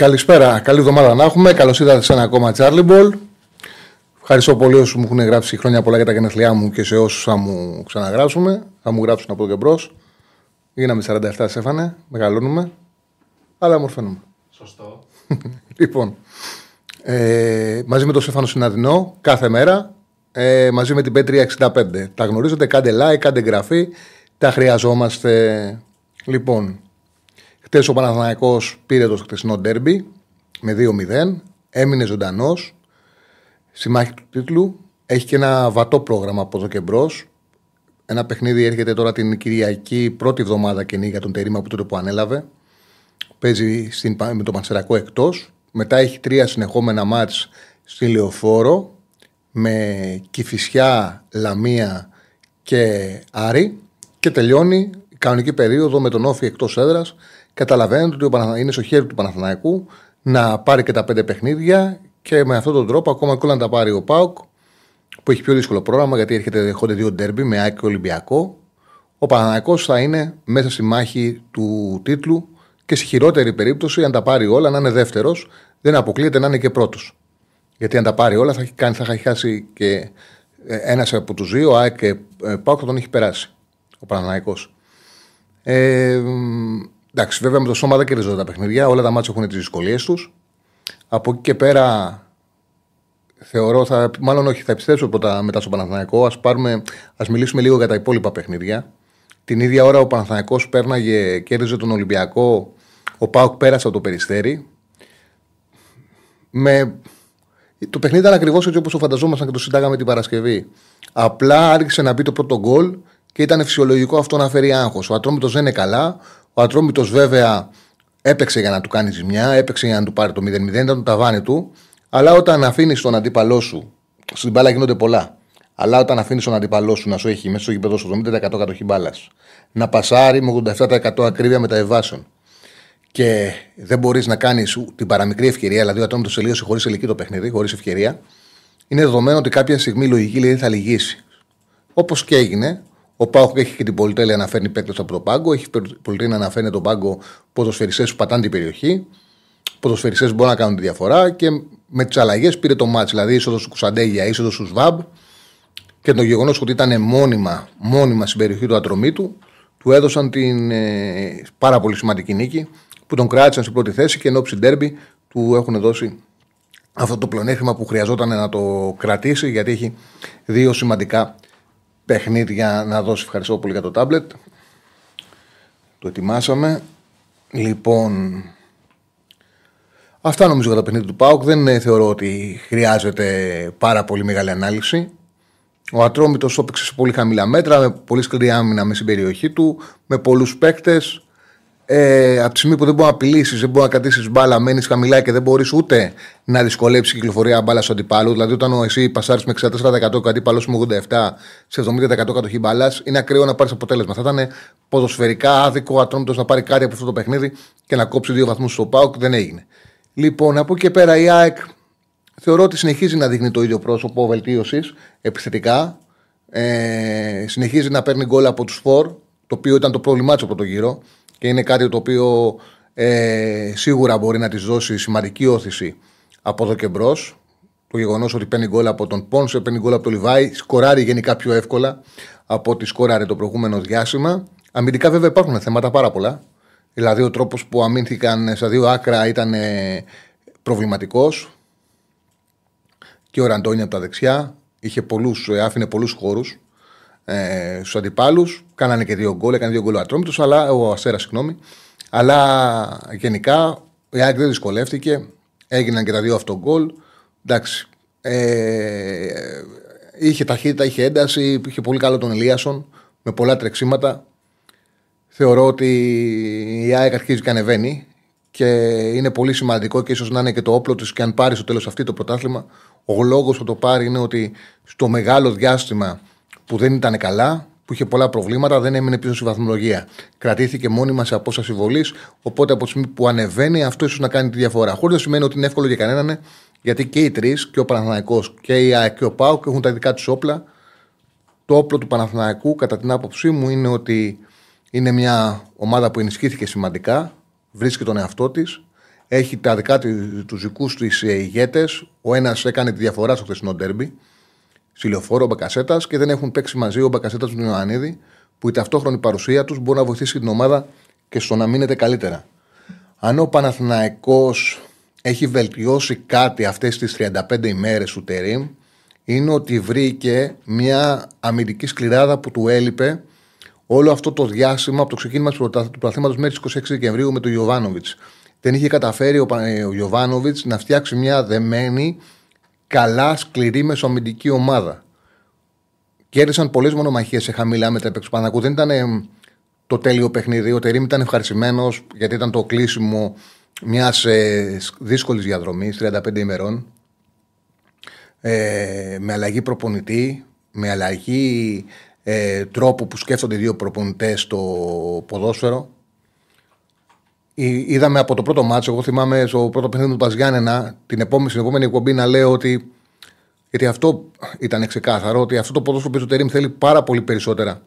Καλησπέρα, καλή εβδομάδα να έχουμε. Καλώς ήρθατε σε ένα ακόμα Charlie Ball. Ευχαριστώ πολύ όσους μου έχουν γράψει χρόνια πολλά για τα γενέθλιά μου και σε όσους θα μου ξαναγράψουμε. Θα μου γράψουν από εδώ και μπρος. Γίναμε 47 Στέφανε, μεγαλώνουμε, αλλά μορφαίνουμε. Σωστό. Λοιπόν, ε, μαζί με τον Στέφανο Συναδεινό, κάθε μέρα, ε, μαζί με την P365. Τα γνωρίζετε, κάντε like, κάντε εγγραφή, τα χρειαζόμαστε. Λοιπόν, χτες ο Παναθηναϊκός πήρε το χτεσινό ντέρμπι με 2-0, έμεινε ζωντανός στη μάχη του τίτλου. Έχει και ένα βατό πρόγραμμα από εδώ και μπρος. Ένα παιχνίδι έρχεται τώρα την Κυριακή, πρώτη εβδομάδα και για τον Τερήμα από τότε που ανέλαβε. Παίζει στην, με τον Πανσερακό εκτός. Μετά έχει τρία συνεχόμενα μάτς στη Λεωφόρο με Κηφισιά, Λαμία και Άρη και τελειώνει η κανονική περίοδο με τον Όφη εκτός έδρας. Καταλαβαίνετε ότι ο Παναθα... είναι στο χέρι του Παναθηναϊκού να πάρει και τα πέντε παιχνίδια και με αυτόν τον τρόπο, ακόμα και να τα πάρει ο Πάουκ, που έχει πιο δύσκολο πρόγραμμα γιατί έρχεται, έρχονται δύο ντέρμπι με ΑΕΚ και Ολυμπιακό, ο Παναθηναϊκός θα είναι μέσα στη μάχη του τίτλου και στη χειρότερη περίπτωση, αν τα πάρει όλα, να είναι δεύτερος, δεν αποκλείεται να είναι και πρώτος. Γιατί αν τα πάρει όλα, θα έχει, κάνει, θα έχει χάσει και ένας από τους δύο, ΑΕΚ και ε, Πάουκ, θα τον έχει περάσει. Ο Παναθηναϊκός. Ε, εντάξει, βέβαια με το σώμα δεν κερδίζονται τα παιχνίδια. Όλα τα μάτια έχουν τις δυσκολίες τους. Από εκεί και πέρα θεωρώ, θα, μάλλον όχι, θα επιστρέψω πρώτα μετά στο Παναθηναϊκό. Ας, πάρουμε, ας μιλήσουμε λίγο για τα υπόλοιπα παιχνίδια. Την ίδια ώρα ο Παναθηναϊκός πέρναγε, κέρδιζε τον Ολυμπιακό. Ο Πάουκ πέρασε από το Περιστέρι. Με... Το παιχνίδι ήταν ακριβώς έτσι όπως το φανταζόμασταν και το συντάγαμε την Παρασκευή. Απλά άρχισε να μπει το πρώτο γκολ και ήταν φυσιολογικό αυτό να φέρει άγχος. Ο Ατρόμητος δεν είναι καλά. Ο Ατρόμητος βέβαια έπαιξε για να του κάνει ζημιά, έπαιξε για να του πάρει το 0-0, ήταν το ταβάνι του. Αλλά όταν αφήνεις τον αντίπαλό σου. Στην μπάλα γίνονται πολλά. Αλλά όταν αφήνεις τον αντίπαλό σου να σου έχει μέσα στο γήπεδο σου 70% κατοχή μπάλας, να πασάρει με 87% ακρίβεια μεταεβάσεων και δεν μπορείς να κάνεις την παραμικρή ευκαιρία, δηλαδή όταν το τελείωσε χωρίς ελική το παιχνίδι, χωρίς ευκαιρία, είναι δεδομένο ότι κάποια στιγμή η λογική λέει θα λυγίσει. Όπως και έγινε, ο Πάουκ έχει και την πολυτέλεια να φέρνει παίκτες από το πάγκο, έχει πολυτέλεια να φέρνει τον πάγκο ποδοσφαιριστές που πατάνε την περιοχή. Ποδοσφαιριστές μπορούν να κάνουν τη διαφορά και με τις αλλαγές πήρε το μάτς. Δηλαδή είσοδος του Κουσαντέγια, είσοδος του Σβάμπ και το γεγονός ότι ήταν μόνιμα, μόνιμα στην περιοχή του ατρωμίτου, του έδωσαν την ε, πάρα πολύ σημαντική νίκη που τον κράτησαν στην πρώτη θέση και εν ώψη ντέρμπι του έχουν δώσει αυτό το πλονέκτημα που χρειαζόταν να το κρατήσει γιατί έχει δύο σημαντικά παιχνίδια να δώσει. Ευχαριστώ πολύ για το τάμπλετ. Το ετοιμάσαμε. Λοιπόν, αυτά νομίζω για το παιχνίδι του ΠΑΟΚ. Δεν ε, θεωρώ ότι χρειάζεται πάρα πολύ μεγάλη ανάλυση. Ο Ατρόμητος έπαιξε σε πολύ χαμηλά μέτρα, με πολύ σκληρή άμυνα με στην περιοχή του, με πολλούς παίκτες ε, από τη στιγμή που δεν μπορείς να απειλήσεις, δεν μπορείς να κρατήσεις μπάλα, μένεις χαμηλά και δεν μπορείς ούτε να δυσκολέψεις η κυκλοφορία μπάλα στον αντιπάλου. Δηλαδή, όταν ο εσύ πασάρεις με 64% και ο αντίπαλος με 87% σε 70% κατοχή μπάλας, είναι ακραίο να πάρεις αποτέλεσμα. Θα ήταν ποδοσφαιρικά άδικο ο Ατρόμητος να πάρει κάτι από αυτό το παιχνίδι και να κόψει δύο βαθμούς στο ΠΑΟΚ. Δεν έγινε. Λοιπόν, από εκεί και πέρα η ΑΕΚ θεωρώ ότι συνεχίζει να δείχνει το ίδιο πρόσωπο βελτίωσης επιθετικά. Ε, συνεχίζει να παίρνει γκολ από τους Φορ, το οποίο ήταν το πρόβλημά του από το γύρο και είναι κάτι το οποίο ε, σίγουρα μπορεί να της δώσει σημαντική όθηση από εδώ και μπρος. Το γεγονός ότι παίρνει γκολ από τον Πόνσε, παίρνει γκολ από τον Λιβάη, σκοράρει γενικά πιο εύκολα από ό,τι σκόραρε το προηγούμενο διάστημα. Αμυντικά βέβαια υπάρχουν θέματα πάρα πολλά. Δηλαδή ο τρόπος που αμήνθηκαν στα δύο άκρα ήταν ε, προβληματικός. Και ο Ραντόνι από τα δεξιά είχε πολλούς, ε, άφηνε πολλούς χώρους ε, στους αντιπάλους. Κάνανε και δύο γκολ, έκανε δύο γκολ ο Ατρόμητος, αλλά ο Αστέρα, συγγνώμη. Αλλά γενικά η ΑΕΚ δεν δυσκολεύτηκε. Έγιναν και τα δύο αυτογκολ. Εντάξει. Ε, είχε ταχύτητα, είχε ένταση, είχε πολύ καλό τον Ελίασον με πολλά τρεξίματα. Θεωρώ ότι η ΑΕΚ αρχίζει και ανεβαίνει και είναι πολύ σημαντικό και ίσως να είναι και το όπλο της και αν πάρει στο τέλος αυτή το πρωτάθλημα. Ο λόγος που το πάρει είναι ότι στο μεγάλο διάστημα που δεν ήταν καλά, που είχε πολλά προβλήματα, δεν έμεινε πίσω στη βαθμολογία. Κρατήθηκε μόνιμα σε απόσταση βολής. Οπότε από τη στιγμή που ανεβαίνει, αυτό ίσως να κάνει τη διαφορά. Χωρίς να σημαίνει ότι είναι εύκολο για κανέναν, γιατί και οι τρεις, και ο Παναθηναϊκός και η ΑΕΚ και ο ΠΑΟΚ έχουν τα δικά τους όπλα. Το όπλο του Παναθηναϊκού, κατά την άποψή μου, είναι ότι είναι μια ομάδα που ενισχύθηκε σημαντικά, βρίσκει τον εαυτό της, έχει τα δικά τους δικούς της ηγέτες. Ο ένας έκανε τη διαφορά στο χθεσινό ντέρμπι στη ο Μπακασέτας και δεν έχουν παίξει μαζί ο Μπακασέτας του Ιωαννίδη, που η ταυτόχρονη παρουσία τους μπορεί να βοηθήσει την ομάδα και στο να μείνετε καλύτερα. Αν ο Παναθηναϊκός έχει βελτιώσει κάτι αυτές τις 35 ημέρες του Τερίμ, είναι ότι βρήκε μια αμυντική σκληράδα που του έλειπε όλο αυτό το διάστημα από το ξεκίνημα του πρωταθλήματος μέχρι τις 26 Δεκεμβρίου με τον Ιωβάνοβιτ. Δεν είχε καταφέρει ο, ο να φτιάξει μια δεμένη καλά σκληρή μεσοαμυντική ομάδα. Κέρδισαν πολλές μονομαχίες σε χαμηλά μέτρα επί Πανακού. Δεν ήταν το τέλειο παιχνίδι. Ο Τερήμ ήταν ευχαριστημένος γιατί ήταν το κλείσιμο μιας ε, δύσκολης διαδρομής 35 ημερών. Ε, με αλλαγή προπονητή, με αλλαγή ε, τρόπου που σκέφτονται οι δύο προπονητές στο ποδόσφαιρο. Είδαμε από το πρώτο μάτσο, εγώ θυμάμαι στο πρώτο παιχνίδι του Παζιάννενα, την επόμενη, στην επόμενη εκπομπή να λέω ότι. Γιατί αυτό ήταν ξεκάθαρο, ότι αυτό το ποδόσφαιρο του Τερήμ θέλει πάρα πολύ περισσότερα.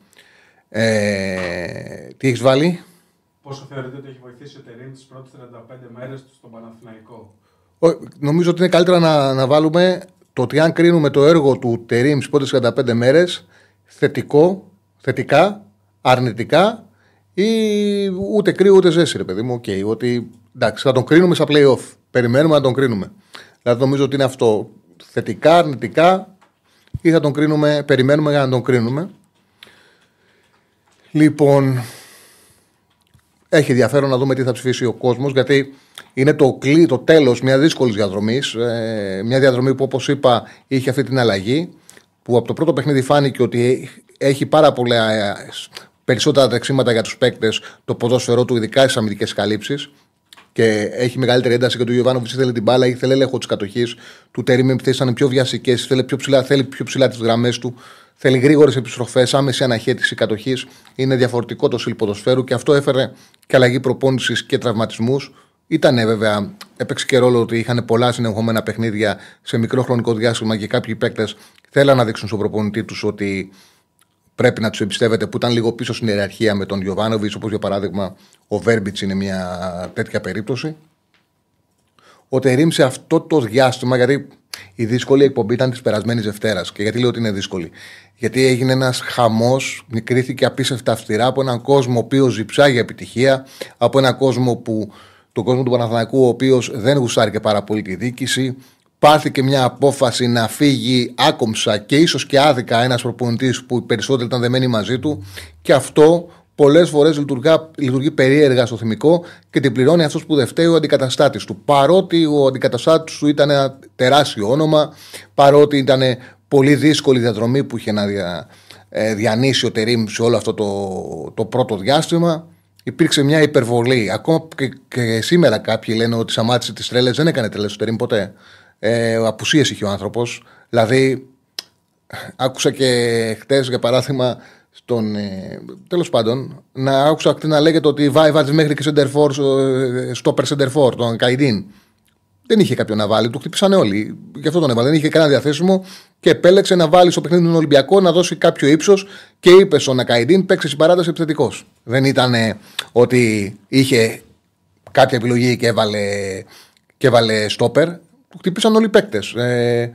Ε, τι έχεις βάλει, Πόσο θεωρείτε ότι έχει βοηθήσει ο Τερήμ τις πρώτες 35 μέρες του στον Παναθηναϊκό; Νομίζω ότι είναι καλύτερα να, να βάλουμε το ότι αν κρίνουμε το έργο του Τερήμ στις πρώτες 35 μέρες θετικό, θετικά, αρνητικά ή ούτε κρύο ούτε ζέστη, ρε παιδί μου. Okay, ότι εντάξει, θα τον κρίνουμε στα playoff. Περιμένουμε να τον κρίνουμε. Δηλαδή νομίζω ότι είναι αυτό. Θετικά, αρνητικά ή θα τον κρίνουμε, περιμένουμε για να τον κρίνουμε. Λοιπόν, έχει ενδιαφέρον να δούμε τι θα ψηφίσει ο κόσμος, γιατί είναι το, κλεί, το τέλος μιας δύσκολης διαδρομής. Ε, μια διαδρομή που, όπως είπα, είχε αυτή την αλλαγή. Που από το πρώτο παιχνίδι φάνηκε ότι έχει πάρα πολλά περισσότερα τρεξίματα για τους παίκτες, το ποδόσφαιρό του, ειδικά στις αμυντικές καλύψεις. Και έχει μεγαλύτερη ένταση και του Ιωβάνοβιτ ήθελε την μπάλα, ήθελε έλεγχο της κατοχής. Του Τερήμι που ήταν πιο βιασικές, θέλει πιο ψηλά, θέλει πιο ψηλά τις γραμμές του. Θέλει γρήγορες επιστροφές, άμεση αναχέτηση κατοχής. Είναι διαφορετικό το στυλ ποδοσφαίρου και αυτό έφερε και αλλαγή προπόνησης και τραυματισμούς. Ήταν βέβαια, έπαιξε και ρόλο ότι είχαν πολλά συνεχόμενα παιχνίδια σε μικρό χρονικό διάστημα και κάποιοι παίκτες θέλαν να δείξουν στον προπονητή τους ότι πρέπει να τους εμπιστεύεται, που ήταν λίγο πίσω στην ιεραρχία με τον Γιωβάνοβιτς, όπως για παράδειγμα ο Βέρμπιτς είναι μια τέτοια περίπτωση. Ο Τερήμ σε αυτό το διάστημα, γιατί η δύσκολη εκπομπή ήταν της περασμένης Δευτέρας. Και γιατί λέω ότι είναι δύσκολη. Γιατί έγινε ένας χαμός, μικρήθηκε απίστευτα αυστηρά από έναν κόσμο ο οποίος ζυψάει για επιτυχία, από έναν κόσμο που τον κόσμο του Παναθηναϊκού, ο οποίος δεν γουστάρει και πάρα πολύ τη διοίκηση, πάρθηκε μια απόφαση να φύγει άκομψα και ίσως και άδικα ένας προπονητής που οι περισσότεροι ήταν δεμένοι μαζί του. Και αυτό πολλές φορές λειτουργεί περίεργα στο θυμικό και την πληρώνει αυτός που δεν φταίει ο αντικαταστάτης του. Παρότι ο αντικαταστάτης του ήταν ένα τεράστιο όνομα, παρότι ήταν πολύ δύσκολη διαδρομή που είχε να δια, ε, διανύσει ο Τερήμ σε όλο αυτό το, το πρώτο διάστημα, υπήρξε μια υπερβολή. Ακόμα και, και σήμερα κάποιοι λένε ότι σταμάτησε τι τρέλες, δεν έκανε τρέλες ο Τερήμ ποτέ ε, απουσίες είχε ο άνθρωπος. Δηλαδή, άκουσα και χτες για παράδειγμα στον. Ε, Τέλος πάντων, να άκουσα να λέγεται ότι βάει βάζει μέχρι και σεντερφόρ, στο περσεντερφόρ, τον Καϊντίν. Δεν είχε κάποιον να βάλει, του χτύπησαν όλοι. Γι' αυτό τον έβαλε. Δεν είχε κανένα διαθέσιμο και επέλεξε να βάλει στο παιχνίδι του Ολυμπιακό να δώσει κάποιο ύψος και είπε στον Ακαϊντίν παίξει στην παράταση επιθετικός. Δεν ήταν ότι είχε κάποια επιλογή και έβαλε, και έβαλε στόπερ που χτυπήσαν όλοι οι παίκτες. Ε,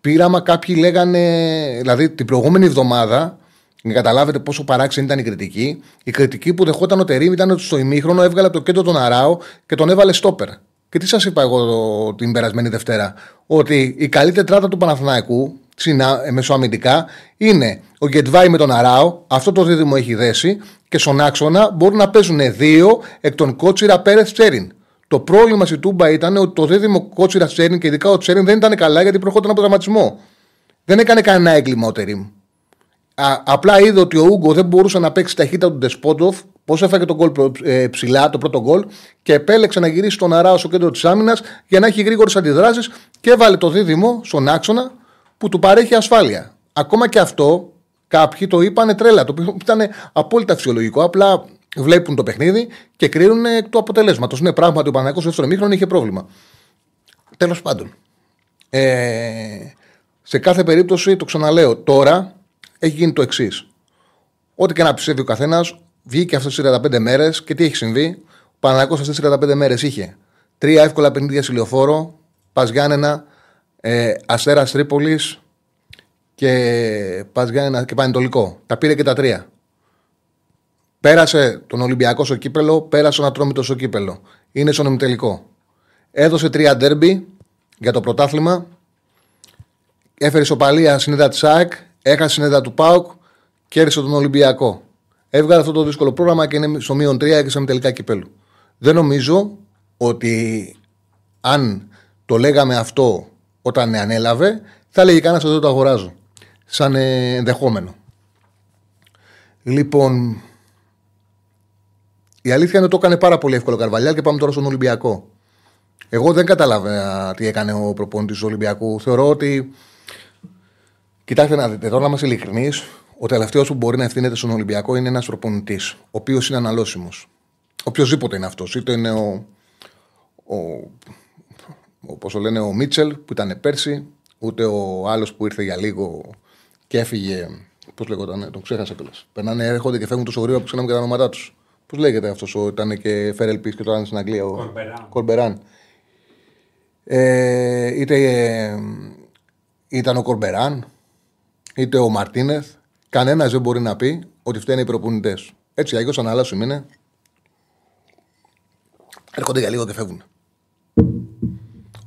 πείραμα κάποιοι λέγανε, δηλαδή την προηγούμενη εβδομάδα, να καταλάβετε πόσο παράξενη ήταν η κριτική. Η κριτική που δεχόταν ο Τερήμ ήταν ότι στο ημίχρονο έβγαλε από το κέντρο τον Αράο και τον έβαλε στόπερ. Και τι σας είπα εγώ την περασμένη Δευτέρα, Ότι η καλή τετράδα του Παναθηναϊκού ε, μεσοαμυντικά είναι ο Γκετβάη με τον Αράο, αυτό το δίδυμο έχει δέσει και στον άξονα μπορούν να παίζουν δύο εκ των Κότσιρα Πέρεθ Τσέριν. Το πρόβλημα στη Τούμπα ήταν ότι το δίδυμο κότσιρα Τσέριν και ειδικά ο Τσέριν δεν ήταν καλά γιατί προχώταν από δραματισμό. Δεν έκανε κανένα έγκλημα ο Τερήμ. απλά είδε ότι ο Ούγκο δεν μπορούσε να παίξει ταχύτητα του Ντεσπόντοφ Πώς έφαγε τον γκολ προ- ε, ψηλά, το πρώτο γκολ, και επέλεξε να γυρίσει τον Αράο στο κέντρο της άμυνας για να έχει γρήγορες αντιδράσεις και έβαλε το δίδυμο στον άξονα που του παρέχει ασφάλεια. Ακόμα και αυτό κάποιοι το είπανε τρέλα, το οποίο ήταν απόλυτα φυσιολογικό. Απλά βλέπουν το παιχνίδι και κρίνουν εκ του αποτελέσματος. Ναι, πράγματι ο Παναγιώ στο δεύτερο μήχρονο είχε πρόβλημα. Τέλος πάντων. Ε, σε κάθε περίπτωση, το ξαναλέω, τώρα έχει γίνει το εξής. Ό,τι και να πιστεύει ο καθένας, βγήκε αυτές τις 35 μέρες και τι έχει συμβεί. Ο Παναγιώ αυτές τις 35 μέρες είχε τρία εύκολα παιχνίδια σε λεωφόρο, Πας Γιάννενα, ε, Αστέρας Τρίπολης και Πας Γιάννενα και Πανετολικό. Τα πήρε και τα τρία. Πέρασε τον Ολυμπιακό στο κύπελο, πέρασε τον Ατρόμητος στο κύπελο. Είναι στον ημιτελικό. Έδωσε τρία ντέρμπι για το πρωτάθλημα. Έφερε ισοπαλία συνέδρα της ΑΕΚ, έχασε συνέδρα του ΠΑΟΚ, κέρδισε τον Ολυμπιακό. Έβγαλε αυτό το δύσκολο πρόγραμμα και είναι στο μείον 3 και σε τελικά κυπέλου. Δεν νομίζω ότι αν το λέγαμε αυτό όταν ανέλαβε, θα έλεγε κανένας ότι δεν το αγοράζω. Σαν ε, ενδεχόμενο. Λοιπόν, η αλήθεια είναι ότι το έκανε πάρα πολύ εύκολο ο Καρβαλιάλ και πάμε τώρα στον Ολυμπιακό. Εγώ δεν κατάλαβα τι έκανε ο προπονητής του Ολυμπιακού. Θεωρώ ότι. Κοιτάξτε να δείτε, τώρα να είμαστε ειλικρινείς, ο τελευταίος που μπορεί να ευθύνεται στον Ολυμπιακό είναι ένας προπονητής, ο οποίος είναι αναλώσιμος. Οποιοδήποτε είναι αυτός. Είτε είναι ο. ο όπως το λένε ο Μίτσελ που ήταν πέρσι, ούτε ο άλλος που ήρθε για λίγο και έφυγε. Πώς λέγονταν, τον ξέχασα κιόλας. Περνάνε, έρχονται και φεύγουν τόσο γρήγορα που ξέραμε και τα ονόματά τους. Πώς λέγεται αυτός ο ήταν και Φέρελ Πι και τώρα είναι στην Αγγλία. Ο Κορμπεράν. Κορμπεράν. Ε, είτε ε, ήταν ο Κορμπεράν, είτε ο Μαρτίνεθ. Κανένας δεν μπορεί να πει ότι φταίνουν οι προπονητές. Έτσι, αλλιώ αν αλλάσουν είναι. Έρχονται για λίγο και φεύγουν.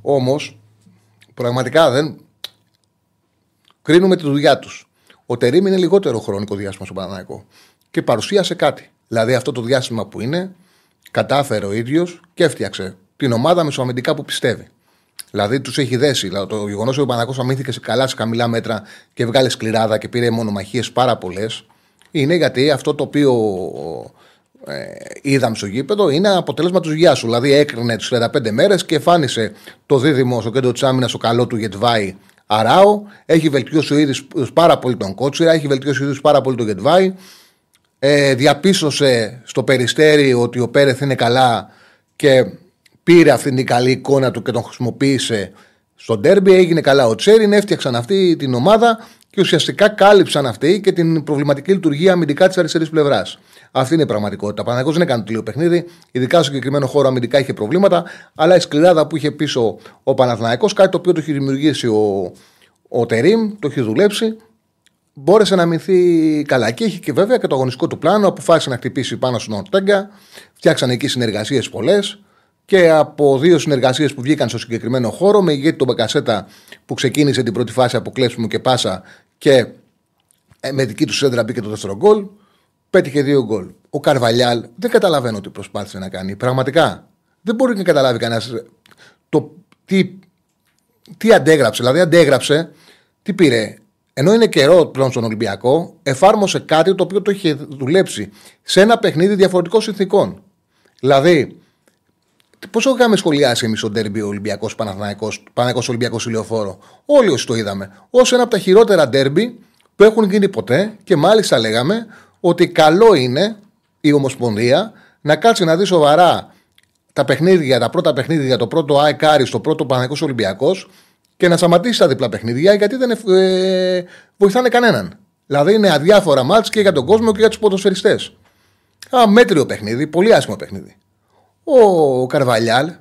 Όμως, πραγματικά δεν. Κρίνουμε τη δουλειά τους. Ο Τερήμ είναι λιγότερο χρονικό διάστημα στο Παναναναϊκό. Και παρουσίασε κάτι. Δηλαδή, αυτό το διάστημα που είναι, κατάφερε ο ίδιος και έφτιαξε την ομάδα μεσοαμυντικά που πιστεύει. Δηλαδή, τους έχει δέσει. Δηλαδή, το γεγονός ότι ο Παναναναϊκός αμήνθηκε σε καλά, σε χαμηλά μέτρα και βγάλε σκληράδα και πήρε μονομαχίες πάρα πολλές, είναι γιατί αυτό το οποίο ε, είδαμε στο γήπεδο είναι αποτέλεσμα τη δουλειά σου. Δηλαδή έκρινε τις 35 μέρες και εμφάνισε το δίδυμο στο κέντρο της άμυνας στο καλό του Γετβάη Αράο. Έχει βελτιώσει ο ίδιος πάρα πολύ τον Κότσιρα, έχει βελτιώσει ο ίδιος πάρα πολύ τον Γετβάη. Ε, διαπίστωσε στο περιστέρι ότι ο Πέρεθ είναι καλά και πήρε αυτή την καλή εικόνα του και τον χρησιμοποίησε στο ντέρμπι. Έγινε καλά ο Τσέριν, έφτιαξαν αυτή την ομάδα και ουσιαστικά κάλυψαν αυτή και την προβληματική λειτουργία αμυντικά της αριστερής πλευράς. Αυτή είναι η πραγματικότητα. Ο Παναγιώ δεν έκανε το λίγο παιχνίδι. Ειδικά στο συγκεκριμένο χώρο αμυντικά είχε προβλήματα. Αλλά η σκληράδα που είχε πίσω ο Παναθηναϊκός, κάτι το οποίο το έχει δημιουργήσει ο, ο Τερήμ, το έχει δουλέψει, μπόρεσε να μυθεί καλά. Και έχει και βέβαια και το αγωνιστικό του πλάνο. Αποφάσισε να χτυπήσει πάνω στον Ορτέγκα. Φτιάξαν εκεί συνεργασίες πολλές. Και από δύο συνεργασίες που βγήκαν στο συγκεκριμένο χώρο, με ηγέτη τον Μπακασέτα που ξεκίνησε την πρώτη φάση από κλέψιμο και πάσα και ε, με δική του σέντρα μπήκε το δεύτερο γκολ. Πέτυχε δύο γκολ. Ο Καρβαλιάλ δεν καταλαβαίνω τι προσπάθησε να κάνει. Πραγματικά δεν μπορεί να καταλάβει κανένας το τι, τι αντέγραψε. Δηλαδή, αντέγραψε, τι πήρε. Ενώ είναι καιρό πλέον στον Ολυμπιακό, εφάρμοσε κάτι το οποίο το είχε δουλέψει σε ένα παιχνίδι διαφορετικών συνθήκων. Δηλαδή, Πόσο είχαμε σχολιάσει εμείς ο ντέρμπι Ολυμπιακός Παναγικό Ολυμπιακός Ηλιοφόρο; Όλοι όσοι το είδαμε. Ω ένα από τα χειρότερα ντέρμπι που έχουν γίνει ποτέ και μάλιστα λέγαμε ότι καλό είναι η Ομοσπονδία να κάτσει να δει σοβαρά τα παιχνίδια, τα πρώτα παιχνίδια για το πρώτο ΑΕΚΑΡΙ στο πρώτο Παναγικό Ολυμπιακός και να σταματήσει τα διπλά παιχνίδια γιατί δεν ε, βοηθάνε κανέναν. Δηλαδή είναι αδιάφορα μάτς και για τον κόσμο και για τους ποδοσφαιριστές. Αμέτριο παιχνίδι, πολύ άσχημο παιχνίδι ο Καρβαλιάλ,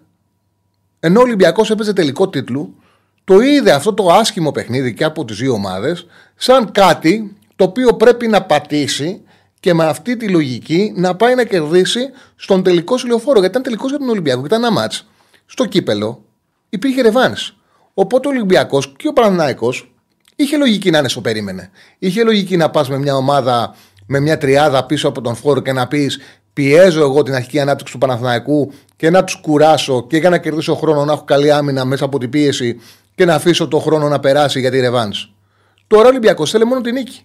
ενώ ο Ολυμπιακός έπαιζε τελικό τίτλου, το είδε αυτό το άσχημο παιχνίδι και από τις δύο ομάδες σαν κάτι το οποίο πρέπει να πατήσει και με αυτή τη λογική να πάει να κερδίσει στον τελικό συλλοφόρο. Γιατί ήταν τελικός για τον Ολυμπιακό και ήταν ένα μάτς στο κύπελο. Υπήρχε ρεβάν. Οπότε ο Ολυμπιακός και ο Πανανάικο είχε λογική να είναι στο περίμενε. Είχε λογική να πας με μια ομάδα με μια τριάδα πίσω από τον φόρο και να πεις πιέζω εγώ την αρχική ανάπτυξη του Παναθηναϊκού και να τους κουράσω και για να κερδίσω χρόνο να έχω καλή άμυνα μέσα από την πίεση και να αφήσω το χρόνο να περάσει για τη ρεβάν. Τώρα ο Ολυμπιακός θέλει μόνο την νίκη.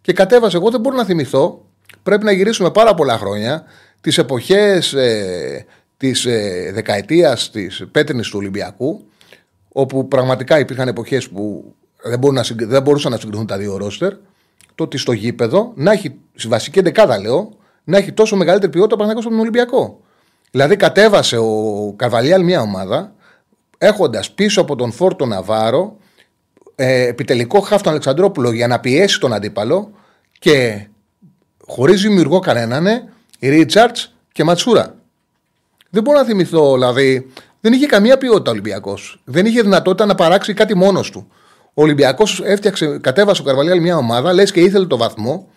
Και κατέβασε, εγώ δεν μπορώ να θυμηθώ πρέπει να γυρίσουμε πάρα πολλά χρόνια τις εποχές ε, της ε, δεκαετίας της πέτρινης του Ολυμπιακού, όπου πραγματικά υπήρχαν εποχές που δεν, μπορούν να, συγκ- δεν μπορούσαν να συγκριθούν τα δύο ρόστερ. Το ότι στο γήπεδο να έχει, στη βασική δεκάδα λέω, να έχει τόσο μεγαλύτερη ποιότητα ο Παναθηναϊκός από τον Ολυμπιακό. Δηλαδή κατέβασε ο Καρβαλιάλ μια ομάδα έχοντας πίσω από τον Φόρτο Ναβάρο ε, επιτελικό χάφ τον Αλεξανδρόπουλο για να πιέσει τον αντίπαλο και χωρίς δημιουργό κανέναν Ρίτσαρτς και Ματσούρα. Δεν μπορώ να θυμηθώ, δηλαδή. Δεν είχε καμία ποιότητα ο Ολυμπιακός. Δεν είχε δυνατότητα να παράξει κάτι μόνος του. Ο Ολυμπιακός έφτιαξε, κατέβασε ο Καρβαλιάλ μια ομάδα, λες και ήθελε το βαθμό,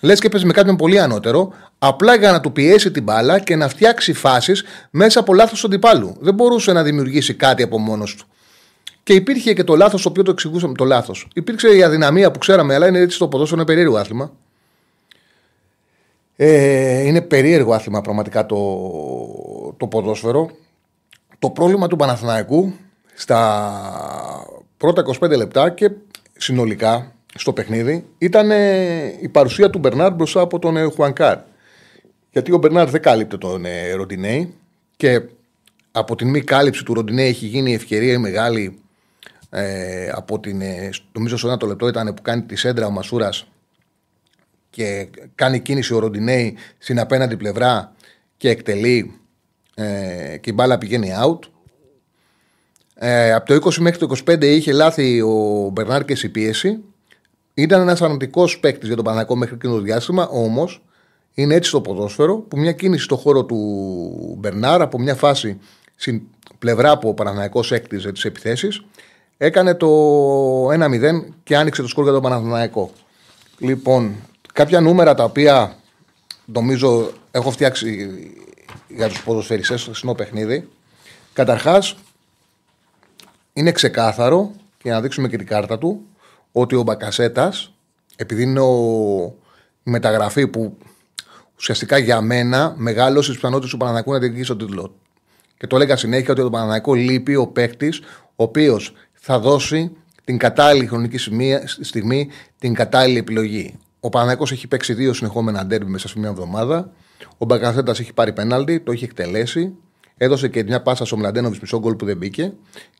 λες και παίζει με κάποιον πολύ ανώτερο, απλά για να του πιέσει την μπάλα και να φτιάξει φάσεις μέσα από λάθος του αντιπάλου. Δεν μπορούσε να δημιουργήσει κάτι από μόνος του. Και υπήρχε και το λάθος, το οποίο το εξηγούσαμε το λάθος. Υπήρξε η αδυναμία που ξέραμε, αλλά είναι έτσι το ποδόσφαιρο, είναι περίεργο άθλημα. Ε, είναι περίεργο άθλημα πραγματικά το, το ποδόσφαιρο. Το πρόβλημα του Παναθηναϊκού στα πρώτα 25 λεπτά και συνολικά στο παιχνίδι ήταν ε, η παρουσία του Μπερνάρ μπροστά από τον ε, Χουανκάρ. Γιατί ο Μπερνάρ δεν κάλυπτε τον ε, Ροντινέη και από την μη κάλυψη του Ροντινέη έχει γίνει η ευκαιρία η μεγάλη ε, από την, ε, νομίζω στο ένα το λεπτό ήταν που κάνει τη σέντρα ο Μασούρας και κάνει κίνηση ο Ροντινέη στην απέναντι πλευρά και εκτελεί ε, και η μπάλα πηγαίνει out. Ε, από το 20 μέχρι το 25 είχε λάθη ο Μπερνάρ και η πίεση. Ήταν ένας αρνητικός παίκτης για τον Παναγικό μέχρι εκείνο το διάστημα, όμως είναι έτσι το ποδόσφαιρο που μια κίνηση στο χώρο του Μπερνάρ από μια φάση στην πλευρά που ο Παναθηναϊκός έκτιζε τις επιθέσεις έκανε το 1-0 και άνοιξε το σκορ για τον Παναθηναϊκό. Λοιπόν, κάποια νούμερα τα οποία νομίζω έχω φτιάξει για τους ποδοσφαιριστές στο χθεσινό παιχνίδι. Καταρχάς, είναι ξεκάθαρο και να δείξουμε και την κάρτα του ότι ο Μπακασέτας, επειδή είναι ο, η μεταγραφή που ουσιαστικά για μένα μεγάλωσε τι πιθανότητε του Παναναναϊκού να διεκδικήσει τον τίτλο. Και το έλεγα συνέχεια ότι το Παναναναϊκό λείπει ο παίκτης, ο οποίος θα δώσει την κατάλληλη χρονική σημεία- στιγμή την κατάλληλη επιλογή. Ο Παναναναϊκό έχει παίξει δύο συνεχόμενα ντέρμπι μέσα σε μια εβδομάδα. Ο Μπακασέτα έχει πάρει πέναλτι, το έχει εκτελέσει. Έδωσε και μια πάσα στο Μλαντένοβιτς μισό γκολ που δεν μπήκε.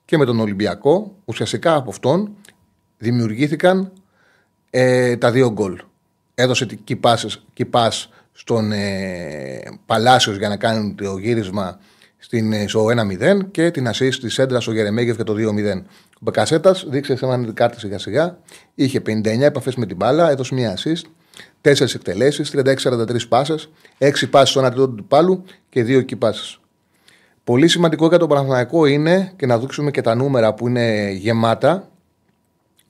Και με τον Ολυμπιακό, ουσιαστικά από αυτόν δημιουργήθηκαν ε, τα δύο γκολ. Έδωσε την key passes- key pass στον ε, Παλάσιος για να κάνει το γύρισμα στην, ε, στο 1-0 και την assist της Σέντρα στο Γερεμέγεφ για το 2-0. Ο Μπακασέτας δείξε σε έναν κάρτα σιγά σιγά. Είχε 59 επαφές με την μπάλα, έδωσε μία assist, 4 εκτελέσεις, 36-43 πάσες, 6 πάσει στον αντίθετο του πάλου και 2 key passes. Πολύ σημαντικό για τον Παναθηναϊκό είναι και να δείξουμε και τα νούμερα που είναι γεμάτα.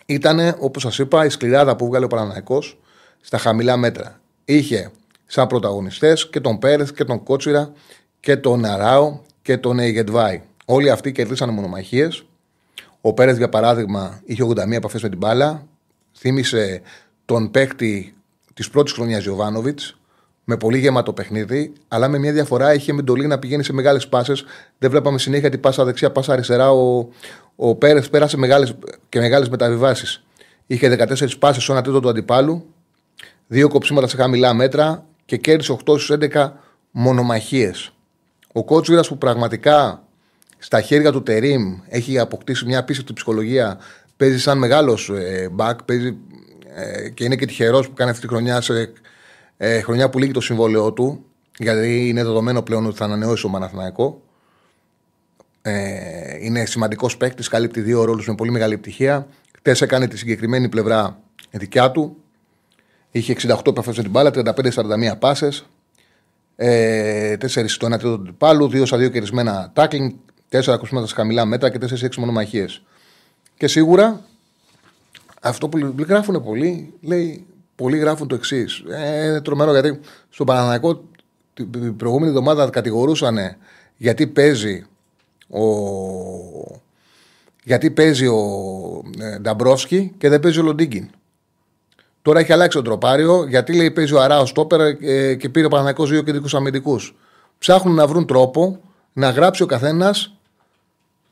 Ήταν, όπως σας είπα, η σκληράδα που βγάλε ο Παναθηναϊκός στα χαμηλά μέτρα. Είχε σαν πρωταγωνιστές και τον Πέρεθ και τον Κότσιρα και τον Αράο και τον Γετβάη. Όλοι αυτοί κερδίσαν μονομαχίες. Ο Πέρεθ, για παράδειγμα, είχε 81 επαφές με την μπάλα. Θύμισε τον παίκτη της πρώτης χρονιάς Γιωβάνοβιτς με πολύ γεμάτο παιχνίδι, αλλά με μια διαφορά είχε με να πηγαίνει σε μεγάλες πάσες. Δεν βλέπαμε συνέχεια την πάσα δεξιά, πάσα αριστερά. Ο, ο Πέρεθ πέρασε μεγάλες, και μεγάλες μεταβιβάσεις. Είχε 14 πάσες στον αντίθετο του αντιπάλου, δύο κοψίματα σε χαμηλά μέτρα και κέρδισε 8 στους 11 μονομαχίες. Ο Κότσουρα που πραγματικά στα χέρια του Τερίμ έχει αποκτήσει μια απίστευτη ψυχολογία, παίζει σαν μεγάλος ε, μπακ, παίζει ε, και είναι και τυχερός που κάνει αυτή τη χρονιά σε ε, χρονιά που λύγει το συμβόλαιό του, γιατί είναι δεδομένο πλέον ότι θα ανανεώσει το Μαναθηναϊκό. Ε, είναι σημαντικός παίκτης, καλύπτει δύο ρόλους με πολύ μεγάλη επιτυχία. Χθε έκανε τη συγκεκριμένη πλευρά δικιά του. Είχε 68 επαφές με την μπάλα, 35-41 πάσες. Ε, 4 στο 1 τρίτο του αντιπάλου, 2 στα 2 κερδισμένα tackling, 4 ακουσμάτα σε χαμηλά μέτρα και 4-6 μονομαχίες. Και σίγουρα αυτό που γράφουν πολλοί, λέει, πολλοί γράφουν το εξής. Ε, είναι τρομερό γιατί στο Παναναναϊκό την προηγούμενη εβδομάδα κατηγορούσαν γιατί παίζει ο, γιατί παίζει ο ε, Νταμπρόσκι και δεν παίζει ο Λοντίγκιν. Τώρα έχει αλλάξει το τροπάριο γιατί λέει παίζει ο Αράο Στόπερ ε, και πήρε ο Παναναναϊκός δύο κεντρικούς αμυντικούς. Ψάχνουν να βρουν τρόπο να γράψει ο καθένας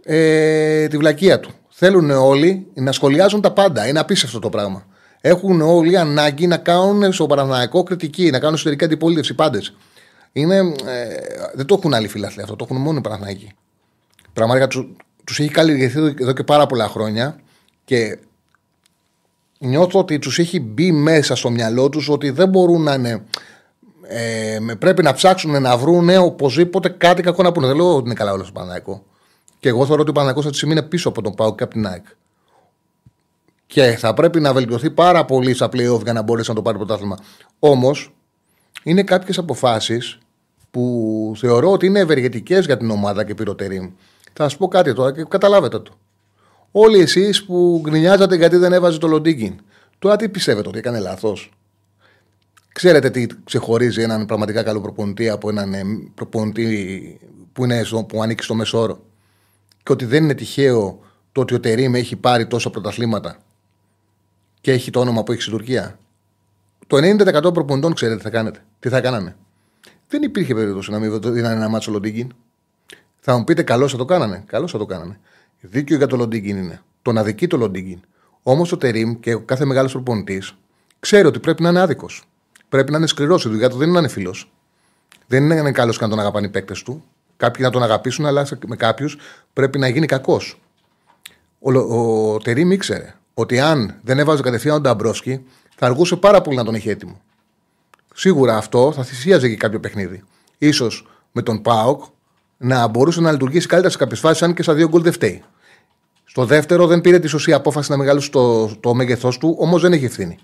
ε, τη βλακεία του. Θέλουν όλοι να σχολιάζουν τα πάντα. Είναι απίστευτο το πράγμα. Έχουν όλοι ανάγκη να κάνουν στο Παναθηναϊκό κριτική, να κάνουν εσωτερική αντιπολίτευση πάντες. Είναι, ε, δεν το έχουν άλλοι φιλαθλοί αυτό, το έχουν μόνο οι Παναθηναϊκοί. Πραγματικά τους τους έχει καλλιεργηθεί εδώ- εδώ και πάρα πολλά χρόνια και νιώθω ότι τους έχει μπει μέσα στο μυαλό τους ότι δεν μπορούν να είναι. Ε, με- πρέπει να ψάξουν να βρουν οπωσδήποτε κάτι κακό να πούνε. Δεν λέω ότι είναι καλά όλο το Παναναϊκό. Και εγώ θεωρώ ότι ο Παναναϊκό αυτή τη στιγμή είναι πίσω από τον Πάο και από την ΑΕΚ. Και θα πρέπει να βελτιωθεί πάρα πολύ στα playoff για να μπορέσει να το πάρει πρωτάθλημα. Όμως, είναι κάποιες αποφάσεις που θεωρώ ότι είναι ευεργετικές για την ομάδα και πυροτερή. Θα σας πω κάτι τώρα και καταλάβετε το. Όλοι εσείς που γκρινιάζατε γιατί δεν έβαζε το Λοντίγκιν. Τώρα τι πιστεύετε ότι έκανε λάθος; Ξέρετε τι ξεχωρίζει έναν πραγματικά καλό προπονητή από έναν ε, προπονητή που, είναι στο, που ανήκει στο μεσόρο; Και ότι δεν είναι τυχαίο το ότι ο Τερήμ έχει πάρει τόσα πρωταθλήματα και έχει το όνομα που έχει στην Τουρκία. Το 90% των προπονητών ξέρετε τι θα κάνετε. Τι θα κάνανε. Δεν υπήρχε περίπτωση να μην δίνανε ένα μάτσο Λοντίγκιν. Θα μου πείτε καλώ θα το κάνανε. Καλώ θα το κάνανε. Δίκιο για το Λοντίγκιν είναι. Το να δικεί το Λοντίγκιν. Όμως ο Τερήμ και ο κάθε μεγάλος προπονητής ξέρει ότι πρέπει να είναι άδικος. Πρέπει να είναι σκληρός. Η δουλειά του δεν είναι να είναι φίλο. Δεν είναι να είναι καλός και να τον αγαπάνε οι παίκτες του. Κάποιοι να τον αγαπήσουν, αλλά σε- με κάποιους πρέπει να γίνει κακός. Ο, Λο- ο Τερήμ ήξερε ότι αν δεν έβαζε κατευθείαν τον Νταμπρόσκι, θα αργούσε πάρα πολύ να τον έχει έτοιμο. Σίγουρα αυτό θα θυσίαζε και κάποιο παιχνίδι. σω με τον Πάοκ να μπορούσε να λειτουργήσει καλύτερα σε κάποιες φάσεις, αν και στα δύο γκολ δεν φταίει. Στο δεύτερο δεν πήρε τη σωστή απόφαση να μεγαλώσει το, το μέγεθός του, όμως δεν έχει ευθύνη.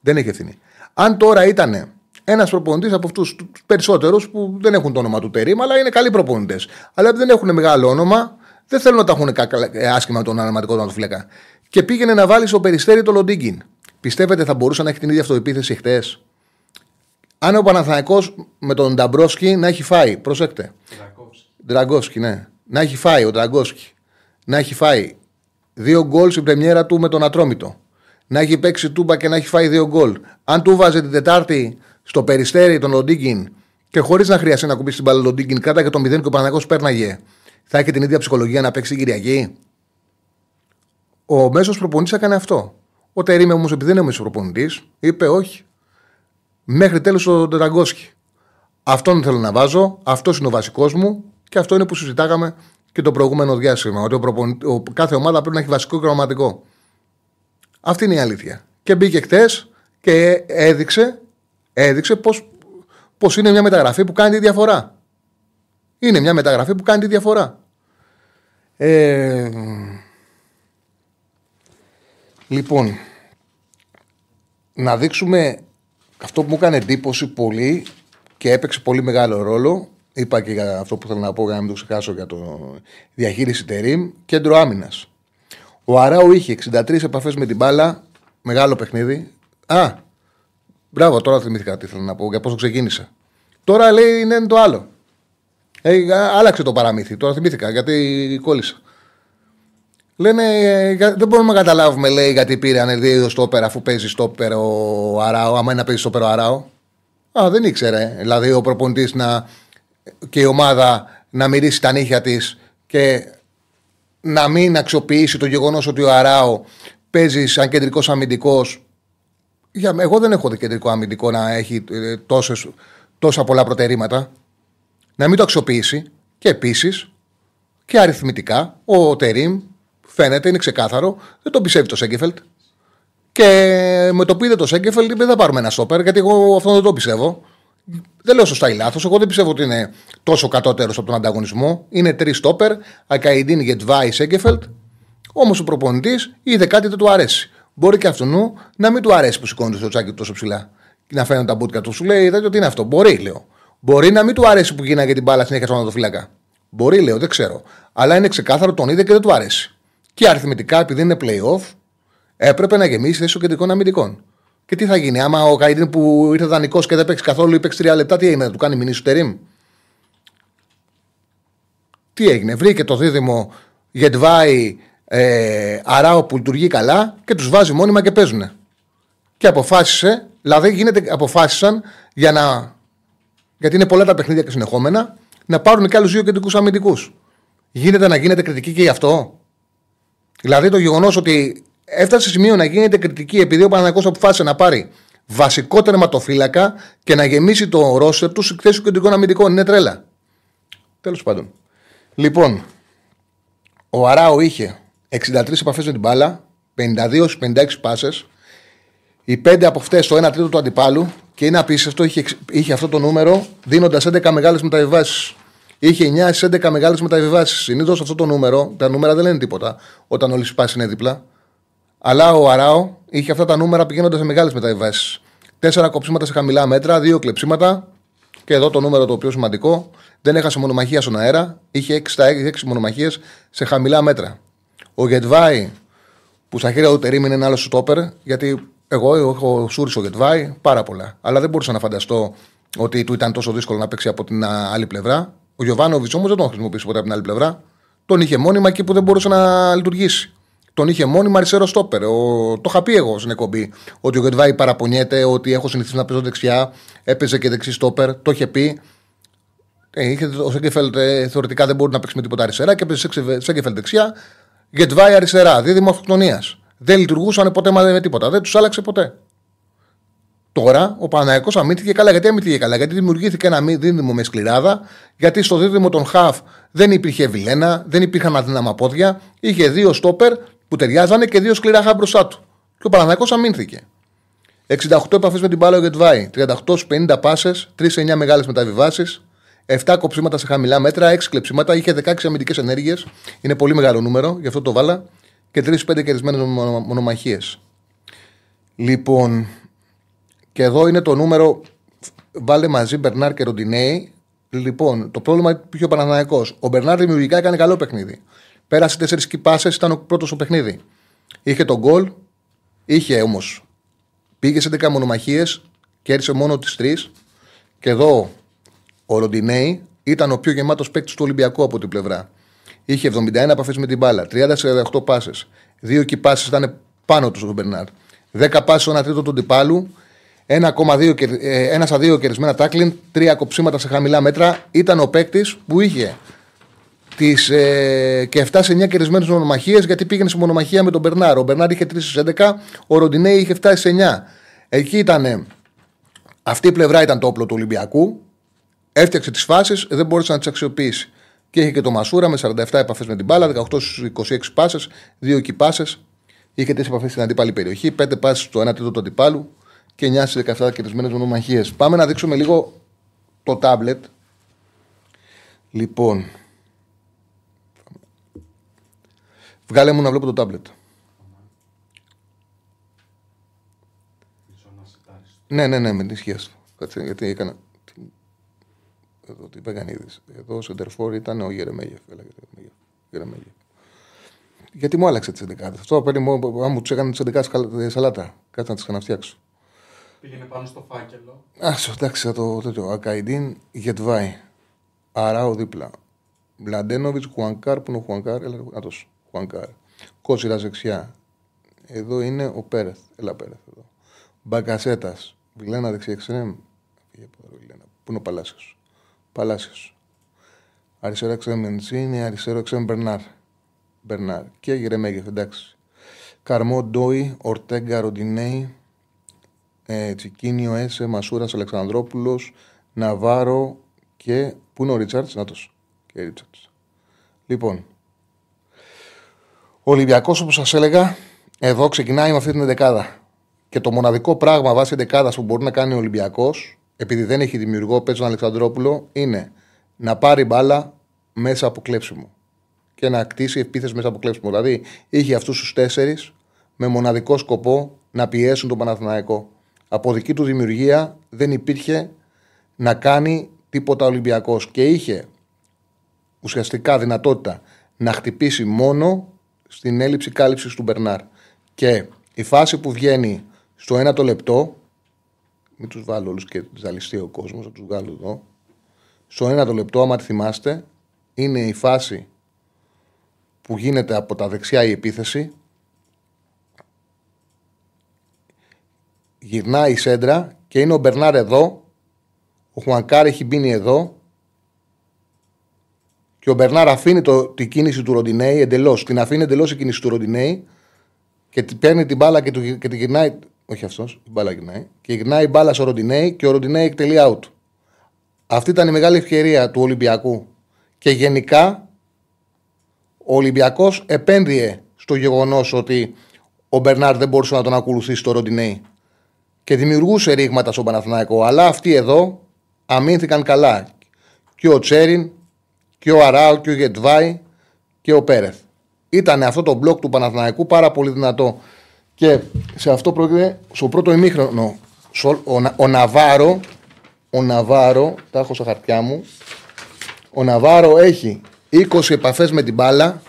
Δεν έχει ευθύνη. Αν τώρα ήταν ένας προπονητής από αυτούς τους περισσότερους που δεν έχουν το όνομα του Τερήμ, αλλά είναι καλοί προπονητές. Αλλά επειδή δεν έχουν μεγάλο όνομα, δεν θέλουν να τα έχουν κακα- ε, άσχημα τον αναλυματικό τερματοφύλακα. Και πήγαινε να βάλει στο περιστέρι το Λοντίγκιν. Πιστεύετε θα μπορούσε να έχει την ίδια αυτοεπίθεση χτες; Αν ο Παναθηναϊκός με τον Νταμπρόσκι να έχει φάει, προσέξτε. Τρακόψη. Ντραγκόσκι, ναι. Να έχει φάει ο Ντραγκόσκι. Να έχει φάει δύο γκολ στην πρεμιέρα του με τον Ατρόμητο. Να έχει παίξει τούμπα και να έχει φάει δύο γκολ. Αν του βάζε την Τετάρτη στο περιστέρι τον Λοντίγκιν και χωρίς να χρειαστεί να κουμπίσει την μπάλα Λοντίγκιν, κάταγε το 0 και ο Παναγό πέρναγε, θα έχει την ίδια ψυχολογία να παίξει την Κυριακή. Ο μέσος προπονητής έκανε αυτό. Ο Τερήμε όμως, επειδή δεν είναι μέσος προπονητής, είπε όχι. Μέχρι τέλος ο Τετραγκόσκι. Αυτόν θέλω να βάζω, αυτός είναι ο βασικός μου και αυτό είναι που συζητάγαμε και το προηγούμενο διάστημα. Ότι ο προπονη- ο, κάθε ομάδα πρέπει να έχει βασικό και κρωματικό. Αυτή είναι η αλήθεια. Και μπήκε χτε και έδειξε, έδειξε πως, πως είναι μια μεταγραφή που κάνει τη διαφορά. Είναι μια μεταγραφή που κάνει τη διαφορά. Ε, λοιπόν, να δείξουμε αυτό που μου έκανε εντύπωση πολύ και έπαιξε πολύ μεγάλο ρόλο. Είπα και για αυτό που θέλω να πω για να μην το ξεχάσω για το διαχείριση τερίμ. Κέντρο άμυνας. Ο Αράου είχε 63 επαφές με την μπάλα. Μεγάλο παιχνίδι. Α, μπράβο, τώρα θυμήθηκα τι θέλω να πω για πώ ξεκίνησε. Τώρα λέει είναι το άλλο. Ε, άλλαξε το παραμύθι. Τώρα θυμήθηκα γιατί κόλλησα. Λένε, ε, για- δεν μπορούμε να καταλάβουμε, λέει, γιατί πήραν δύο στόπερ αφού παίζει στόπερ ο Αράο, άμα είναι να παίζει στόπερ ο Αράο. Α, δεν ήξερε. Δηλαδή ο προπονητής να... και η ομάδα να μυρίσει τα νύχια της και να μην αξιοποιήσει το γεγονός ότι ο Αράο παίζει σαν κεντρικός αμυντικός. Για... Εγώ δεν έχω δει κεντρικό αμυντικό να έχει ε, τόσες, τόσα πολλά προτερήματα. Να μην το αξιοποιήσει και επίσης και αριθμητικά ο Τερίμ φαίνεται, είναι ξεκάθαρο, δεν τον πιστεύει το Σέγκεφελτ. Και με το που είδε το Σέγκεφελτ είπε: Δεν θα πάρουμε ένα στόπερ, γιατί εγώ αυτό δεν το πιστεύω. Δεν λέω σωστά ή λάθος. Εγώ δεν πιστεύω ότι είναι τόσο κατώτερος από τον ανταγωνισμό. Είναι τρεις στόπερ, Ακαϊντίν, Γετβάη, Σέγκεφελτ. Όμως ο προπονητής είδε κάτι δεν του αρέσει. Μπορεί και αυτού να μην του αρέσει που σηκώνει το τσάκι του τόσο ψηλά. Και να φαίνονται τα μπούτια του. Σου λέει: Δεν τι είναι αυτό; Μπορεί, λέω. Μπορεί να μην του αρέσει που γίναγε την μπάλα συνέχεια στον φυλακά. Μπορεί, λέω, δεν ξέρω. Αλλά είναι ξεκάθαρο, τον είδε και δεν του αρέσει. Και αριθμητικά, επειδή είναι playoff, έπρεπε να γεμίσει θέση των κεντρικών αμυντικών. Και τι θα γίνει, άμα ο Καϊντίν που ήρθε δανεικός και δεν παίξει καθόλου ή παίξει τρία λεπτά, τι έγινε, θα του κάνει μηνύσου σου τερίμ; Τι έγινε, βρήκε το δίδυμο Γετβάη ε, Αράο που λειτουργεί καλά και τους βάζει μόνιμα και παίζουν. Και αποφάσισε, δηλαδή γίνεται, αποφάσισαν για να. Γιατί είναι πολλά τα παιχνίδια και συνεχόμενα, να πάρουν και άλλους δύο κεντρικούς αμυντικούς. Γίνεται να γίνεται κριτική και γι' αυτό. Δηλαδή το γεγονός ότι έφτασε σε σημείο να γίνεται κριτική επειδή ο Παναγιώ αποφάσισε να πάρει βασικό τερματοφύλακα και να γεμίσει το ρόστερ τους σε θέση του κεντρικών αμυντικών. Είναι τρέλα. Τέλος πάντων. Λοιπόν, ο Αράο είχε 63 επαφές με την μπάλα, 52-56 πάσες. Οι 5 από αυτές το 1 τρίτο του αντιπάλου και είναι απίστευτο, είχε, είχε αυτό το νούμερο δίνοντας 11 μεγάλες μεταβιβάσεις. Είχε 9 στις 11 μεγάλες μεταβιβάσεις. Συνήθως αυτό το νούμερο, τα νούμερα δεν λένε τίποτα όταν όλοι οι σπάσει είναι δίπλα. Αλλά ο Αράο είχε αυτά τα νούμερα πηγαίνοντας σε μεγάλες μεταβιβάσεις. Τέσσερα κοψίματα σε χαμηλά μέτρα, δύο κλεψίματα. Και εδώ το νούμερο το πιο σημαντικό. Δεν έχασε μονομαχία στον αέρα. Είχε 6 στα 6 μονομαχίες σε χαμηλά μέτρα. Ο Γετβάη, που στα χέρια του τερίμηνε είναι ένα άλλο στόπερ, γιατί εγώ έχω σούρισο Γετβάη πάρα πολλά. Αλλά δεν μπορούσα να φανταστώ ότι του ήταν τόσο δύσκολο να παίξει από την άλλη πλευρά. Ο Γιωβάνοβιτς όμως δεν τον χρησιμοποιήσει ποτέ από την άλλη πλευρά. Τον είχε μόνιμα εκεί που δεν μπορούσε να λειτουργήσει. Τον είχε μόνιμα αριστερό στόπερ. Ο... Το είχα πει εγώ στην εκπομπή. Ότι ο Γετβάη παραπονιέται, ότι έχω συνηθίσει να παίζω δεξιά. Έπαιζε και δεξί στόπερ. Το είχε πει. Ε, είχε, ο Σέγκεφελτ ε, θεωρητικά δεν μπορεί να παίξει με τίποτα αριστερά και έπαιζε Σέγκεφελτ δεξιά. Γετβάη αριστερά. Δίδυμο αυτοκτονία. Δεν λειτουργούσαν ποτέ με τίποτα. Δεν τους άλλαξε ποτέ. Τώρα ο Παναγιακό αμύθηκε καλά. Γιατί αμύθηκε καλά, Γιατί δημιουργήθηκε ένα δίδυμο μες σκληράδα, γιατί στο δίδυμο των Χαφ δεν υπήρχε βιλένα, δεν υπήρχαν αδύναμα πόδια. Είχε δύο στόπερ που ταιριάζανε και δύο σκληρά χαφ μπροστά του. Και ο Παναγιακό αμήνθηκε. 68 επαφές με την μπάλα ο Γετβάη, 38 50 πάσες, 3-9 μεγάλες μεταβιβάσεις, 7 κοψίματα σε χαμηλά μέτρα, 6 κλεψίματα, είχε 16 αμυντικές ενέργειες. Είναι πολύ μεγάλο νούμερο, γι' αυτό το βάλα. Και 3-5 κερδισμένε μονομαχίες. Λοιπόν, και εδώ είναι το νούμερο. Βάλε μαζί Μπερνάρ και Ροντινέη. Λοιπόν, το πρόβλημα είχε ο Παναναναϊκό. Ο Μπερνάρ δημιουργικά έκανε καλό παιχνίδι. Πέρασε τέσσερις κυπάσε, ήταν ο πρώτος στο παιχνίδι. Είχε τον γκολ, είχε όμως. Πήγε σε 10 μονομαχίες, κέρδισε μόνο τις τρεις. Και εδώ ο Ροντινέη ήταν ο πιο γεμάτος παίκτης του Ολυμπιακού από την πλευρά. Είχε 71 επαφές με την μπάλα, 30-48 πάσες. Δύο κυπάσει ήταν πάνω τους ο Μπερνάρ. 10 πάσει στο ένα τρίτο του αντιπάλου 1,2 ένα στα δύο κερδισμένα τάκλιν, τρία κοψίματα σε χαμηλά μέτρα. Ήταν ο παίκτης που είχε τις, ε, και 7 σε 9 κερδισμένες μονομαχίες γιατί πήγαινε σε μονομαχία με τον Μπερνάρ. Ο Μπερνάρ είχε 3 στις 11, ο Ροντινέη είχε φτάσει σε 9. Εκεί ήταν. Αυτή η πλευρά ήταν το όπλο του Ολυμπιακού. Έφτιαξε τις φάσεις, δεν μπόρεσε να τις αξιοποιήσει. Και είχε και το Μασούρα με 47 επαφές με την μπάλα, 18 στους 26 πάσες, 2 κυπάσε. Είχε 4 επαφές στην αντίπαλη περιοχή, 5 πάσει στο 1 τρίτο του αντιπάλου και 9 στις 17 κερδισμένες μονομαχίες. Πάμε να δείξουμε λίγο το τάμπλετ. Λοιπόν. Βγάλε μου να βλέπω το τάμπλετ. Ναι, ναι, ναι, με την ισχύα Κάτσε, γιατί έκανα. Εδώ τι Παγανίδη. Εδώ ο Σεντερφόρ ήταν ο Γερεμέγεφ. Γερεμέγεφ. Γιατί μου άλλαξε τις 11. Αυτό παίρνει μου, αν μου τους έκανε τις 11 σαλάτα. Κάτσε να τις ξαναφτιάξω. Πήγαινε πάνω στο φάκελο. Α, εντάξει, θα το τέτοιο. Ακαϊντίν, Γέντβαϊ. Αράου δίπλα. Μλαντένοβιτς, Χουανκάρ, που είναι ο Χουανκάρ, έλα, να το Χουανκάρ. Κότσιρα δεξιά. Εδώ είναι ο Πέρεθ. Έλα Πέρεθ εδώ. Μπακασέτας. Βιλένα δεξιά εξτρέμ. Πού είναι ο Παλάσιος. Παλάσιος. Αριστερό εξτρέμ Μαντσίνι, αριστερό εξτρέμ Μπερνάρ. Μπερνάρ. Και Γερεμέγεφ, εντάξει. Καρμό Ντόι, Ορτέγκα Ροντινέη, ε, Τσικίνιο, Έσε, Μασούρας, Αλεξανδρόπουλος, Ναβάρο και. Πού είναι ο Ρίτσαρτς, να το. Και Ρίτσαρτς. Λοιπόν, ο Ολυμπιακός, όπως σας έλεγα, εδώ ξεκινάει με αυτή την δεκάδα. Και το μοναδικό πράγμα βάσει δεκάδας που μπορεί να κάνει ο Ολυμπιακός, επειδή δεν έχει δημιουργό, παίζει τον Αλεξανδρόπουλο, είναι να πάρει μπάλα μέσα από κλέψιμο. Και να κτίσει επίθεση μέσα από κλέψιμο. Δηλαδή, είχε αυτούς τους τέσσερις με μοναδικό σκοπό να πιέσουν τον Παναθηναϊκό από δική του δημιουργία δεν υπήρχε να κάνει τίποτα Ολυμπιακός και είχε ουσιαστικά δυνατότητα να χτυπήσει μόνο στην έλλειψη κάλυψης του Μπερνάρ. Και η φάση που βγαίνει στο ένα το λεπτό, μην τους βάλω όλους και ζαλιστεί ο κόσμος, θα τους βγάλω εδώ. Στο ένα το λεπτό, άμα τη θυμάστε, είναι η φάση που γίνεται από τα δεξιά η επίθεση γυρνάει η σέντρα και είναι ο Μπερνάρ εδώ. Ο Χουανκάρ έχει μπει εδώ. Και ο Μπερνάρ αφήνει το, την κίνηση του Ροντινέη εντελώς. Την αφήνει εντελώς η κίνηση του Ροντινέη και τη- παίρνει την μπάλα και, του, και τη γυρνάει. Όχι αυτός, η μπάλα γυρνάει. Και γυρνάει η μπάλα στο Ροντινέη και ο Ροντινέη εκτελεί out. Αυτή ήταν η μεγάλη ευκαιρία του Ολυμπιακού. Και γενικά ο Ολυμπιακός επένδυε στο γεγονός ότι ο Μπερνάρ δεν μπορούσε να τον ακολουθήσει στο Ροντινέη. Και δημιουργούσε ρήγματα στον Παναθηναϊκό. Αλλά αυτοί εδώ αμήνθηκαν καλά. Και ο Τσέριν, και ο Αράου, και ο Γετβάη, και ο Πέρεθ. Ήταν αυτό το μπλοκ του Παναθηναϊκού πάρα πολύ δυνατό. Και σε αυτό πρόκειται στο πρώτο ημίχρονο. σο- Ο, Να- ο Ναβάρο, ο Ναβάρο, τα έχω στα χαρτιά μου. Ο Ναβάρο έχει 20 επαφές με την μπάλα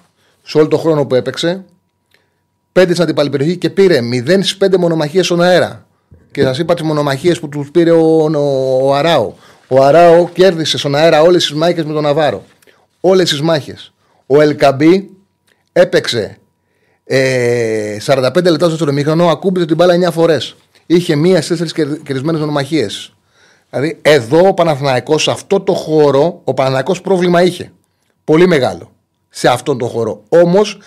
σε όλο το χρόνο που έπαιξε. 5 στην αντιπαλή περιοχή και πήρε 0 στις 5 μονομαχίες στον αέρα. Και σας είπα τις μονομαχίες που τους πήρε ο, ο, ο Αράο. Ο Αράο κέρδισε στον αέρα όλες τις μάχες με τον Ναβάρο. Όλες τις μάχες. Ο Ελκαμπή έπαιξε ε, 45 λεπτά στο τρομήχρονο, ακούμπησε την μπάλα 9 φορές. Είχε μίας στι 4 κερδισμένες μονομαχίε. Δηλαδή, εδώ ο Παναθηναϊκός σε αυτό το χώρο, ο Παναθηναϊκός πρόβλημα είχε. Πολύ μεγάλο. Σε αυτόν τον χώρο. Όμως,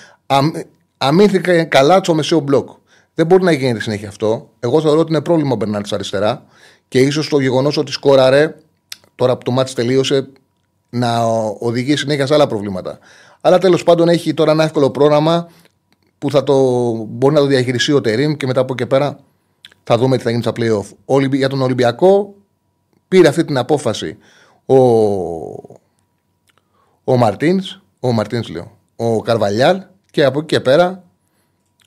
αμήνθηκε καλά στο μεσαίο μπλοκ. Δεν μπορεί να γίνει συνέχεια αυτό. Εγώ θεωρώ ότι είναι πρόβλημα ο Μπερνάρτ αριστερά και ίσως το γεγονός ότι σκόραρε τώρα που το μάτι τελείωσε να οδηγεί συνέχεια σε άλλα προβλήματα. Αλλά τέλος πάντων έχει τώρα ένα εύκολο πρόγραμμα που θα το, μπορεί να το διαχειριστεί ο Τερήμ και μετά από εκεί και πέρα θα δούμε τι θα γίνει στα playoff. Ολυμπι- Για τον Ολυμπιακό πήρε αυτή την απόφαση ο, ο Μαρτίνς, ο Μαρτίνς λέω, ο Καρβαλιάλ και από εκεί και πέρα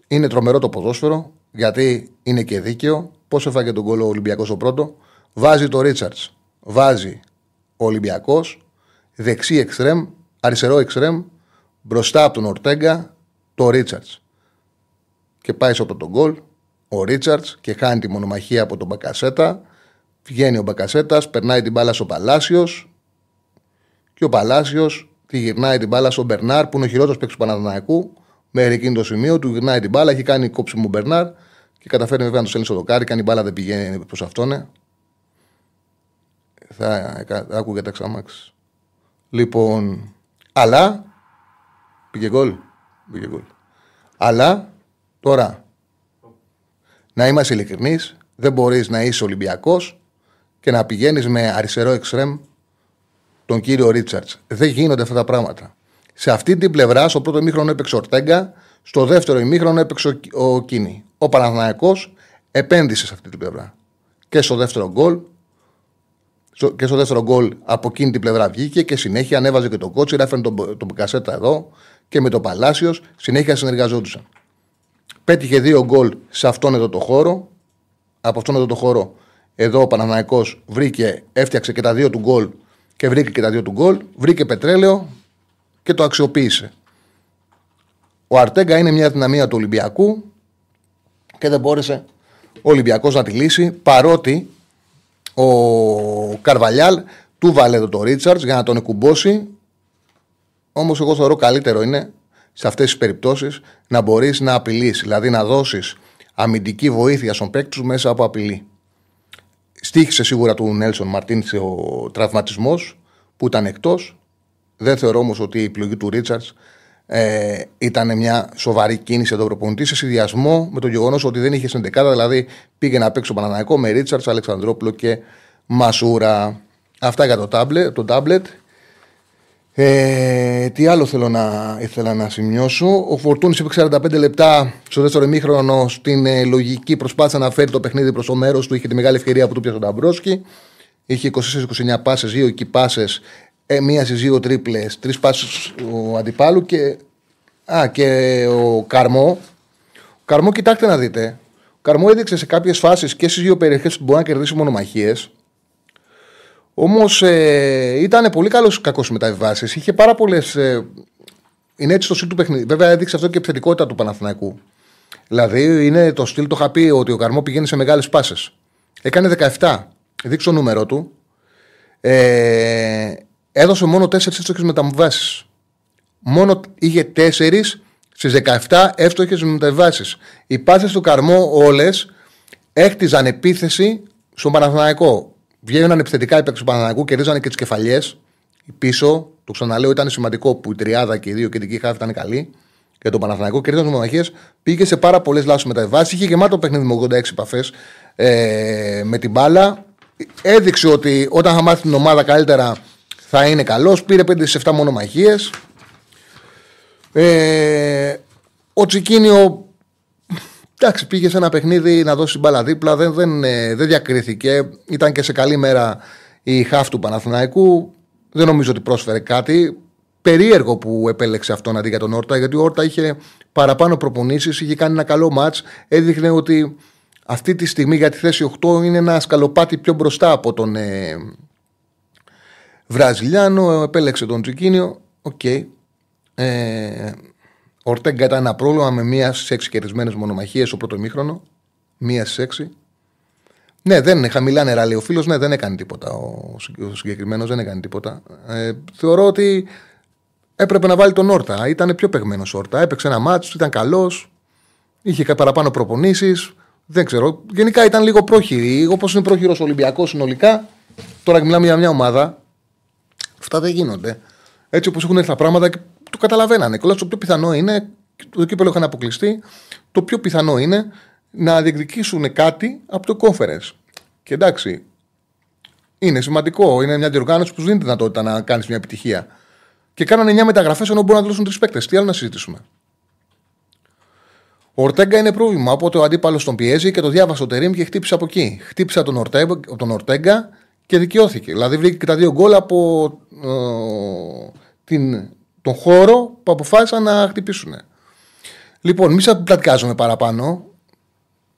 είναι τρομερό το ποδόσφαιρο γιατί είναι και δίκαιο. Πώς έφαγε τον κόλλο ο Ολυμπιακός ο πρώτο, βάζει το Ρίτσαρτς, βάζει ο Ολυμπιακός, δεξί εξτρέμ, αριστερό εξτρέμ, μπροστά από τον Ορτέγκα το Ρίτσαρτ. Και πάει στο πρώτο γκολ ο Ρίτσαρτ και χάνει τη μονομαχία από τον Μπακασέτα. Βγαίνει ο Μπακασέτας, περνάει την μπάλα στο Παλάσιος και ο Παλάσιος τη γυρνάει την μπάλα στον Μπερνάρ που είναι ο χειρότερος παίκτης του Παναδαναϊκού. Μέχρι εκείνο το σημείο του γυρνάει την μπάλα, έχει κάνει κόψιμο ο Μπερνάρ και καταφέρνει βέβαια να το στέλνει στο δοκάρι. Και αν η μπάλα δεν πηγαίνει προς αυτόν, ε, θα άκουγε ξαμάξ. Λοιπόν, αλλά πήγε γκολ. Πήγε γκολ. Αλλά τώρα να είμαστε ειλικρινείς, δεν μπορείς να είσαι Ολυμπιακός και να πηγαίνεις με αριστερό εξτρέμ τον κύριο Ρίτσαρτς. Δεν γίνονται αυτά τα πράγματα. Σε αυτή την πλευρά, στο πρώτο ημίχρονο έπαιξε ο Ορτέγκα, στο δεύτερο ημίχρονο έπαιξε ο, ο Κίνη. Ο Παναθηναϊκός επένδυσε σε αυτή την πλευρά. Και στο δεύτερο γκολ, στο- και στο δεύτερο γκολ από εκείνη την πλευρά βγήκε και συνέχεια ανέβαζε και τον κότσιρα, έφερε τον, τον Κασέτα εδώ και με τον Παλάσιος συνέχεια συνεργαζόντουσαν. Πέτυχε δύο γκολ σε αυτόν εδώ το χώρο. Από αυτόν εδώ το χώρο, εδώ ο Παναθηναϊκός βρήκε, έφτιαξε και τα δύο του γκολ και βρήκε και τα δύο του γκολ. Βρήκε πετρέλαιο και το αξιοποίησε. Ο Αρτέγκα είναι μια δυναμία του Ολυμπιακού και δεν μπόρεσε ο Ολυμπιακός να τη λύσει παρότι ο Καρβαλιάλ του βάλε εδώ το Ρίτσαρτς για να τον εκουμπώσει. Όμως, εγώ θεωρώ καλύτερο είναι σε αυτές τις περιπτώσεις να μπορείς να απειλείς, δηλαδή να δώσεις αμυντική βοήθεια στον παίκτη σου μέσα από απειλή. Στήχησε σίγουρα του Νέλσον Μαρτίν ο τραυματισμός που ήταν εκτός. Δεν θεωρώ όμως ότι η επιλογή του Ρίτσαρτς ε, ήταν μια σοβαρή κίνηση εδώ προπονητής σε συνδυασμό με το γεγονός ότι δεν είχε συνδεκάδα, δηλαδή πήγε να παίξει το Παναναναϊκό με Ρίτσαρτς, Αλεξανδρόπουλο και Μασούρα. Αυτά για το τάμπλετ. Το τάμπλετ. Ε, τι άλλο θέλω να, ήθελα να σημειώσω. Ο Φορτούνης είπε 45 λεπτά στο δεύτερο ημίχρονο στην ε, λογική προσπάθησε να φέρει το παιχνίδι προς το μέρος του. Είχε τη μεγάλη ευκαιρία που του πιάσε ο Νταμπρόσκι. Είχε 24-29 πάσες, δύο εκεί πάσες, ε, μία στι δύο τρίπλες, τρεις πάσες ο αντιπάλου και, α, και ο Καρμό. Ο Καρμό, κοιτάξτε να δείτε. Ο Καρμό έδειξε σε κάποιες φάσεις και στις δύο περιοχές που μπορεί να κερδίσει μονομαχίες. Όμως ε, ήταν πολύ καλός κακός στι μεταβιβάσεις. Είχε πάρα πολλές. Ε, είναι έτσι το στυλ του παιχνίδι. Βέβαια έδειξε αυτό και η επιθετικότητα του Παναθηναϊκού. Δηλαδή είναι το στυλ, το είχα πει ότι ο Καρμό πηγαίνει σε μεγάλες πάσες. Έκανε 17. Δείξω το νούμερο του. Ε, έδωσε μόνο 4 εύστοχες μεταβάσει. Μόνο είχε 4 στις 17 εύστοχες μεταβάσει. Οι πάσες του Καρμό όλες έκτιζαν επίθεση στον Παναθηναϊκό. Βγαίνανε επιθετικά οι παίκτες του Παναθηναϊκού, κερδίζανε και τις κεφαλιές. Πίσω, το ξαναλέω, ήταν σημαντικό που η τριάδα και οι δύο κεντρικοί χάφη ήταν καλοί. για τον Παναθηναϊκό, κερδίζοντα μονομαχίε, πήγε σε πάρα πολλές λάθος μεταβάσει. Είχε γεμάτο παιχνίδι με 86 επαφές ε, με την μπάλα. Έδειξε ότι όταν θα μάθει την ομάδα καλύτερα θα είναι καλός. Πήρε 5-7 μονομαχίες. Ε, ο Τσικίνιο εντάξει, πήγε σε ένα παιχνίδι να δώσει μπάλα δίπλα. Δεν, δεν, ε, δεν διακρίθηκε. Ήταν και σε καλή μέρα η χάφ του Παναθηναϊκού. Δεν νομίζω ότι πρόσφερε κάτι. Περίεργο που επέλεξε αυτόν αντί για τον Όρτα, γιατί ο Όρτα είχε παραπάνω προπονήσεις, είχε κάνει ένα καλό ματς. Έδειχνε ότι αυτή τη στιγμή για τη θέση 8 είναι ένα σκαλοπάτι πιο μπροστά από τον ε, Βραζιλιάνο. Επέλεξε τον Τσικίνιο. OK. Okay. Ε, ο Ορτέγκα ήταν ένα πρόβλημα με μία στις έξι κερδισμένες μονομαχίες στο πρώτο ημίχρονο. Μία στις έξι. Ναι, δεν είναι χαμηλά νερά, λέει ο φίλος. Ναι, δεν έκανε τίποτα. Ο, ο συγκεκριμένος δεν έκανε τίποτα. Ε, θεωρώ ότι έπρεπε να βάλει τον Όρτα. Ήταν πιο παιγμένο Όρτα. Έπαιξε ένα μάτσο, ήταν καλός. Είχε παραπάνω προπονήσεις. Δεν ξέρω. Γενικά ήταν λίγο πρόχειρη. Όπως είναι πρόχειρος Ολυμπιακός συνολικά. Τώρα μιλάμε για μια ομάδα. Αυτά δεν γίνονται. Έτσι όπως έχουν έρθει τα πράγματα το καταλαβαίνανε. Κολλάς το πιο πιθανό είναι, το κύπελο είχαν αποκλειστεί, το πιο πιθανό είναι να διεκδικήσουν κάτι από το conference. Και εντάξει, είναι σημαντικό. Είναι μια διοργάνωση που σου δίνει τη δυνατότητα να κάνεις μια επιτυχία. Και κάνανε 9 μεταγραφές ενώ μπορούν να δώσουν τρεις παίκτες. Τι άλλο να συζητήσουμε; Ο Ορτέγκα είναι πρόβλημα. Οπότε ο αντίπαλος τον πιέζει και το διάβασε ο Τερήμ και χτύπησε από εκεί. Χτύπησε τον, Ορτέγκα, τον Ορτέγκα και δικαιώθηκε. Δηλαδή βρήκε και τα δύο γκολ από ε, την τον χώρο που αποφάσισαν να χτυπήσουν. Λοιπόν, μη σα πλατιάζουμε παραπάνω.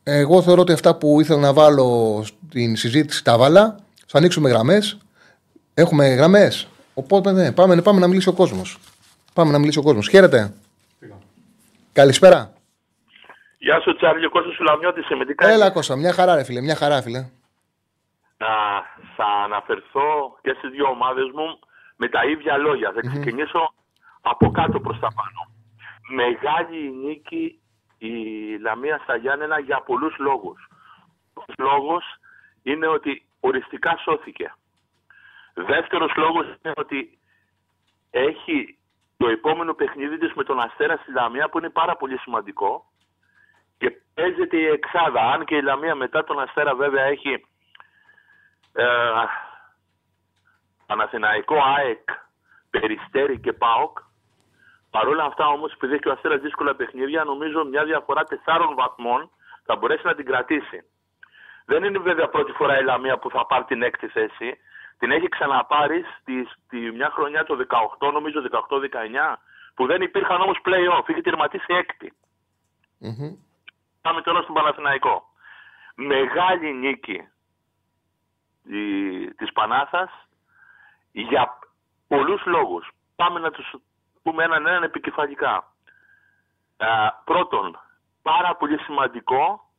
Εγώ θεωρώ ότι αυτά που ήθελα να βάλω στην συζήτηση τα βάλα. Θα ανοίξουμε γραμμές. Έχουμε γραμμές. Οπότε ναι, πάμε, πάμε να μιλήσει ο κόσμος. Πάμε να μιλήσει ο κόσμος. Χαίρετε. Καλησπέρα. Γεια σου, Τσάρλι, ο Κώστας Σουλαμιώτης είμαι. Τι Έλα, Κώστα, μια χαρά, ρε φίλε, μια χαρά, φίλε. Να θα αναφερθώ και στις δύο ομάδες μου με τα ίδια λόγια. Θα ξεκινήσω από κάτω προς τα πάνω. Μεγάλη νίκη η Λαμία στα Γιάννενα για πολλούς λόγους. Ο λόγος είναι ότι οριστικά σώθηκε. Δεύτερος λόγος είναι ότι έχει το επόμενο παιχνίδι της με τον Αστέρα στη Λαμία που είναι πάρα πολύ σημαντικό και παίζεται η Εξάδα. Αν και η Λαμία μετά τον Αστέρα βέβαια έχει ε, Παναθηναϊκό ΑΕΚ, Περιστέρι και ΠΑΟΚ Παρ' όλα αυτά όμως, επειδή έχει ο Αστέρας δύσκολα παιχνίδια, νομίζω μια διαφορά τεσσάρων βαθμών θα μπορέσει να την κρατήσει. Δεν είναι βέβαια πρώτη φορά η Λαμία που θα πάρει την έκτη θέση. Την έχει ξαναπάρει στη, στη μια χρονιά το 18, νομίζω 18-19, που δεν υπήρχαν όμως play-off. Είχε τερματίσει έκτη. Mm-hmm. Πάμε τώρα στον Παναθηναϊκό. Μεγάλη νίκη της Πανάθας για πολλούς λόγους. Πάμε να τους πούμε έναν έναν επικεφαλικά. πρώτον, πάρα πολύ σημαντικό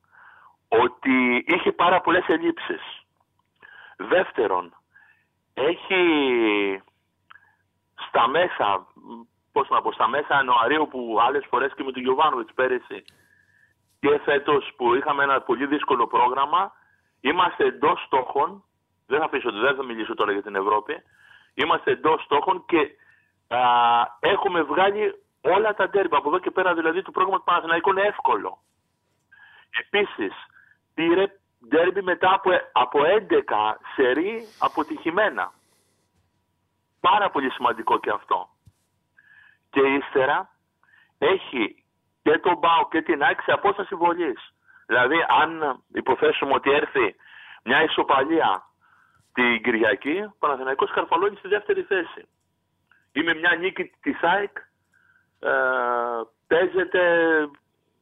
ότι είχε πάρα πολλές ελλείψεις. Δεύτερον, έχει στα μέσα, πώς να πω, στα μέσα Ιανουαρίου που άλλες φορές και με τον Γιωβάνοβιτς πέρυσι και φέτος που είχαμε ένα πολύ δύσκολο πρόγραμμα, είμαστε εντός στόχων, δεν θα αφήσω, δεν θα μιλήσω τώρα για την Ευρώπη, είμαστε εντός στόχων και έχουμε βγάλει όλα τα ντέρμπι. Από εδώ και πέρα δηλαδή το πρόγραμμα του Παναθηναϊκού είναι εύκολο. Επίσης, πήρε ντέρμπι μετά από, από 11 σερί αποτυχημένα. Πάρα πολύ σημαντικό και αυτό. Και ύστερα έχει και τον Μπάου και την Άκη σε απόσταση βολής. Δηλαδή, αν υποθέσουμε ότι έρθει μια ισοπαλία την Κυριακή, ο Παναθηναϊκός καρφαλώνει στη δεύτερη θέση ή με μια νίκη της ΑΕΚ ε, παίζεται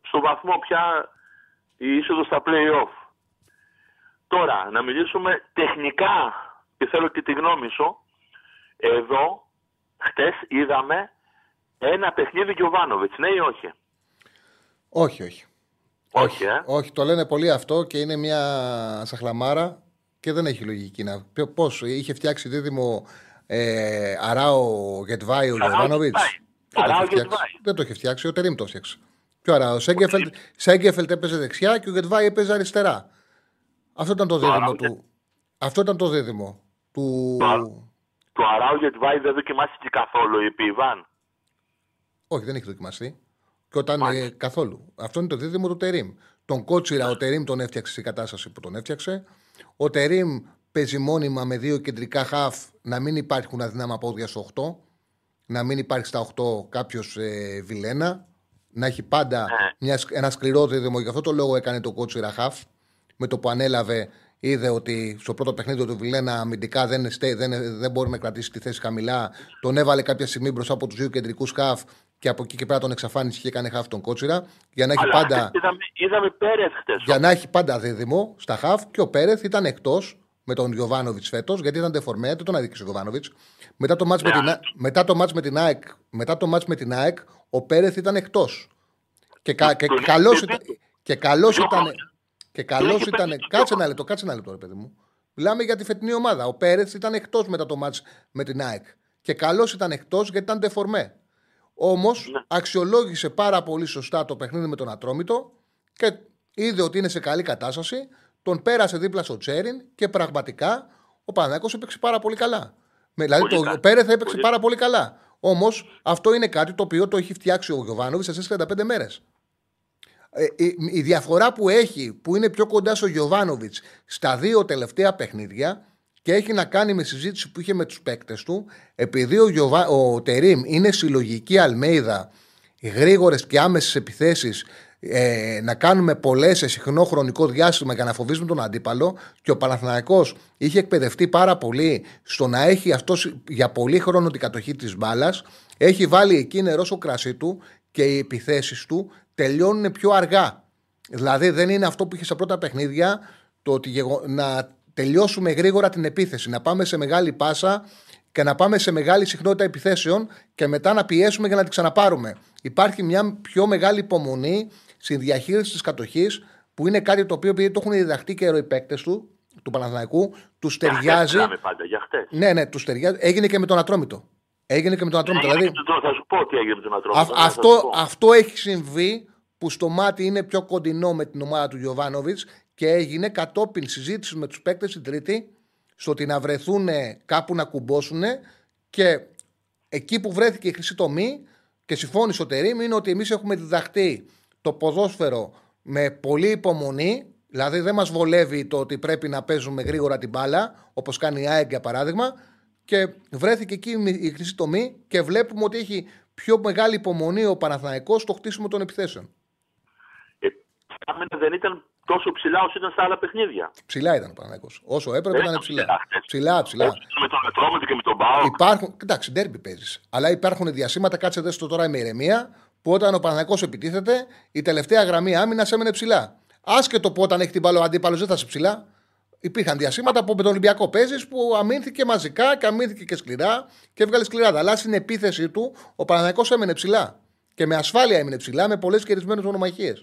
στο βαθμό πια η είσοδος στα play-off. Τώρα, να μιλήσουμε τεχνικά και θέλω και τη γνώμη σου. Εδώ, χτες είδαμε ένα παιχνίδι Γιωβάνοβιτς, ναι ή όχι; Όχι, όχι. Όχι, ε; όχι, το λένε πολύ αυτό και είναι μια σαχλαμάρα και δεν έχει λογική. Να... Πώς, είχε φτιάξει δίδυμο ε, Αράο Γετβάη ο Γιωβάνοβιτ. Δεν το είχε φτιάξει, ο Τερήμ το έφτιαξε. Ποιο Αράο, Σέγκεφελτ έπαιζε δεξιά και ο Γετβάη έπαιζε αριστερά. Αυτό ήταν το δίδυμο του. Αυτό ήταν το δίδυμο του. Το Αράο Γετβάη δεν δοκιμάστηκε καθόλου, είπε Ιβάν. Όχι, δεν έχει δοκιμαστεί. Και όταν ε, Μάλιστα. καθόλου. Αυτό είναι το δίδυμο του Τερήμ. Τον Κότσιρα ο Τερήμ τον έφτιαξε στην κατάσταση που τον έφτιαξε. Ο Τερήμ παίζει μόνιμα με δύο κεντρικά χαφ να μην υπάρχουν αδυνάμα πόδια στο 8. Να μην υπάρχει στα 8 κάποιος ε, Βιλένα. Να έχει πάντα Ναι. μια, σ- ένα σκληρό δίδυμο. Γι' αυτό το λόγο έκανε το Κότσιρα χαφ. Με το που ανέλαβε, είδε ότι στο πρώτο παιχνίδι του Βιλένα αμυντικά δεν, στέ- δεν, δεν μπορεί να κρατήσει τη θέση χαμηλά. Τον έβαλε κάποια στιγμή μπροστά από τους δύο κεντρικούς χαφ και από εκεί και πέρα τον εξαφάνισε και έκανε χαφ τον Κότσιρα. Για να έχει Αλλά πάντα. χθες είδαμε, είδαμε Πέρεθ χτες. Για να έχει πάντα δίδυμο στα χαφ και ο Πέρεθ ήταν εκτός με τον Γιωβάνοβιτς φέτος, γιατί ήταν δεφορμέ, δεν τον αδίκησε ο Γιωβάνοβιτς. Μετά το μάτς με, Ναι, την, Α- αλλά- μετά το μάτς με την ΑΕΚ, μετά το μάτς με την ΑΕΚ, ο Πέρεθ ήταν εκτός. Και, κα, και, τον και καλός είχε ήταν. πει- Και καλός Δυο ήταν. χρόνια. Και καλός είχε ήταν. πει δυο Κάτσε ένα χρόνια. λεπτό, κάτσε ένα λεπτό, ρε παιδί μου. Μιλάμε για τη φετινή ομάδα. Ο Πέρεθ ήταν εκτός μετά το μάτς με την ΑΕΚ. Και καλός ήταν εκτός γιατί ήταν δεφορμέ. Όμως Ναι. αξιολόγησε πάρα πολύ σωστά το παιχνίδι με τον Ατρόμητο και είδε ότι είναι σε καλή κατάσταση. Τον πέρασε δίπλα στο Τσέριν και πραγματικά ο Παναγιώτος έπαιξε πάρα πολύ καλά. Με, δηλαδή Πολύ το καλά. Πέρεθ έπαιξε Πολύ. πάρα πολύ καλά. Όμως αυτό είναι κάτι το οποίο το έχει φτιάξει ο Γιωβάνοβιτς σε 35 μέρες. Ε, η, η διαφορά που έχει, που είναι πιο κοντά στο Γιωβάνοβιτς στα δύο τελευταία παιχνίδια και έχει να κάνει με συζήτηση που είχε με τους παίκτες του, επειδή ο, Γιωβα, ο Τερήμ είναι συλλογική Αλμέιδα, γρήγορες και άμεσες επιθέσεις, ε, να κάνουμε πολλές σε συχνό χρονικό διάστημα για να φοβίζουμε τον αντίπαλο και ο Παναθηναϊκός είχε εκπαιδευτεί πάρα πολύ στο να έχει αυτός για πολύ χρόνο την κατοχή της μπάλας. Έχει βάλει εκεί νερό στο κρασί του και οι επιθέσεις του τελειώνουν πιο αργά. Δηλαδή δεν είναι αυτό που είχε στα πρώτα παιχνίδια, το ότι γεγο- να τελειώσουμε γρήγορα την επίθεση, να πάμε σε μεγάλη πάσα και να πάμε σε μεγάλη συχνότητα επιθέσεων και μετά να πιέσουμε για να την ξαναπάρουμε. Υπάρχει μια πιο μεγάλη υπομονή στη διαχείριση της κατοχής, που είναι κάτι το οποίο επειδή το έχουν διδαχτεί και οι παίκτες του, του Παναθηναϊκού, τους Για χτες ταιριάζει. μιλάμε πάντα, για χτες. Ναι, ναι, τους ταιριάζει. Έγινε και με τον Ατρόμητο. Έγινε και με τον Ατρόμητο. Έγινε Δηλαδή, και το- Θα σου πω τι έγινε με τον Ατρόμητο. Α- ναι, θα αυτό, σου πω. αυτό έχει συμβεί που στο μάτι είναι πιο κοντινό με την ομάδα του Γιωβάνοβιτς και έγινε κατόπιν συζήτηση με τους παίκτες την Τρίτη στο ότι να βρεθούν κάπου να κουμπώσουν και εκεί που βρέθηκε η χρυσή τομή και συμφώνησε ο Τερήμ είναι ότι εμείς έχουμε διδαχτεί το ποδόσφαιρο με πολύ υπομονή. Δηλαδή δεν μας βολεύει το ότι πρέπει να παίζουμε γρήγορα την μπάλα, όπως κάνει η ΑΕΚ για παράδειγμα. Και βρέθηκε εκεί η χρυσή τομή και βλέπουμε ότι έχει πιο μεγάλη υπομονή ο Παναθηναϊκός στο χτίσιμο των επιθέσεων. Ε, άμενα δεν ήταν τόσο ψηλά όσο ήταν στα άλλα παιχνίδια. Ψηλά ήταν ο Παναθηναϊκός. Όσο έπρεπε Δεν ήταν ήταν ψηλά. ψηλά χθες. Ψηλά, ψηλά. Όχι με τον Ατρόμητο και με τον Πάο. Υπάρχουν, κοιτάξτε, ντέρμπι παίζεις. Αλλά υπάρχουν διασύματα, κάτσε δες το τώρα με ηρεμία, που όταν ο Παναθηναϊκός επιτίθεται, η τελευταία γραμμή άμυνας έμενε ψηλά. Άσχετο που όταν έχει την μπάλα ο αντίπαλος δεν θα είσαι ψηλά. Υπήρχαν διασύματα που με τον Ολυμπιακό παίζεις που αμήνθηκε μαζικά και αμήνθηκε και σκληρά και έβγαλε σκληρά. Αλλά στην επίθεση του ο Παναθηναϊκός έμενε ψηλά. Και με ασφάλεια έμεινε ψηλά με πολλές κερδισμένε μονομαχίε.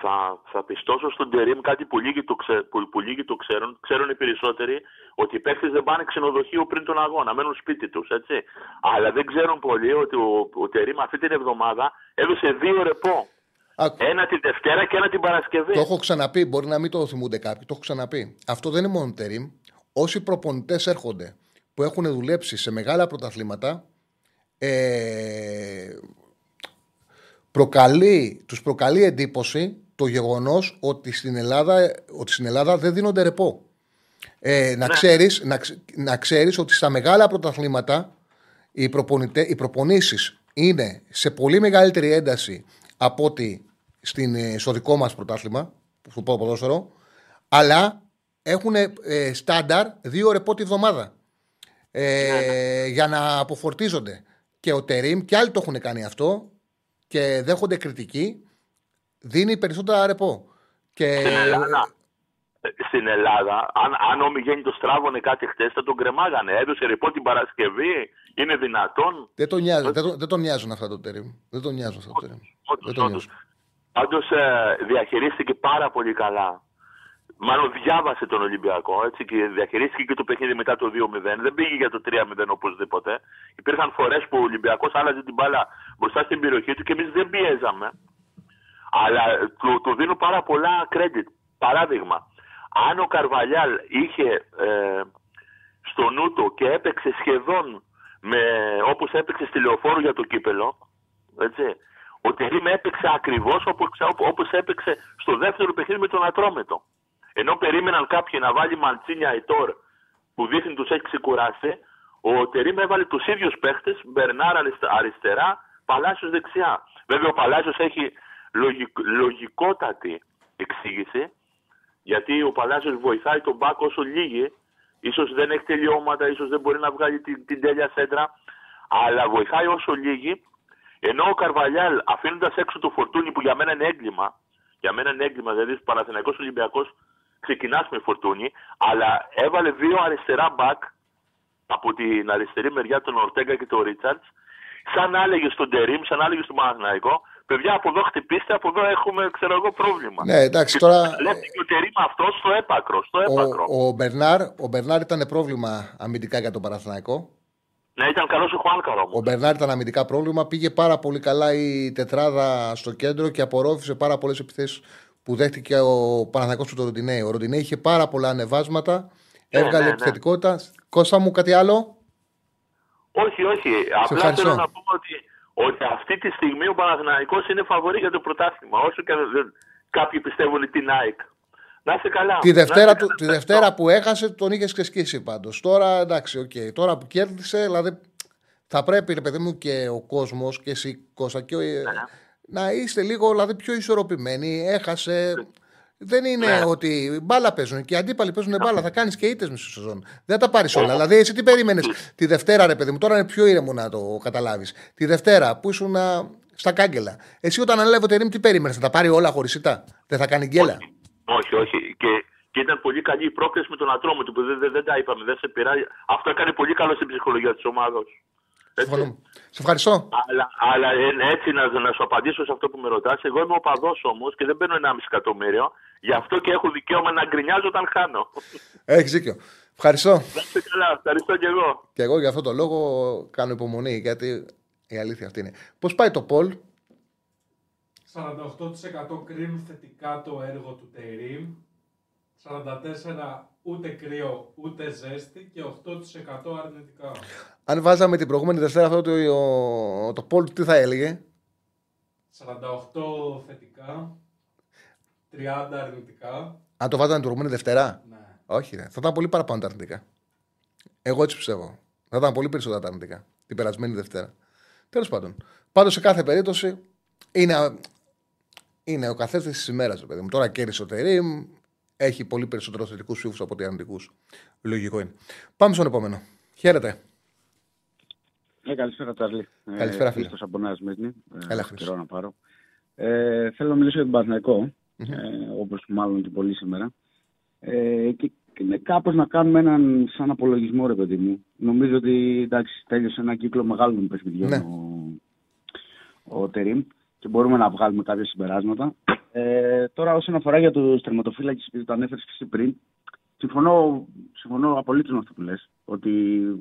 Θα, θα πιστώσω στον Τερήμ κάτι που λίγοι το, ξε, που, που λίγοι το ξέρουν. Ξέρουν οι περισσότεροι ότι οι παίχτε δεν πάνε ξενοδοχείο πριν τον αγώνα. Μένουν σπίτι τους, έτσι. Αλλά δεν ξέρουν πολλοί ότι ο, ο Τερήμ αυτή την εβδομάδα έδωσε δύο ρεπό. Ένα τη Δευτέρα και ένα την Παρασκευή. Το έχω ξαναπεί, μπορεί να μην το θυμούνται κάποιοι. Το έχω ξαναπεί. Αυτό δεν είναι μόνο τερίμ. Όσοι προπονητές έρχονται που έχουν δουλέψει σε μεγάλα πρωταθλήματα, ε, προκαλεί, τους προκαλεί εντύπωση το γεγονός ότι στην Ελλάδα, ότι στην Ελλάδα δεν δίνονται ρεπό. Ε, να, ξέρεις, να, ξε- να ξέρεις ότι στα μεγάλα πρωταθλήματα οι, προπονητέ- οι προπονήσεις είναι σε πολύ μεγαλύτερη ένταση από ότι στην, ε, στο δικό μας πρωτάθλημα, στο ποδόσφαιρο, αλλά έχουν ε, στάνταρ δύο ρεπό τη βδομάδα ε, για να αποφορτίζονται. Και ο Τερίμ και άλλοι το έχουν κάνει αυτό και δέχονται κριτική, δίνει περισσότερα ρεπό. Και, Στην Ελλάδα, ε, στην Ελλάδα αν, αν ο Μιγέννητο στράβωνε κάτι χτες, θα τον κρεμάγανε. Έδωσε ρεπό την Παρασκευή. Είναι δυνατόν; δεν, τον νοιάζουν, δεν, τον- δεν τον νοιάζουν αυτά το Τερίμ. Δεν τον νοιάζουν αυτά το Τερίμ. Όντως, Δεν τον όντως. νοιάζουν. Πάντως διαχειρίστηκε πάρα πολύ καλά. Μάλλον διάβασε τον Ολυμπιακό έτσι, και διαχειρίστηκε και το παιχνίδι μετά το 2-0. Δεν πήγε για το 3-0 οπωσδήποτε. Υπήρχαν φορές που ο Ολυμπιακός άλλαζε την μπάλα μπροστά στην περιοχή του και εμείς δεν πιέζαμε. Αλλά ε, του, του δίνω πάρα πολλά credit. Παράδειγμα, αν ο Καρβαλιάλ είχε ε, στο νου του και έπαιξε σχεδόν με, όπως έπαιξε στη Λεωφόρο για το κύπελο, έτσι, Ο Τερίμ έπαιξε ακριβώς όπως έπαιξε στο δεύτερο παιχνίδι με τον Ατρόμετο. Ενώ περίμεναν κάποιοι να βάλει Μαντσίνια Ετόρ που δείχνει τους έχει ξεκουράσει, ο Τερίμ έβαλε τους ίδιους παίχτες, Μπερνάρ αριστερά, Παλάσιος δεξιά. Βέβαια ο Παλάσιος έχει λογικότατη εξήγηση, γιατί ο Παλάσιος βοηθάει τον Μπακ όσο λίγοι. Ίσως δεν έχει τελειώματα, ίσως δεν μπορεί να βγάλει την, την τέλεια σέντρα, αλλά βοηθάει όσο λίγοι. Ενώ ο Καρβαλιάλ αφήνοντας έξω το φορτούνι που για μένα είναι έγκλημα, για μένα είναι έγκλημα, δηλαδή Παναθηναϊκός Ολυμπιακός ξεκινάς με φορτούνι, αλλά έβαλε δύο αριστερά μπακ από την αριστερή μεριά τον Ορτέγκα και τον Ρίτσαρτς, σαν να έλεγε στον Τερήμ, σαν να έλεγε στον Παναθηναϊκό, παιδιά από εδώ χτυπήστε, από εδώ έχουμε ξέρω εγώ πρόβλημα. Ναι, εντάξει, τώρα. Λέει και ο Τερήμ αυτός στο έπακρο. Στο έπακρο. Ο, ο, Μπερνάρ, ο Μπερνάρ ήταν πρόβλημα αμυντικά για τον Παναθηναϊκό. Ναι, ήταν καλός ο Χουάνκαρο. Ο Μπερνάρ ήταν αμυντικά πρόβλημα. Πήγε πάρα πολύ καλά η τετράδα στο κέντρο και απορρόφησε πάρα πολλές επιθέσεις που δέχτηκε ο Παναθηναϊκός του Ροντινέη. Ο Ροντινέη είχε πάρα πολλά ανεβάσματα. Ναι, έβγαλε ναι, ναι. επιθετικότητα. Κώστα μου, κάτι άλλο; Όχι, όχι. Απλά θέλω να πούμε ότι, ότι αυτή τη στιγμή ο Παναθηναϊκός είναι φαβορή για το πρωτάθλημα. Όσο και κάποιοι πιστεύουν την ΑΕΚ. Να είστε καλά. Τη Δευτέρα, του, τη Δευτέρα που έχασε τον είχες ξεσκίσει πάντως. Τώρα εντάξει, okay. τώρα που κέρδισε, δηλαδή θα πρέπει, ρε παιδί μου, και ο κόσμος και εσύ Κώστα και ο, ναι. να είστε λίγο δηλαδή, πιο ισορροπημένοι. Έχασε. Δεν είναι ναι. ότι μπάλα παίζουν και οι αντίπαλοι παίζουν μπάλα. Θα κάνεις και ήττες μισό σεζόν. Δεν τα πάρεις όλα. Δηλαδή, εσύ τι περίμενες; Τη Δευτέρα, ρε παιδί μου, τώρα είναι πιο ήρεμο να το καταλάβεις. Τη Δευτέρα που ήσουν στα κάγκελα. Εσύ όταν ανέλαβε το τι περίμενες, θα τα πάρει όλα χωριστά. Δεν θα κάνει γκέλα; Όχι, όχι. Και, και ήταν πολύ καλή η πρόκληση με τον Ατρόμητο που δεν, δεν, δεν τα είπαμε. Δεν σε πειράζει. Αυτό έκανε πολύ καλό στην ψυχολογία της ομάδα. Σε ευχαριστώ. Αλλά, αλλά έτσι να, να σου απαντήσω σε αυτό που με ρωτάς. Εγώ είμαι οπαδό όμως και δεν παίρνω 1,5 εκατομμύριο. Γι' αυτό και έχω δικαίωμα να γκρινιάζω όταν χάνω. Έχεις δίκιο. Ευχαριστώ. Να είστε καλά. Ευχαριστώ και εγώ. Και εγώ για αυτό το λόγο κάνω υπομονή γιατί η αλήθεια αυτή είναι. Πώς πάει το Πολ, 48% κρίνουν θετικά το έργο του Τερίμ, 44% ούτε κρύο ούτε ζέστη και 8% αρνητικά. Αν βάζαμε την προηγούμενη Δευτέρα αυτό το, το, το Πολ, τι θα έλεγε; 48 θετικά, 30 αρνητικά. Αν το βάζαμε την προηγούμενη Δευτέρα; Ναι. Όχι, ρε. θα ήταν πολύ παραπάνω τα αρνητικά. Εγώ έτσι πιστεύω. Θα ήταν πολύ περισσότερα τα αρνητικά την περασμένη Δευτέρα. Τέλος πάντων. Πάντως σε κάθε περίπτωση είναι είναι ο καθένας της ημέρας, παιδί μου. Τώρα κέρδισε ο Τερήμ, έχει πολύ περισσότερο θετικού ψήφου από ότι αρνητικού. Λογικό είναι. Πάμε στον επόμενο. Χαίρετε. Ε, καλησπέρα, Τσάρλι. Καλησπέρα, φίλε. Χρήστος από Νέα Σμύρνη. Έλα, Χρήστος. να πάρω. Ε, θέλω να μιλήσω για τον Παναθηναϊκό, mm-hmm. ε, όπως μάλλον και πολύ σήμερα. Ε, και, και κάπως να κάνουμε έναν σαν απολογισμό, ρε παιδί μου. Νομίζω ότι εντάξει, τέλειωσε ένα κύκλο μεγάλων παιχνιδιών ναι. ο, ο Τερίμ και μπορούμε να βγάλουμε κάποια συμπεράσματα. Ε, τώρα, όσον αφορά για τους τερματοφύλακες, επειδή το ανέφερες και εσύ πριν, συμφωνώ, συμφωνώ απολύτως με αυτό που λες. Ότι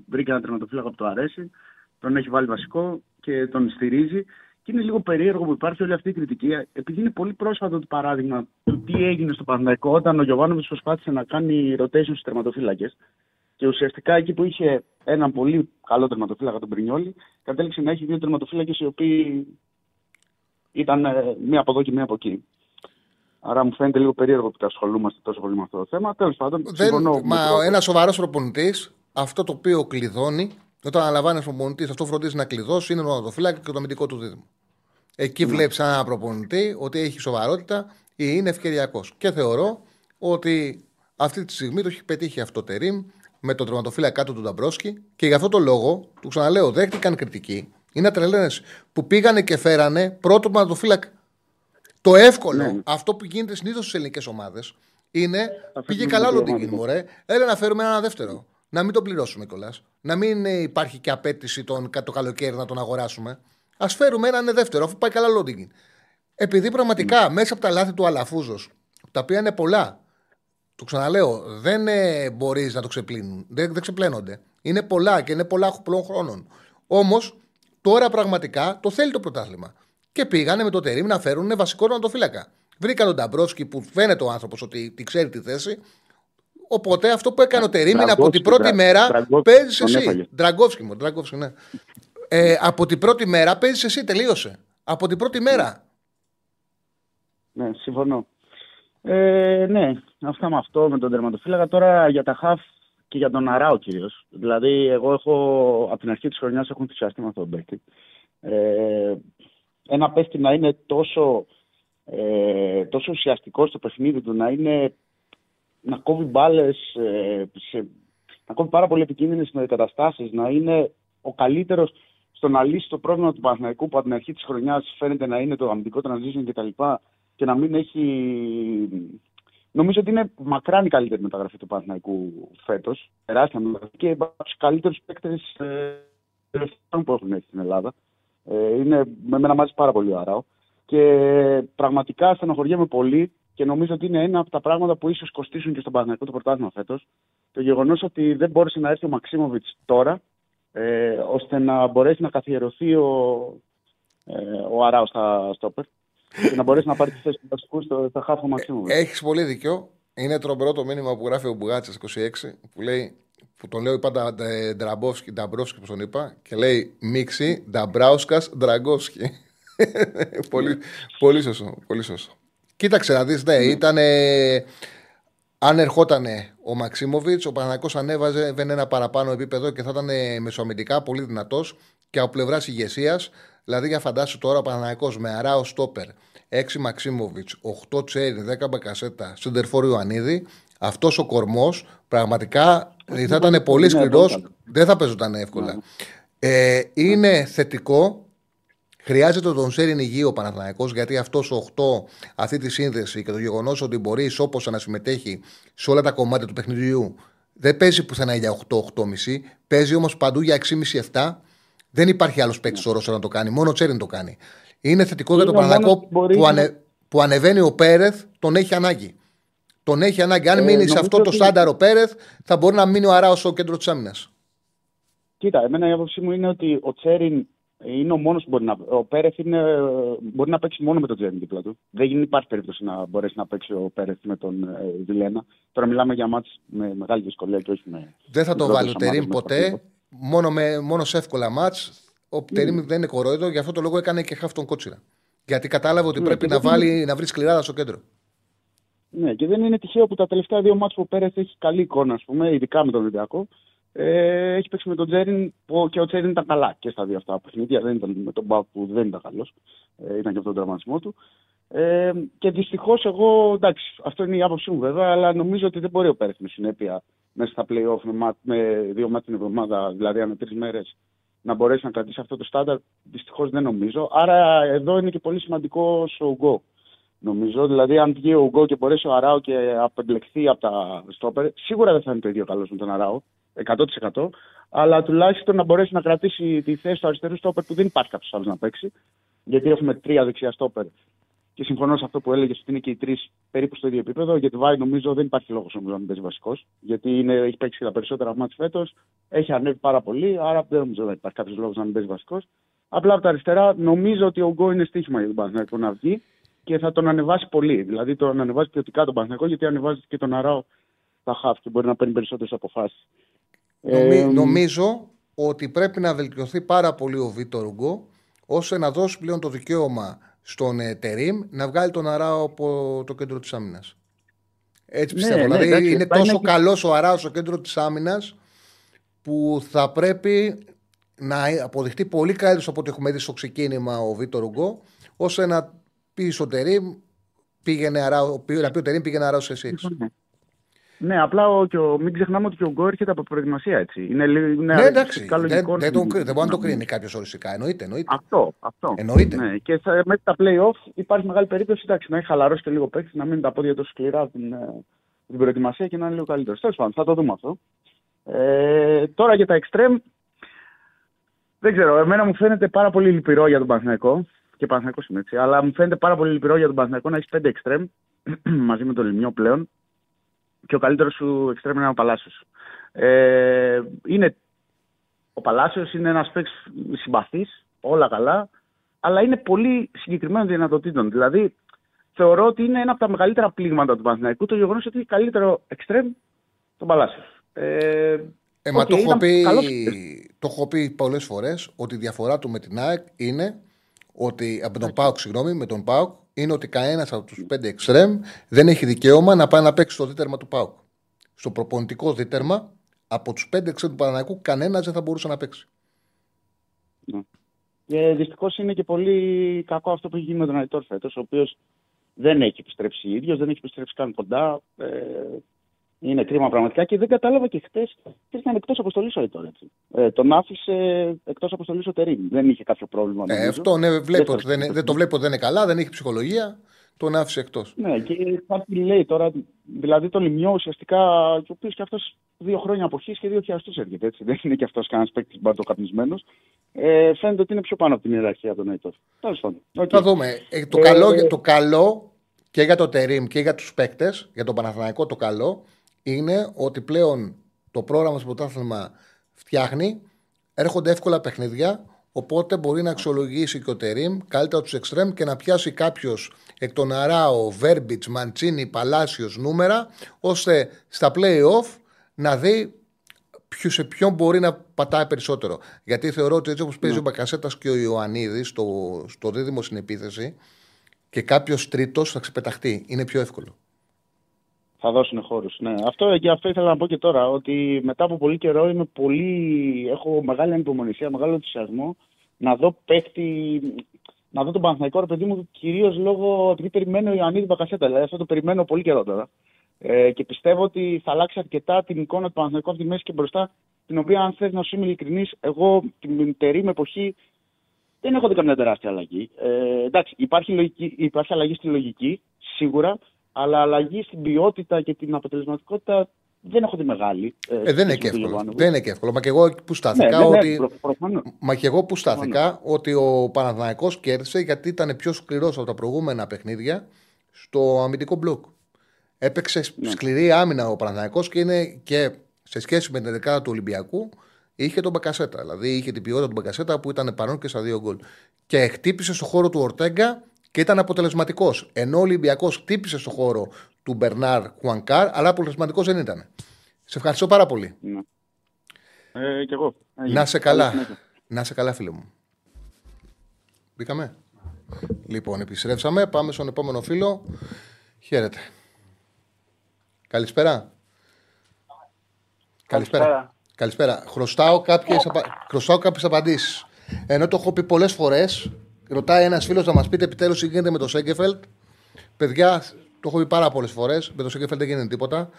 βρήκε ένα τερματοφύλακα που το αρέσει, τον έχει βάλει βασικό και τον στηρίζει. Και είναι λίγο περίεργο που υπάρχει όλη αυτή η κριτική, επειδή είναι πολύ πρόσφατο το παράδειγμα του τι έγινε στο Παναγικό όταν ο Γιωβάνοβιτς προσπάθησε να κάνει rotation στους τερματοφύλακες. Και ουσιαστικά εκεί που είχε έναν πολύ καλό τερματοφύλακα τον Πρινιόλη, κατέληξε να έχει δύο τερματοφύλακες οι οποίοι ήταν ε, μία από εδώ και μία από εκεί. Άρα μου φαίνεται λίγο περίεργο που τα ασχολούμαστε τόσο πολύ με αυτό το θέμα. Τέλος πάντων, Δεν, μα ένας σοβαρός προπονητής, αυτό το οποίο κλειδώνει, όταν αναλαμβάνει ένας προπονητής, αυτό φροντίζει να κλειδώσει, είναι το ονοδοφυλάκι και το αμυντικό του δίδυμο. Εκεί ναι. βλέπεις ένα προπονητή ότι έχει σοβαρότητα ή είναι ευκαιριακός. Και θεωρώ ότι αυτή τη στιγμή το έχει πετύχει αυτό το Τερήμ με τον τερματοφύλακα κάτω του Νταμπρόσκι και για αυτό το λόγο, του ξαναλέω, δέχτηκαν κριτική είναι ατρελένε που πήγανε και φέρανε πρώτο τερματοφύλακα. Το εύκολο, ναι. αυτό που γίνεται συνήθως στις ελληνικές ομάδες, είναι πήγε καλά Λοντίνγκιν, μωρέ. Έλα να φέρουμε ένα δεύτερο. Να μην τον πληρώσουμε κιόλας. Να μην υπάρχει και απέτηση τον, το καλοκαίρι να τον αγοράσουμε. Α φέρουμε έναν δεύτερο, αφού πάει καλά Λοντίνγκιν. Επειδή πραγματικά ναι. μέσα από τα λάθη του Αλαφούζος, τα οποία είναι πολλά, το ξαναλέω, δεν ε, μπορείς να το ξεπλύνουν. Δεν, δεν ξεπλένονται. Είναι πολλά και είναι πολλά πολλών χρόνων. Όμως Τώρα πραγματικά το θέλει το πρωτάθλημα. Και πήγανε με το τερίμ να φέρουν βασικό τερματοφύλακα. Βρήκαν τον Νταμπρόσκι που φαίνεται ο άνθρωπος ότι τη ξέρει τη θέση. Οπότε αυτό που έκανε ο Τερίμ είναι από την πρώτη μέρα παίζεις εσύ. Ντραγκόφσκι μου, ναι. Ε, από την πρώτη μέρα παίζεις εσύ, τελείωσε. από την πρώτη μέρα. Ναι, συμφωνώ. Ε, ναι, αυτά με αυτό, με τον τερματοφύλακα. Τώρα για τα χαφ και για τον Αράο κυρίως. Δηλαδή, εγώ έχω από την αρχή της χρονιάς έχω ενθουσιαστεί με αυτόν τον παίκτη. Ε, ένα παίκτη να είναι τόσο, ε, τόσο ουσιαστικό στο παιχνίδι του, να είναι να κόβει μπάλες, ε, να κόβει πάρα πολύ επικίνδυνες καταστάσει, να είναι ο καλύτερος στο να λύσει το πρόβλημα του Παναθηναϊκού που από την αρχή της χρονιάς φαίνεται να είναι το αμυντικό transition κτλ. Και, και να μην έχει. Νομίζω ότι είναι μακράν η καλύτερη μεταγραφή του Παναθηναϊκού φέτος. Τεράστια μεταγραφή και από τους καλύτερους παίκτες ε, που έχουν έρθει στην Ελλάδα. Ε, είναι με μένα μάλιστα πάρα πολύ αράο. Και πραγματικά στενοχωριέμαι πολύ και νομίζω ότι είναι ένα από τα πράγματα που ίσως κοστίσουν και στον Παναθηναϊκό το πρωτάθλημα φέτος. Το γεγονός ότι δεν μπόρεσε να έρθει ο Μαξίμοβιτς τώρα, ε, ώστε να μπορέσει να καθιερωθεί ο, ε, ο Αράος στα στόπερ και να μπορέσει να πάρει τη θέση του βασικού στο, στα χάφο Μαξίμοβιτ. Έχεις πολύ δίκιο. Είναι τρομερό το μήνυμα που γράφει ο Μπουγάτσας 26 που λέει που τον λέω πάντα Ντραμπόφσκι, Νταμπρόφσκι, που τον είπα, και λέει Μίξη, Νταμπράουσκας, Ντραγκόφσκι. πολύ, πολύ σωστό. Πολύ σωστό. Κοίταξε να δεις, ναι, ήταν. Αν ερχόταν ο Μαξίμοβιτς, ο Παναγικό ανέβαζε ένα παραπάνω επίπεδο και θα ήταν μεσοαμυντικά πολύ δυνατός και από πλευράς ηγεσίας. Δηλαδή, για φαντάσου τώρα ο Παναγικό με αράο στόπερ, 6 Μαξίμοβιτς, 8 Τσέρι, 10 Μπακασέτα, Σεντερφόρ Ιωαννίδη, αυτός ο κορμός πραγματικά θα ήταν πολύ σκληρός. Δεν θα παίζονταν εύκολα. Ναι. Ε, είναι θετικό Χρειάζεται τον Σέριν υγιή ο Παναθηναϊκός γιατί αυτός ο 8, αυτή τη σύνδεση και το γεγονός ότι μπορεί όπω να συμμετέχει σε όλα τα κομμάτια του παιχνιδιού, δεν παίζει πουθενά για 8-8,5, παίζει όμως παντού για 6,5-7. Δεν υπάρχει άλλος παίκτης όσο να το κάνει, μόνο ο Τσέριν το κάνει. Είναι θετικό για τον Παναθηναϊκό που, ανε, που ανεβαίνει ο Πέρεθ, τον έχει ανάγκη. Τον έχει ανάγκη. Αν ε, μείνει σε αυτό το στάνταρο ο Πέρεθ, θα μπορεί να μείνει ο Αράος στο κέντρο της άμυνας. Κοίτα, εμένα η άποψή μου είναι ότι ο Τσέριν είναι ο μόνος που μπορεί να. Ο Πέρεθ είναι, μπορεί να παίξει μόνο με τον Τζέριν δίπλα του. Δεν υπάρχει περίπτωση να μπορέσει να παίξει ο Πέρεθ με τον ε, Βιλένα. Τώρα μιλάμε για μάτς με μεγάλη δυσκολία και όχι με. Δεν θα το βάλει ο Τερήμ ποτέ. Μόνο, με, μόνος σε εύκολα μάτς. Ο mm. Τερήμ δεν είναι κορόιδο, γι' αυτό το λόγο έκανε και χάφτον κότσιρα. Γιατί κατάλαβε ότι mm. πρέπει να, βάλει, να βρει σκληράδα στο κέντρο. Ναι, και δεν είναι τυχαίο που τα τελευταία δύο μάτς που ο Πέρεθ έχει καλή εικόνα, ας πούμε, ειδικά με τον Ολυμπιακό. Ε, έχει παίξει με τον Τζέριν που και ο Τζέριν ήταν καλά και στα δύο αυτά παιχνίδια. Δεν ήταν με τον Μπάου που δεν ήταν καλός. Ε, ήταν και αυτό τον τραυματισμό του. Ε, και δυστυχώς εγώ, εντάξει, αυτό είναι η άποψή μου βέβαια, αλλά νομίζω ότι δεν μπορεί ο Πέρεθ με συνέπεια μέσα στα playoff με, με δύο μάτια την εβδομάδα, δηλαδή ανά τρεις μέρες, να μπορέσει να κρατήσει αυτό το στάνταρ. Δυστυχώς δεν νομίζω. Άρα εδώ είναι και πολύ σημαντικός ο Ουγκό. Νομίζω, δηλαδή, αν βγει ο Ουγκό και μπορέσει ο Αράο και απεμπλεκθεί από τα στόπερ, σίγουρα δεν θα είναι το ίδιο καλός με τον Αράο. 100%. Αλλά τουλάχιστον να μπορέσει να κρατήσει τη θέση του αριστερού στόπερ που δεν υπάρχει κάποιος άλλος να παίξει. Γιατί έχουμε τρία δεξιά στόπερ. Και συμφωνώ σε αυτό που έλεγες ότι είναι και οι τρεις περίπου στο ίδιο επίπεδο. Γιατί Βάη νομίζω δεν υπάρχει λόγος να μην παίζει βασικός. Γιατί είναι, έχει παίξει τα περισσότερα μάτια φέτος. Έχει ανέβει πάρα πολύ. Άρα δεν νομίζω ότι υπάρχει κάποιος λόγος να μην παίζει βασικός. Απλά από τα αριστερά νομίζω ότι ο Γκο είναι στοίχημα για τον Παναθηναϊκό να βγει και θα τον ανεβάσει πολύ. Δηλαδή τον ανεβάζει ποιοτικά τον Παναθηναϊκό γιατί ανεβάζει και τον Αράο στα χάφ και μπορεί να παίρνει περισσότερες αποφάσεις. Ε, νομίζω ότι πρέπει να βελτιωθεί πάρα πολύ ο Βίτορ Ουγκό ώστε να δώσει πλέον το δικαίωμα στον ε, Τερίμ να βγάλει τον Αράο από το κέντρο της άμυνας. Έτσι ναι, πιστεύω. Ναι, δηλαδή είναι τόσο και... καλός ο Αράος στο κέντρο της άμυνας που θα πρέπει να αποδειχτεί πολύ καλύτερος από ό,τι έχουμε δει στο ξεκίνημα ο Βίτορ Ουγκό, ώστε να πει στο Τερίμ πήγαινε Αράο, να πει ο Τερίμ πήγαινε Αράος σε εσύ. Ναι, απλά ο, και ο, μην ξεχνάμε ότι και ο Γκο έρχεται από προετοιμασία έτσι. Είναι, είναι ναι, εντάξει. Καλό δεν, δεν, δεν, δεν μπορεί να το κρίνει κάποιος οριστικά. Εννοείται, εννοείται. Αυτό. αυτό. Εννοείται. Ναι. Και θα, μέχρι τα playoff υπάρχει μεγάλη περίπτωση εντάξει, να έχει χαλαρώσει και λίγο παίκτης, να μείνει τα πόδια τόσο σκληρά την, ε, την προετοιμασία και να είναι λίγο καλύτερος. Τέλος πάντων, θα το δούμε αυτό. Ε, τώρα για τα extreme, δεν ξέρω, εμένα μου φαίνεται πάρα πολύ λυπηρό για τον Παναθηναϊκό. Και Παναθηναϊκός είναι έτσι. Αλλά μου φαίνεται πάρα πολύ λυπηρό για τον Παναθηναϊκό να έχεις πέντε extreme μαζί με τον Λιμιό πλέον και ο καλύτερος σου εξτρέμει είναι ο Παλάσιος. Ε, είναι, ο Παλάσιος είναι ένας παίκτης συμπαθής, όλα καλά, αλλά είναι πολύ συγκεκριμένο δυνατοτήτων. Δηλαδή, θεωρώ ότι είναι ένα από τα μεγαλύτερα πλήγματα του Παναθηναϊκού το γεγονός ότι έχει καλύτερο εξτρέμ τον Παλάσιος. Ε, ε, μα το, έχω πει, το έχω πει πολλές φορές ότι η διαφορά του με την ΑΕΚ είναι ότι, από τον Πάουκ, συγγνώμη, με τον Πάουκ, είναι ότι κανένας από τους πέντε εξτρέμ δεν έχει δικαίωμα να πάει να παίξει στο δίτερμα του Πάουκ. Στο προπονητικό δίτερμα, από τους πέντε εξτρέμ του Παναναναϊκού, κανένας δεν θα μπορούσε να παίξει. Και δυστυχώς είναι και πολύ κακό αυτό που έχει γίνει με τον Αϊτόρ φέτος, ο οποίος δεν έχει επιστρέψει ίδιος, δεν έχει επιστρέψει καν κοντά. Ε, είναι κρίμα πραγματικά και δεν κατάλαβα και χτες και ήταν εκτός αποστολής ο Αϊτόρ. Ε, τον άφησε εκτός αποστολής ο Τερήμ. Δεν είχε κάποιο πρόβλημα. Ε, αυτό ναι, βλέπω, δεν, δεν, δεν, το βλέπω δεν είναι καλά, δεν έχει ψυχολογία. Τον άφησε εκτός. Ναι, και κάτι λέει τώρα, δηλαδή τον Λιμιό ουσιαστικά, και ο οποίος και αυτός δύο χρόνια αποχής και δύο χιλιαστού έρχεται. Έτσι. Δεν είναι και αυτός κανένας παίκτης μπαρτοκαπνισμένος. Ε, φαίνεται ότι είναι πιο πάνω από την ιεραρχία από τον Αϊτόρ. Τέλος πάντων. Okay. Θα δούμε. Ε, το, ε, καλό, το καλό και για το Τερήμ και για τους παίκτες, για τον Παναθηναϊκό το καλό, είναι ότι πλέον το πρόγραμμα στο πρωτάθλημα φτιάχνει, έρχονται εύκολα παιχνίδια, οπότε μπορεί να αξιολογήσει και ο Τερήμ καλύτερα τους εξτρέμ και να πιάσει κάποιος εκ των Αράο, Βέρμπιτς, Μαντσίνη, Παλάσιος νούμερα, ώστε στα playoff να δει ποιο σε ποιον μπορεί να πατάει περισσότερο. Γιατί θεωρώ ότι έτσι όπως παίζει ναι. ο Μπακασέτας και ο Ιωαννίδης στο, στο δίδυμο στην επίθεση και κάποιος τρίτος θα ξεπεταχτεί. Είναι πιο εύκολο. Θα δώσουν χώρους. Ναι. Αυτό, και αυτό ήθελα να πω και τώρα. Ότι μετά από πολύ καιρό είμαι πολύ, έχω μεγάλη ανυπομονησία, μεγάλο ενθουσιασμό να δω παίκτη, να δω τον Παναθηναϊκό ρε παιδί μου κυρίως λόγω επειδή περιμένω ο Ιωαννίδη Μπακασέτα. Δηλαδή αυτό το περιμένω πολύ καιρό τώρα. Ε, και πιστεύω ότι θα αλλάξει αρκετά την εικόνα του Παναθηναϊκού από τη μέση και μπροστά. Την οποία, αν θες να σου είμαι ειλικρινής, εγώ την τερή με εποχή δεν έχω δει καμιά τεράστια αλλαγή. Ε, εντάξει, υπάρχει, λογική, υπάρχει αλλαγή στη λογική, σίγουρα, αλλά αλλαγή στην ποιότητα και την αποτελεσματικότητα δεν έχω δει μεγάλη. Ε, ε, δεν, είναι και εύκολο. δεν είναι και εύκολο. Μα και εγώ που στάθηκα, ναι, ότι... Ναι, Μα και εγώ που στάθηκα ότι ο Παναθηναϊκός κέρδισε γιατί ήταν πιο σκληρός από τα προηγούμενα παιχνίδια στο αμυντικό μπλοκ. Έπαιξε ναι. σκληρή άμυνα ο Παναθηναϊκός και είναι και σε σχέση με την δεκάδα του Ολυμπιακού είχε τον Μπακασέτα. Δηλαδή είχε την ποιότητα του Μπακασέτα που ήταν παρόν και στα δύο γκολ. Και χτύπησε στο χώρο του Ορτέγκα και ήταν αποτελεσματικός. Ενώ ο Ολυμπιακός χτύπησε στο χώρο του Μπερνάρ Χουανκάρ, αλλά αποτελεσματικός δεν ήταν. Σε ευχαριστώ πάρα πολύ. Ναι. Ε, και εγώ. Να σε καλά. Να σε καλά, φίλε μου. Μπήκαμε. Λοιπόν, επιστρέψαμε. Πάμε στον επόμενο φίλο. Χαίρετε. Καλησπέρα. Καλησπέρα. Καλησπέρα. Χρωστάω κάποιες απα... απαντήσεις. Ενώ το έχω πει πολλές φορές, ρωτάει ένας φίλος να μας πείτε επιτέλους τι γίνεται με το Σέγκεφελτ. Παιδιά, το έχω πει πάρα πολλές φορές. Με το Σέγκεφελτ δεν γίνεται τίποτα.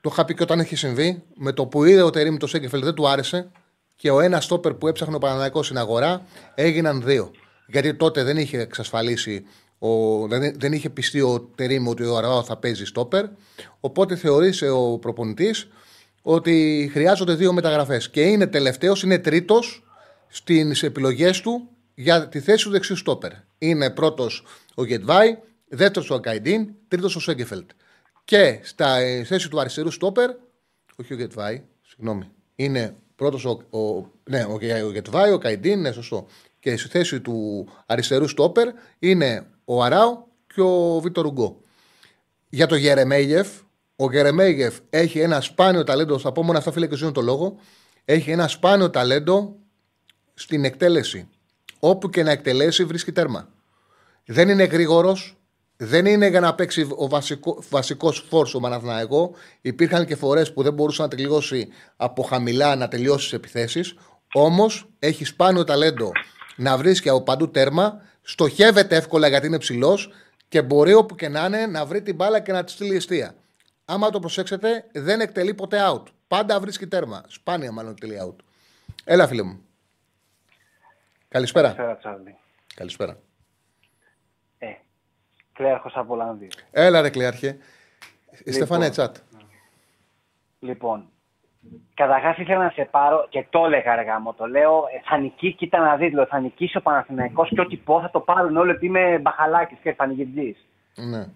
Το είχα πει και όταν έχει συμβεί. Με το που είδε ο Τερήμ το Σέγκεφελτ δεν του άρεσε και ο ένας στόπερ που έψαχνε ο Παναναναϊκό στην αγορά έγιναν δύο. Γιατί τότε δεν είχε εξασφαλίσει, ο, δεν, δεν είχε πιστεί ο Τερήμ ότι ο Αραώ θα παίζει στόπερ. Οπότε θεωρήσε ο προπονητής ότι χρειάζονται δύο μεταγραφές. Και είναι τελευταίος, είναι τρίτος στις επιλογές του για τη θέση του δεξιού στόπερ. Είναι πρώτος ο Γετβάη, δεύτερος ο Ακαϊντίν, τρίτος ο Σέγκεφελτ. Και στα ε, θέση του αριστερού στόπερ, όχι ο Γετβάη, συγγνώμη, είναι πρώτος ο, ο, ναι, ο, Γετβάη, ο Καϊντίν, ναι, σωστό. Και στη θέση του αριστερού στόπερ είναι ο Αράου και ο Βίτο Ρουγκό. Για το Γερεμέγεφ, ο Γερεμέγεφ έχει ένα σπάνιο ταλέντο, θα πω μόνο αυτά φίλε και ζουν το λόγο, έχει ένα σπάνιο ταλέντο στην εκτέλεση. Όπου και να εκτελέσει βρίσκει τέρμα. Δεν είναι γρήγορος, δεν είναι για να παίξει ο βασικό, βασικός φόρς ο Μαναθναϊκό. Υπήρχαν και φορές που δεν μπορούσε να τελειώσει από χαμηλά να τελειώσει τις επιθέσεις. Όμως έχει σπάνιο ταλέντο να βρίσκει από παντού τέρμα. Στοχεύεται εύκολα γιατί είναι ψηλός και μπορεί όπου και να είναι να βρει την μπάλα και να τη στείλει αιστεία. Άμα το προσέξετε, δεν εκτελεί ποτέ out. Πάντα βρίσκει τέρμα. Σπάνια μάλλον εκτελεί out. Έλα, φίλε μου. Καλησπέρα. Καλησπέρα, Τσάρλι. Καλησπέρα. Ε, Κλέαρχος από Ολλανδία. Έλα ρε Κλέαρχε. Λοιπόν, Στεφανέ Τσάτ. Λοιπόν, καταρχάς ήθελα να σε πάρω και το έλεγα ρε γάμο, το λέω, ε, θα νικήσει, κοίτα να δεις, θα νικήσει ο Παναθηναϊκός και ό,τι πω θα το πάρουν όλοι ότι είμαι μπαχαλάκης και πανηγυρτζής. Ναι.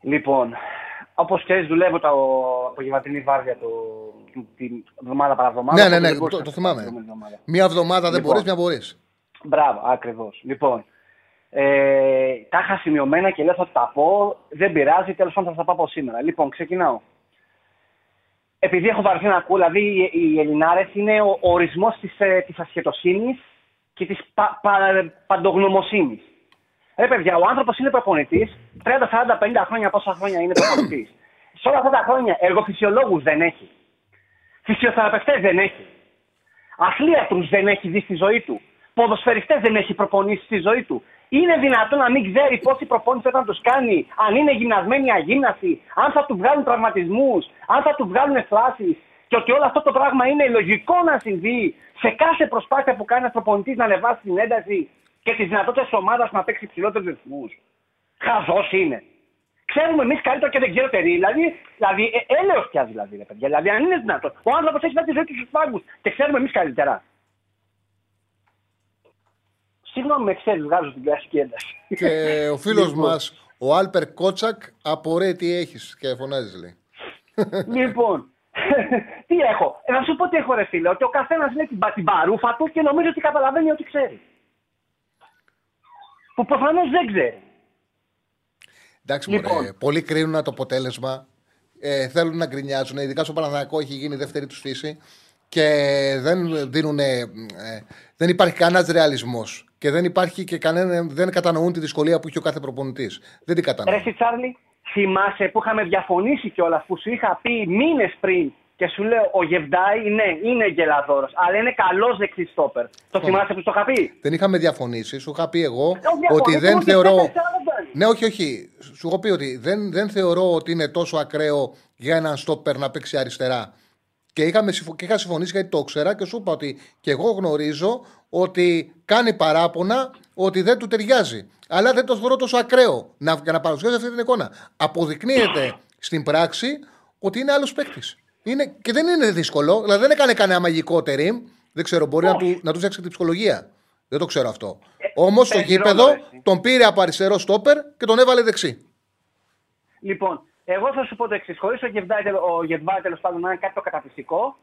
Λοιπόν, Όπως ξέρεις, δουλεύω το απογευματινή βάρδια το, την εβδομάδα παραβδομάδα. Ναι, ναι, ναι, το, το, θυμάμαι. Μία εβδομάδα δεν λοιπόν, μπορείς, μια μπορείς. Μπράβο, ακριβώς. Λοιπόν, ε, τα είχα σημειωμένα και λέω θα τα πω. Δεν πειράζει, τέλος πάντων θα τα πω σήμερα. Λοιπόν, ξεκινάω. Επειδή έχω βαρθεί να ακούω, δηλαδή οι Ελληνάρες είναι ο ορισμός της της ε, ασχετοσύνης και της πα, πα, παντογνωμοσύνης. Ρε παιδιά, ο άνθρωπος είναι προπονητής 30, 40, 50 χρόνια, πόσα χρόνια είναι προπονητής. Σε όλα αυτά τα χρόνια εργοφυσιολόγους δεν έχει. Φυσιοθεραπευτές δεν έχει. Αθλίατρους δεν έχει δει στη ζωή του. Ποδοσφαιριστές δεν έχει προπονήσει στη ζωή του. Είναι δυνατόν να μην ξέρει πόση προπόνηση πρέπει να τους κάνει, αν είναι γυμνασμένοι αγύμναστοι, αν θα του βγάλουν τραυματισμούς, αν θα του βγάλουν φλάσει. Και ότι όλο αυτό το πράγμα είναι λογικό να συμβεί σε κάθε προσπάθεια που κάνει ένα προπονητής να ανεβάσει την ένταση και τις δυνατότητες της ομάδας να παίξει υψηλότερου ρυθμούς. Χαζός είναι. Ξέρουμε εμείς καλύτερα και δεν ξέρω τερί. Δηλαδή, δηλαδή ε, έλεος πια δηλαδή, ρε παιδιά. Δηλαδή, αν είναι δυνατόν. Ο άνθρωπος έχει βάλει τη ζωή του στους πάγκους και ξέρουμε εμείς καλύτερα. Συγγνώμη, με ξέρεις, βγάζω την κλασική ένταση. Και ο φίλος Λοιπόν. μας, ο Άλπερ Κότσακ, απορρέει τι έχεις και φωνάζεις, λέει. λοιπόν, τι έχω; Ε, να σου πω τι έχω, ρε φίλε. Ότι ο καθένας λέει την, πα- την παρούφα του και νομίζω ότι καταλαβαίνει ότι ξέρει. Που προφανώς δεν ξέρει. Εντάξει, Λοιπόν. μωρέ, πολλοί κρίνουν το αποτέλεσμα. Ε, θέλουν να γκρινιάζουν. Ειδικά στο Παναθηναϊκό έχει γίνει η δεύτερη τους φύση. Και δεν δίνουν. ε, δεν υπάρχει κανένας ρεαλισμός. Και δεν υπάρχει και κανένα. Δεν κατανοούν τη δυσκολία που έχει ο κάθε προπονητής. Δεν την Ρε κατανοούν. εσύ, Τσάρλι, θυμάσαι που είχαμε διαφωνήσει κιόλας που σου είχα πει μήνες πριν και σου λέω ο Γεβδάη, ναι, είναι γελαδόρος, αλλά είναι καλός δεξί στόπερ. Το θυμάσαι που στο είχα πει; Δεν είχαμε διαφωνήσει. Σου είχα πει εγώ διαφωνήσω, ότι δεν ούτε θεωρώ. δεν ξέρω. Ναι, όχι, όχι. Σου έχω πει ότι δεν, δεν θεωρώ ότι είναι τόσο ακραίο για έναν στόπερ να παίξει αριστερά. Και, είχαμε, συμφω- και είχα συμφωνήσει γιατί το ήξερα και σου είπα ότι και εγώ γνωρίζω ότι κάνει παράπονα ότι δεν του ταιριάζει. Αλλά δεν το θεωρώ τόσο ακραίο να, για να παρουσιάζει αυτή την εικόνα. Αποδεικνύεται στην πράξη ότι είναι άλλος παίκτης. Είναι, και δεν είναι δύσκολο. Δηλαδή δεν έκανε κανένα μαγικό τερίμ. Δεν ξέρω, μπορεί να του, να τους φτιάξει την ψυχολογία. Δεν το ξέρω αυτό. Όμως στο παίζει γήπεδο ρόλο, έτσι. τον πήρε από αριστερό στόπερ και τον έβαλε δεξί. Λοιπόν, εγώ θα σου πω το εξής. Χωρίς ο Γεβδάη, ο Γεβδάη τέλος πάντων να είναι κάτι το καταπιστικό,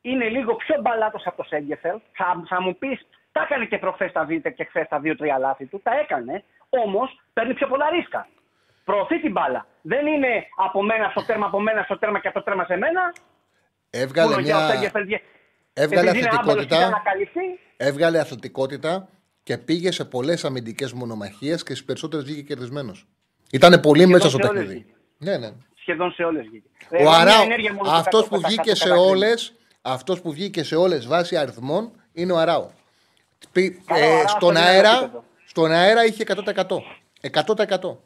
είναι λίγο πιο μπαλάτος από το Σέγκεφελ. Θα, θα μου πεις, τα έκανε και προχθές τα βίντεο και χθες τα δύο-τρία λάθη του. Τα έκανε. Όμως παίρνει πιο πολλά ρίσκα. Προωθεί την μπάλα. Δεν είναι από μένα στο τέρμα, από μένα στο τέρμα και από το τέρμα σε μένα. Έβγαλε, Πού για ο μια... Σέγκεφελ βγε- έβγαλε επειδή είναι άμπαλος και ήταν αθλητικότητα. να καλυφθεί. Έβγαλε αθλητικότητα και πήγε σε πολλές αμυντικές μονομαχίες και στις περισσότερες βγήκε κερδισμένος. Ήταν πολύ μέσα στο σε όλες παιχνίδι. βγήκε. Ναι, ναι. Σχεδόν σε όλες βγήκε. Ο Αράου, αυτός αυτός που βγήκε σε όλε, αυτός που βγήκε σε όλες βάσει αριθμών είναι ο Αράου. Πη- Καλά, ο ε, Αράου στον, στο αέρα, επίπεδο. στον αέρα είχε 100%. 100%.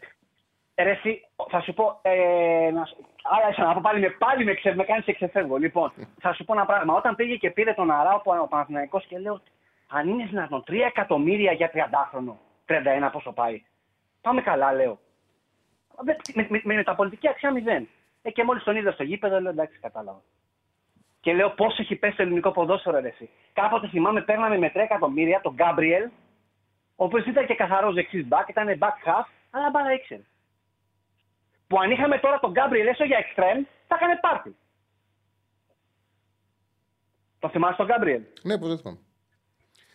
Ρε, εσύ, θα σου πω. Ε, να, σου- άλλα, να πω πάλι με, πάλι με, ξε, με κάνεις και ξεφεύγω. Λοιπόν, θα σου πω ένα πράγμα. Όταν πήγε και πήρε τον Αράο ο Παναθηναϊκός και λέω ότι αν είναι δυνατόν 3 εκατομμύρια για 30χρονο, 31 πόσο πάει. Πάμε καλά, λέω. Με, με, με, με μεταπολιτική αξία μηδέν. Ε, και μόλις τον είδα στο γήπεδο, λέω εντάξει, κατάλαβα. Και λέω πώς έχει πέσει το ελληνικό ποδόσφαιρο, ρε, εσύ. Κάποτε θυμάμαι, παίρναμε με 3 εκατομμύρια τον Γκάμπριελ, ο οποίος ήταν και καθαρός δεξί μπακ, ήταν back half, αλλά μπάλα ήξερε. Που αν είχαμε τώρα τον Γκάμπριελ έστω για extreme, θα έκανε πάρτι. Το θυμάσαι τον Γκάμπριελ. Ναι, πώ δεν θυμάμαι.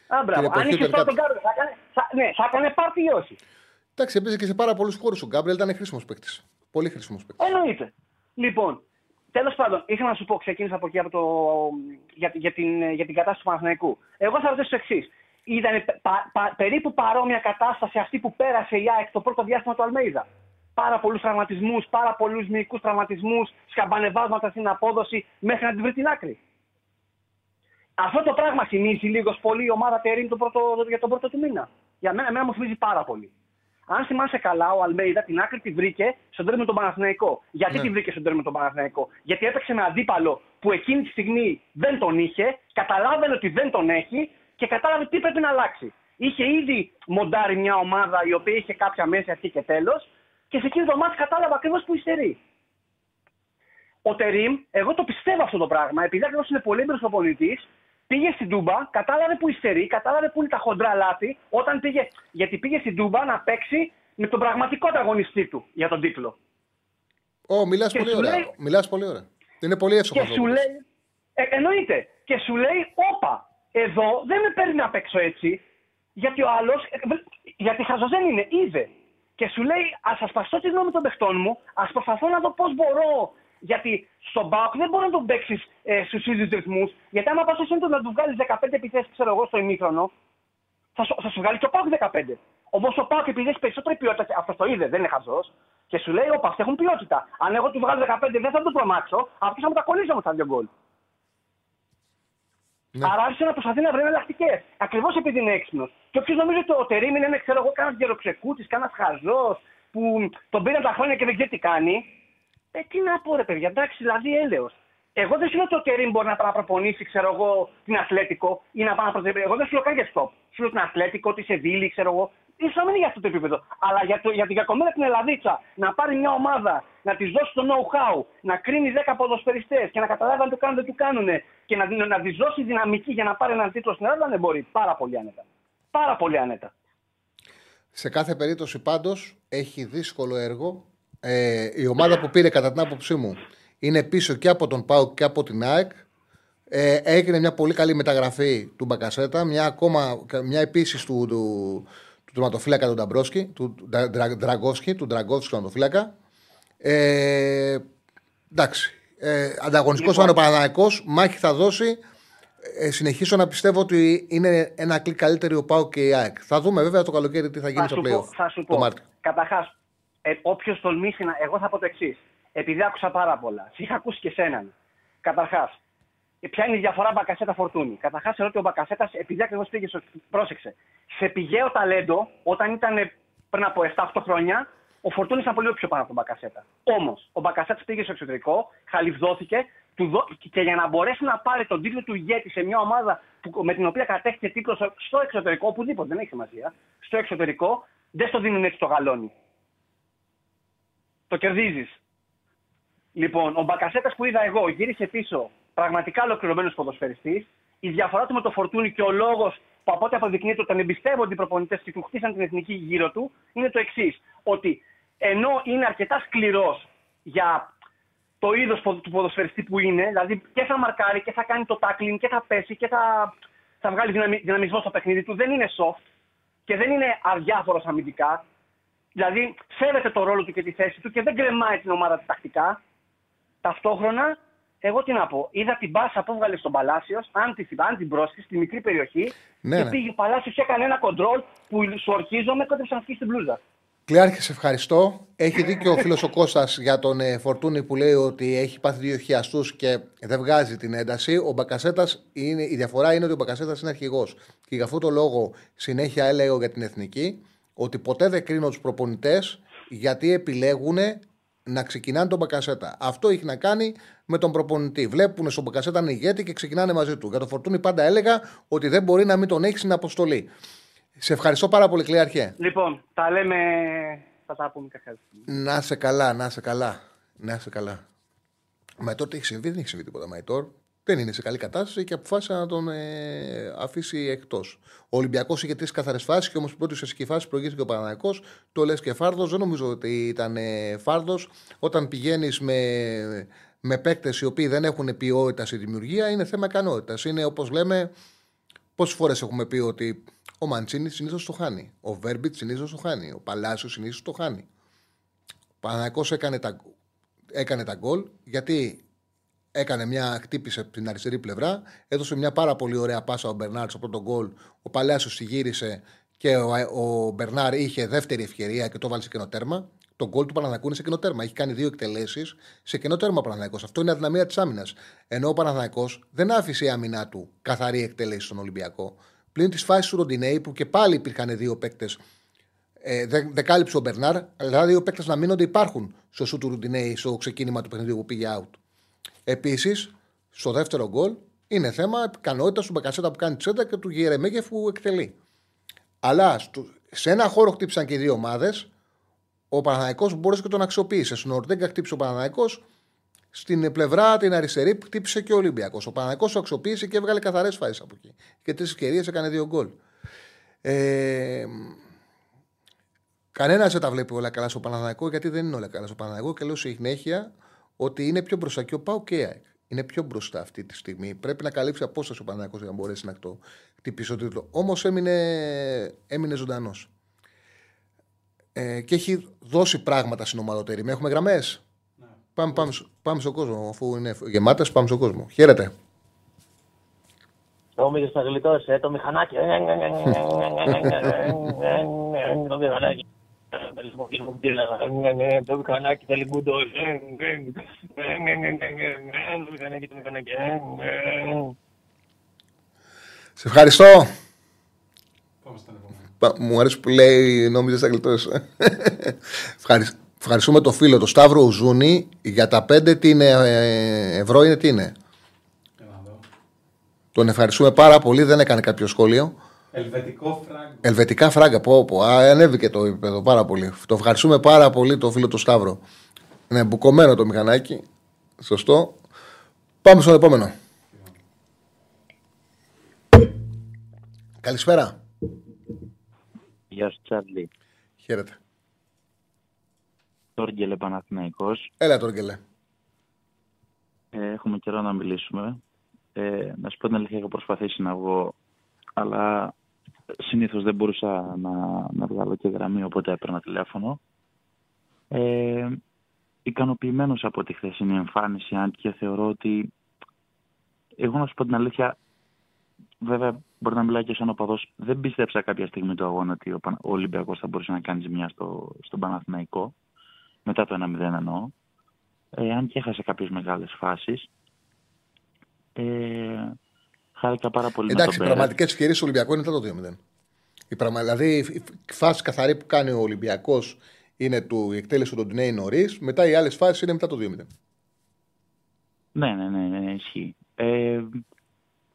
Α, μπράβο. Την Αν εποχή είχες του τώρα τον Ελκάτ. Γκάμπριελ, θα έκανε, θα, ναι, θα έκανε πάρτι ή όχι; Εντάξει, έπαιζε και σε πάρα πολλούς χώρους. Ο Γκάμπρελ ήταν χρήσιμος παίκτης. Πολύ χρήσιμος παίκτης. Εννοείται. Λοιπόν, τέλος πάντων, ήθελα να σου πω, ξεκίνησα από εκεί από το, για, για, την, για την κατάσταση του Παναθηναϊκού. Εγώ θα ρωτήσω το εξής. Ήταν πα- πα- περίπου παρόμοια κατάσταση αυτή που πέρασε η ΑΕΚ το πρώτο διάστημα του Αλμέιδα; Πάρα πολλούς τραυματισμούς, πάρα πολλούς μυϊκούς τραυματισμούς, σκαμπανεβάσματα στην απόδοση μέχρι να την βρει την άκρη. Αυτό το πράγμα θυμίζει λίγος πολύ η ομάδα Τερίν το πρώτο, για τον πρώτο του μήνα. Για μένα, εμένα μου θυμίζει πάρα πολύ. Αν θυμάσαι καλά, ο Αλμέιδα την άκρη τη βρήκε στον τέρμι με τον Παναθηναϊκό. Γιατί Ναι. τη βρήκε στον τέρμι με τον Παναθηναϊκό, Γιατί έπαιξε με αντίπαλο που εκείνη τη στιγμή δεν τον είχε, καταλάβαινε ότι δεν τον έχει και κατάλαβε τι πρέπει να αλλάξει. Είχε ήδη μοντάρει μια ομάδα η οποία είχε κάποια μέση αρχή και τέλος και σε εκείνο το μάτι κατάλαβε ακριβώς που υστερεί. Ο Τερήμ, εγώ το πιστεύω αυτό το πράγμα, επειδή ακριβώς είναι πολύ έμπειρο προπονητή, πήγε στην Τούμπα, κατάλαβε που υστερεί, κατάλαβε που είναι τα χοντρά λάθη, όταν πήγε, γιατί πήγε στην Τούμπα να παίξει με τον πραγματικό ανταγωνιστή του για τον τίτλο. Ω, μιλάς Και πολύ σου ωραία. λέει- Μιλάς πολύ ωραία. Είναι πολύ εύσοχος. Και σου λέει, ε, εννοείται, και σου λέει, όπα, εδώ δεν με παίρνει να παίξω έτσι, γιατί ο άλλος, γιατί χαζός δεν είναι, είδε. Και σου λέει, ας ασπαστώ τη γνώμη των παιχτών μου, ας προσπαθώ να δω πώς μπορώ. Γιατί στον Μπάουκ δεν μπορεί να τον παίξεις ε, στους ίδιους ρυθμούς. Γιατί άμα πας στο να του βγάλεις 15 επιθέσεις, ξέρω εγώ, στο ημίχρονο, θα, σου- θα σου βγάλει και ο Πάουκ 15. Όμως ο Πάουκ επειδή έχει περισσότερη ποιότητα, και αυτός το είδε, δεν είναι χαζός, και σου λέει: Όπα, αυτοί έχουν ποιότητα. Αν εγώ του βγάλω 15 δεν θα το τρομάξω, αυτός θα μου τα κολλήσω με τα δύο γκολ. Ναι. Άρα άρχισε να προσπαθεί να βρει εναλλακτικές. Ακριβώς επειδή είναι έξυπνος. Και όποιος νομίζει ότι ο Τερήμ είναι, ξέρω εγώ, κανένας γεροξεκούτης, κανένας χαζός που τον πήραν τα χρόνια και δεν ξέρει τι κάνει. Ε, τι να πω, ρε παιδιά, εντάξει, δηλαδή έλεος. Εγώ δεν σου λέω ότι ο Τερήμ μπορεί να πάει να προπονήσει, ξέρω εγώ, την Αθλέτικο ή να πάει να προπονήσει. Εγώ δεν σου λέω καν για stop. Σου λέω την Αθλέτικο, τη Σεβίλη, ξέρω εγώ. Σω να μην είναι για αυτό το επίπεδο. Αλλά για, το, για την κακομέρα την Ελλαδίτσα να πάρει μια ομάδα, να της δώσει το know-how, να κρίνει 10 ποδοσφαιριστές και να καταλάβει αν το κάνουν δεν του κάνουν και να, να της δώσει δυναμική για να πάρει έναν τίτλο στην Ελλάδα δεν μπορεί. Πάρα πολύ άνετα. Πάρα πολύ άνετα. Σε κάθε περίπτωση πάντως έχει δύσκολο έργο. Ε, η ομάδα που πήρε κατά την άποψή μου είναι πίσω και από τον Πάουκ και από την ΑΕΚ. Ε, έγινε μια πολύ καλή μεταγραφή του Μπακασέτα, μια, ακόμα, μια επίσης του, του, του τερματοφύλακα του Νταμπρόσκι, του Ντρα- Ντρα- Ντραγκόσκι, του Ντραγκόφσκι του τερματοφύλακα. Ε, εντάξει. Ε, Ανταγωνιστικός Λοιπόν. ήταν ο Παναναναϊκό, μάχη θα δώσει. Ε, συνεχίσω να πιστεύω ότι είναι ένα κλικ καλύτερη ο Πάουκ και η ΑΕΚ. Θα δούμε βέβαια το καλοκαίρι τι θα γίνει Θα στο σου, πω, playoff. θα σου το πω. Μάρτιο. Καταρχάς, ε, όποιος τολμήσει να. Εγώ θα πω το εξής. Επειδή άκουσα πάρα πολλά. Σε είχα ακούσει και σέναν. Καταρχάς, ποια είναι η διαφορά Μπακασέτα Φορτούνη. Καταρχάς, θεωρώ ότι ο Μπακασέτας, επειδή ακριβώς πήγε. στο- Πρόσεξε. Σε πηγαίο ταλέντο, όταν ήταν πριν από 7-8 χρόνια, ο Φορτούνης ήταν πολύ πιο πάνω από τον Μπακασέτα. Όμως, ο Μπακασέτας πήγε στο εξωτερικό, χαλιβδόθηκε του δο... και για να μπορέσει να πάρει τον τίτλο του ηγέτη σε μια ομάδα που, με την οποία κατέχθηκε τίτλο στο- στο εξωτερικό, οπουδήποτε, δεν έχει σημασία, στο εξωτερικό, δεν στο δίνουν έτσι το γαλόνι. Το κερδίζεις. Λοιπόν, ο Μπακασέτας που είδα εγώ γύρισε πίσω πραγματικά ολοκληρωμένος ποδοσφαιριστής. Η διαφορά του με το φορτούνι και ο λόγος που από ό,τι αποδεικνύεται όταν εμπιστεύονται οι προπονητές και του χτίσαν την εθνική γύρω του είναι το εξής. Ότι ενώ είναι αρκετά σκληρός για το είδος του ποδοσφαιριστή που είναι, δηλαδή και θα μαρκάρει και θα κάνει το tackling και θα πέσει και θα, θα βγάλει δυναμι, δυναμισμό στο παιχνίδι του, δεν είναι soft και δεν είναι αδιάφορος αμυντικά. Δηλαδή σέβεται το ρόλο του και τη θέση του και δεν κρεμάει την ομάδα του τακτικά. Ταυτόχρονα, εγώ τι να πω, είδα την μπάσα που έβγαλε στον Παλάσιος, αν την, αν την πρόσχει, στη μικρή περιοχή, Ναι, και ναι. πήγε ο Παλάσιος και έκανε ένα κοντρόλ που σου ορκίζομαι κόντεψε να βγει στην μπλούζα. Κλειάρχη, σε ευχαριστώ. Έχει δίκιο ο φίλος ο Κώστας για τον ε, Φορτούνη που λέει ότι έχει πάθει δύο χιαστούς και δεν βγάζει την ένταση. Ο Μπακασέτας, η διαφορά είναι ότι ο Μπακασέτας είναι αρχηγός. Και γι' αυτό το λόγο συνέχεια έλεγα για την εθνική ότι ποτέ δεν κρίνω τους προπονητές γιατί επιλέγουν να ξεκινάνε τον Μπακασέτα. Αυτό έχει να κάνει με τον προπονητή. Βλέπουν στον Μπακασέτα είναι ηγέτη και ξεκινάνε μαζί του. Για τον Φορτούνη πάντα έλεγα ότι δεν μπορεί να μην τον έχει στην αποστολή. Σε ευχαριστώ πάρα πολύ, Κλειάρχε. Λοιπόν, τα λέμε. Θα τα πούμε κάποια στιγμή. Να σε καλά, να σε καλά. Να σε καλά. Με τότε έχει συμβεί, δεν έχει συμβεί τίποτα. Μαϊτόρ δεν είναι σε καλή κατάσταση και αποφάσισε να τον ε, αφήσει εκτός. Ο Ολυμπιακός είχε τρεις καθαρές φάσεις και όμως η πρώτη ουσιαστική φάση προηγήθηκε ο Παναναναϊκό. Το λες και φάρδος. Δεν νομίζω ότι ήταν ε, φάρδος. Όταν πηγαίνεις με, με παίκτες οι οποίοι δεν έχουν ποιότητα στη δημιουργία, είναι θέμα ικανότητας. Είναι όπως λέμε, πόσες φορές έχουμε πει ότι ο Μαντσίνη συνήθως το χάνει. Ο Βέρμπιτ συνήθως το χάνει. Ο Παλάσιος συνήθως το χάνει. Ο Παναναϊκός έκανε τα, έκανε τα γκολ γιατί έκανε μια χτύπησε από την αριστερή πλευρά. Έδωσε μια πάρα πολύ ωραία πάσα ο Μπερνάρ στο πρώτο γκολ. Ο Παλάσιος τη γύρισε και ο, ο Μπερνάρ είχε δεύτερη ευκαιρία και το βάλει σε κενό τέρμα. Το γκολ του Παναναναϊκού είναι σε κενό τέρμα. Έχει κάνει δύο εκτελέσεις σε κενό τέρμα ο Παναναναϊκός. Αυτό είναι η αδυναμία της άμυνας. Ενώ ο Παναναναϊκός δεν άφησε η άμυνά του καθαρή εκτέλεση στον Ολυμπιακό. Πλην της φάσης του Ροντινέη που και πάλι υπήρχαν δύο παίκτες ε, δεν, δεν κάλυψε ο Μπερνάρ, αλλά δύο παίκτες να μείνονται υπάρχουν στο σου του Ρουντινέη στο ξεκίνημα του παιχνιδιού που πήγε out. Επίσης, στο δεύτερο γκολ είναι θέμα ικανότητας του Μπακασέτα που κάνει τσέντα και του Γερεμέγεφ που εκτελεί. Αλλά στο, σε ένα χώρο χτύπησαν και οι δύο ομάδες. Ο Παναναναϊκός μπόρεσε και τον αξιοποίησε. Στον Ορτέγκα χτύπησε ο Παναναναϊκός στην πλευρά την αριστερή που χτύπησε και ο Ολυμπιακός. Ο Παναναναϊκός το αξιοποίησε και έβγαλε καθαρές φάσεις από εκεί. Και τρεις ευκαιρίες έκανε δύο γκολ. Ε, Κανένας δεν τα βλέπει όλα καλά στο Παναναναϊκό γιατί δεν είναι όλα καλά στο Παναναναϊκό και λέω συνέχεια ότι είναι πιο μπροστά και ο Πάου και η ΑΕΚ. Είναι πιο μπροστά αυτή τη στιγμή. Πρέπει να καλύψει απόσταση ο Παναναναϊκός για να μπορέσει να το χτυπήσει το τίτλο. Όμω έμεινε, έμεινε ζωντανό. Ε, και έχει δώσει πράγματα στην ομαδοτέρη. Έχουμε γραμμέ. Πάμε, πάμε, σ- πάμε στον κόσμο. Αφού είναι γεμάτε, πάμε στον κόσμο. Χαίρετε. Νόμιζες θα γλιτώσει, ε, το μηχανάκι. Το μηχανάκι. Το μηχανάκι θέλει μπουντό. Το μηχανάκι, το μηχανάκι. Σε ευχαριστώ. Πάμε στον επόμενο. Πα- Μου αρέσει που λέει νόμιζες θα γλιτώσεις. Ευχαρισ- Ευχαριστούμε το φίλο, το Σταύρο Ουζούνη. Για τα πέντε τι είναι, ε, ευρώ είναι τι είναι; Για να δω. Τον ευχαριστούμε πάρα πολύ, δεν έκανε κάποιο σχόλιο. Ελβετικό φράγκο. Ελβετικά φράγκα, πω, πω. Α, ανέβηκε το επίπεδο πάρα πολύ. Το ευχαριστούμε πάρα πολύ το φίλο του Σταύρο. Είναι μπουκωμένο το μηχανάκι. Σωστό. Πάμε στον επόμενο. Καλησπέρα. Γεια σου Τσάρλι. Χαίρετε. Τόργελε Παναθηναϊκός. Έλα τώρα Γκελέ. Ε, έχουμε καιρό να μιλήσουμε. Ε, να σου πω την αλήθεια, έχω προσπαθήσει να βγω, αλλά συνήθως δεν μπορούσα να, να βγάλω και γραμμή, οπότε έπαιρνα τηλέφωνο. Ε, ικανοποιημένος από τη χθεσινή εμφάνιση, αν και θεωρώ ότι εγώ να σου πω την αλήθεια, βέβαια μπορεί να μιλάει και σαν οπαδός, δεν πίστεψα κάποια στιγμή το αγώνα ότι ο, Πανα- ο Ολυμπιακός θα μπορούσε να κάνει ζημιά στο, στον Παναθηναϊκό, μετά το 1-0 εννοώ. Ε, αν και έχασε κάποιες μεγάλες φάσεις. Ε, χάρηκα πάρα πολύ Εντάξει, με οι τον Πέρες. πραγματικές ευκαιρίες του Ολυμπιακού είναι μετά το 2-0. Η πραγμα... Δηλαδή, η φάση καθαρή που κάνει ο Ολυμπιακός είναι του η εκτέλεση του Ντινέη νωρίς. Μετά οι άλλες φάσεις είναι μετά το 2-0. Ναι, ναι, ναι, ναι, ισχύει. Ε,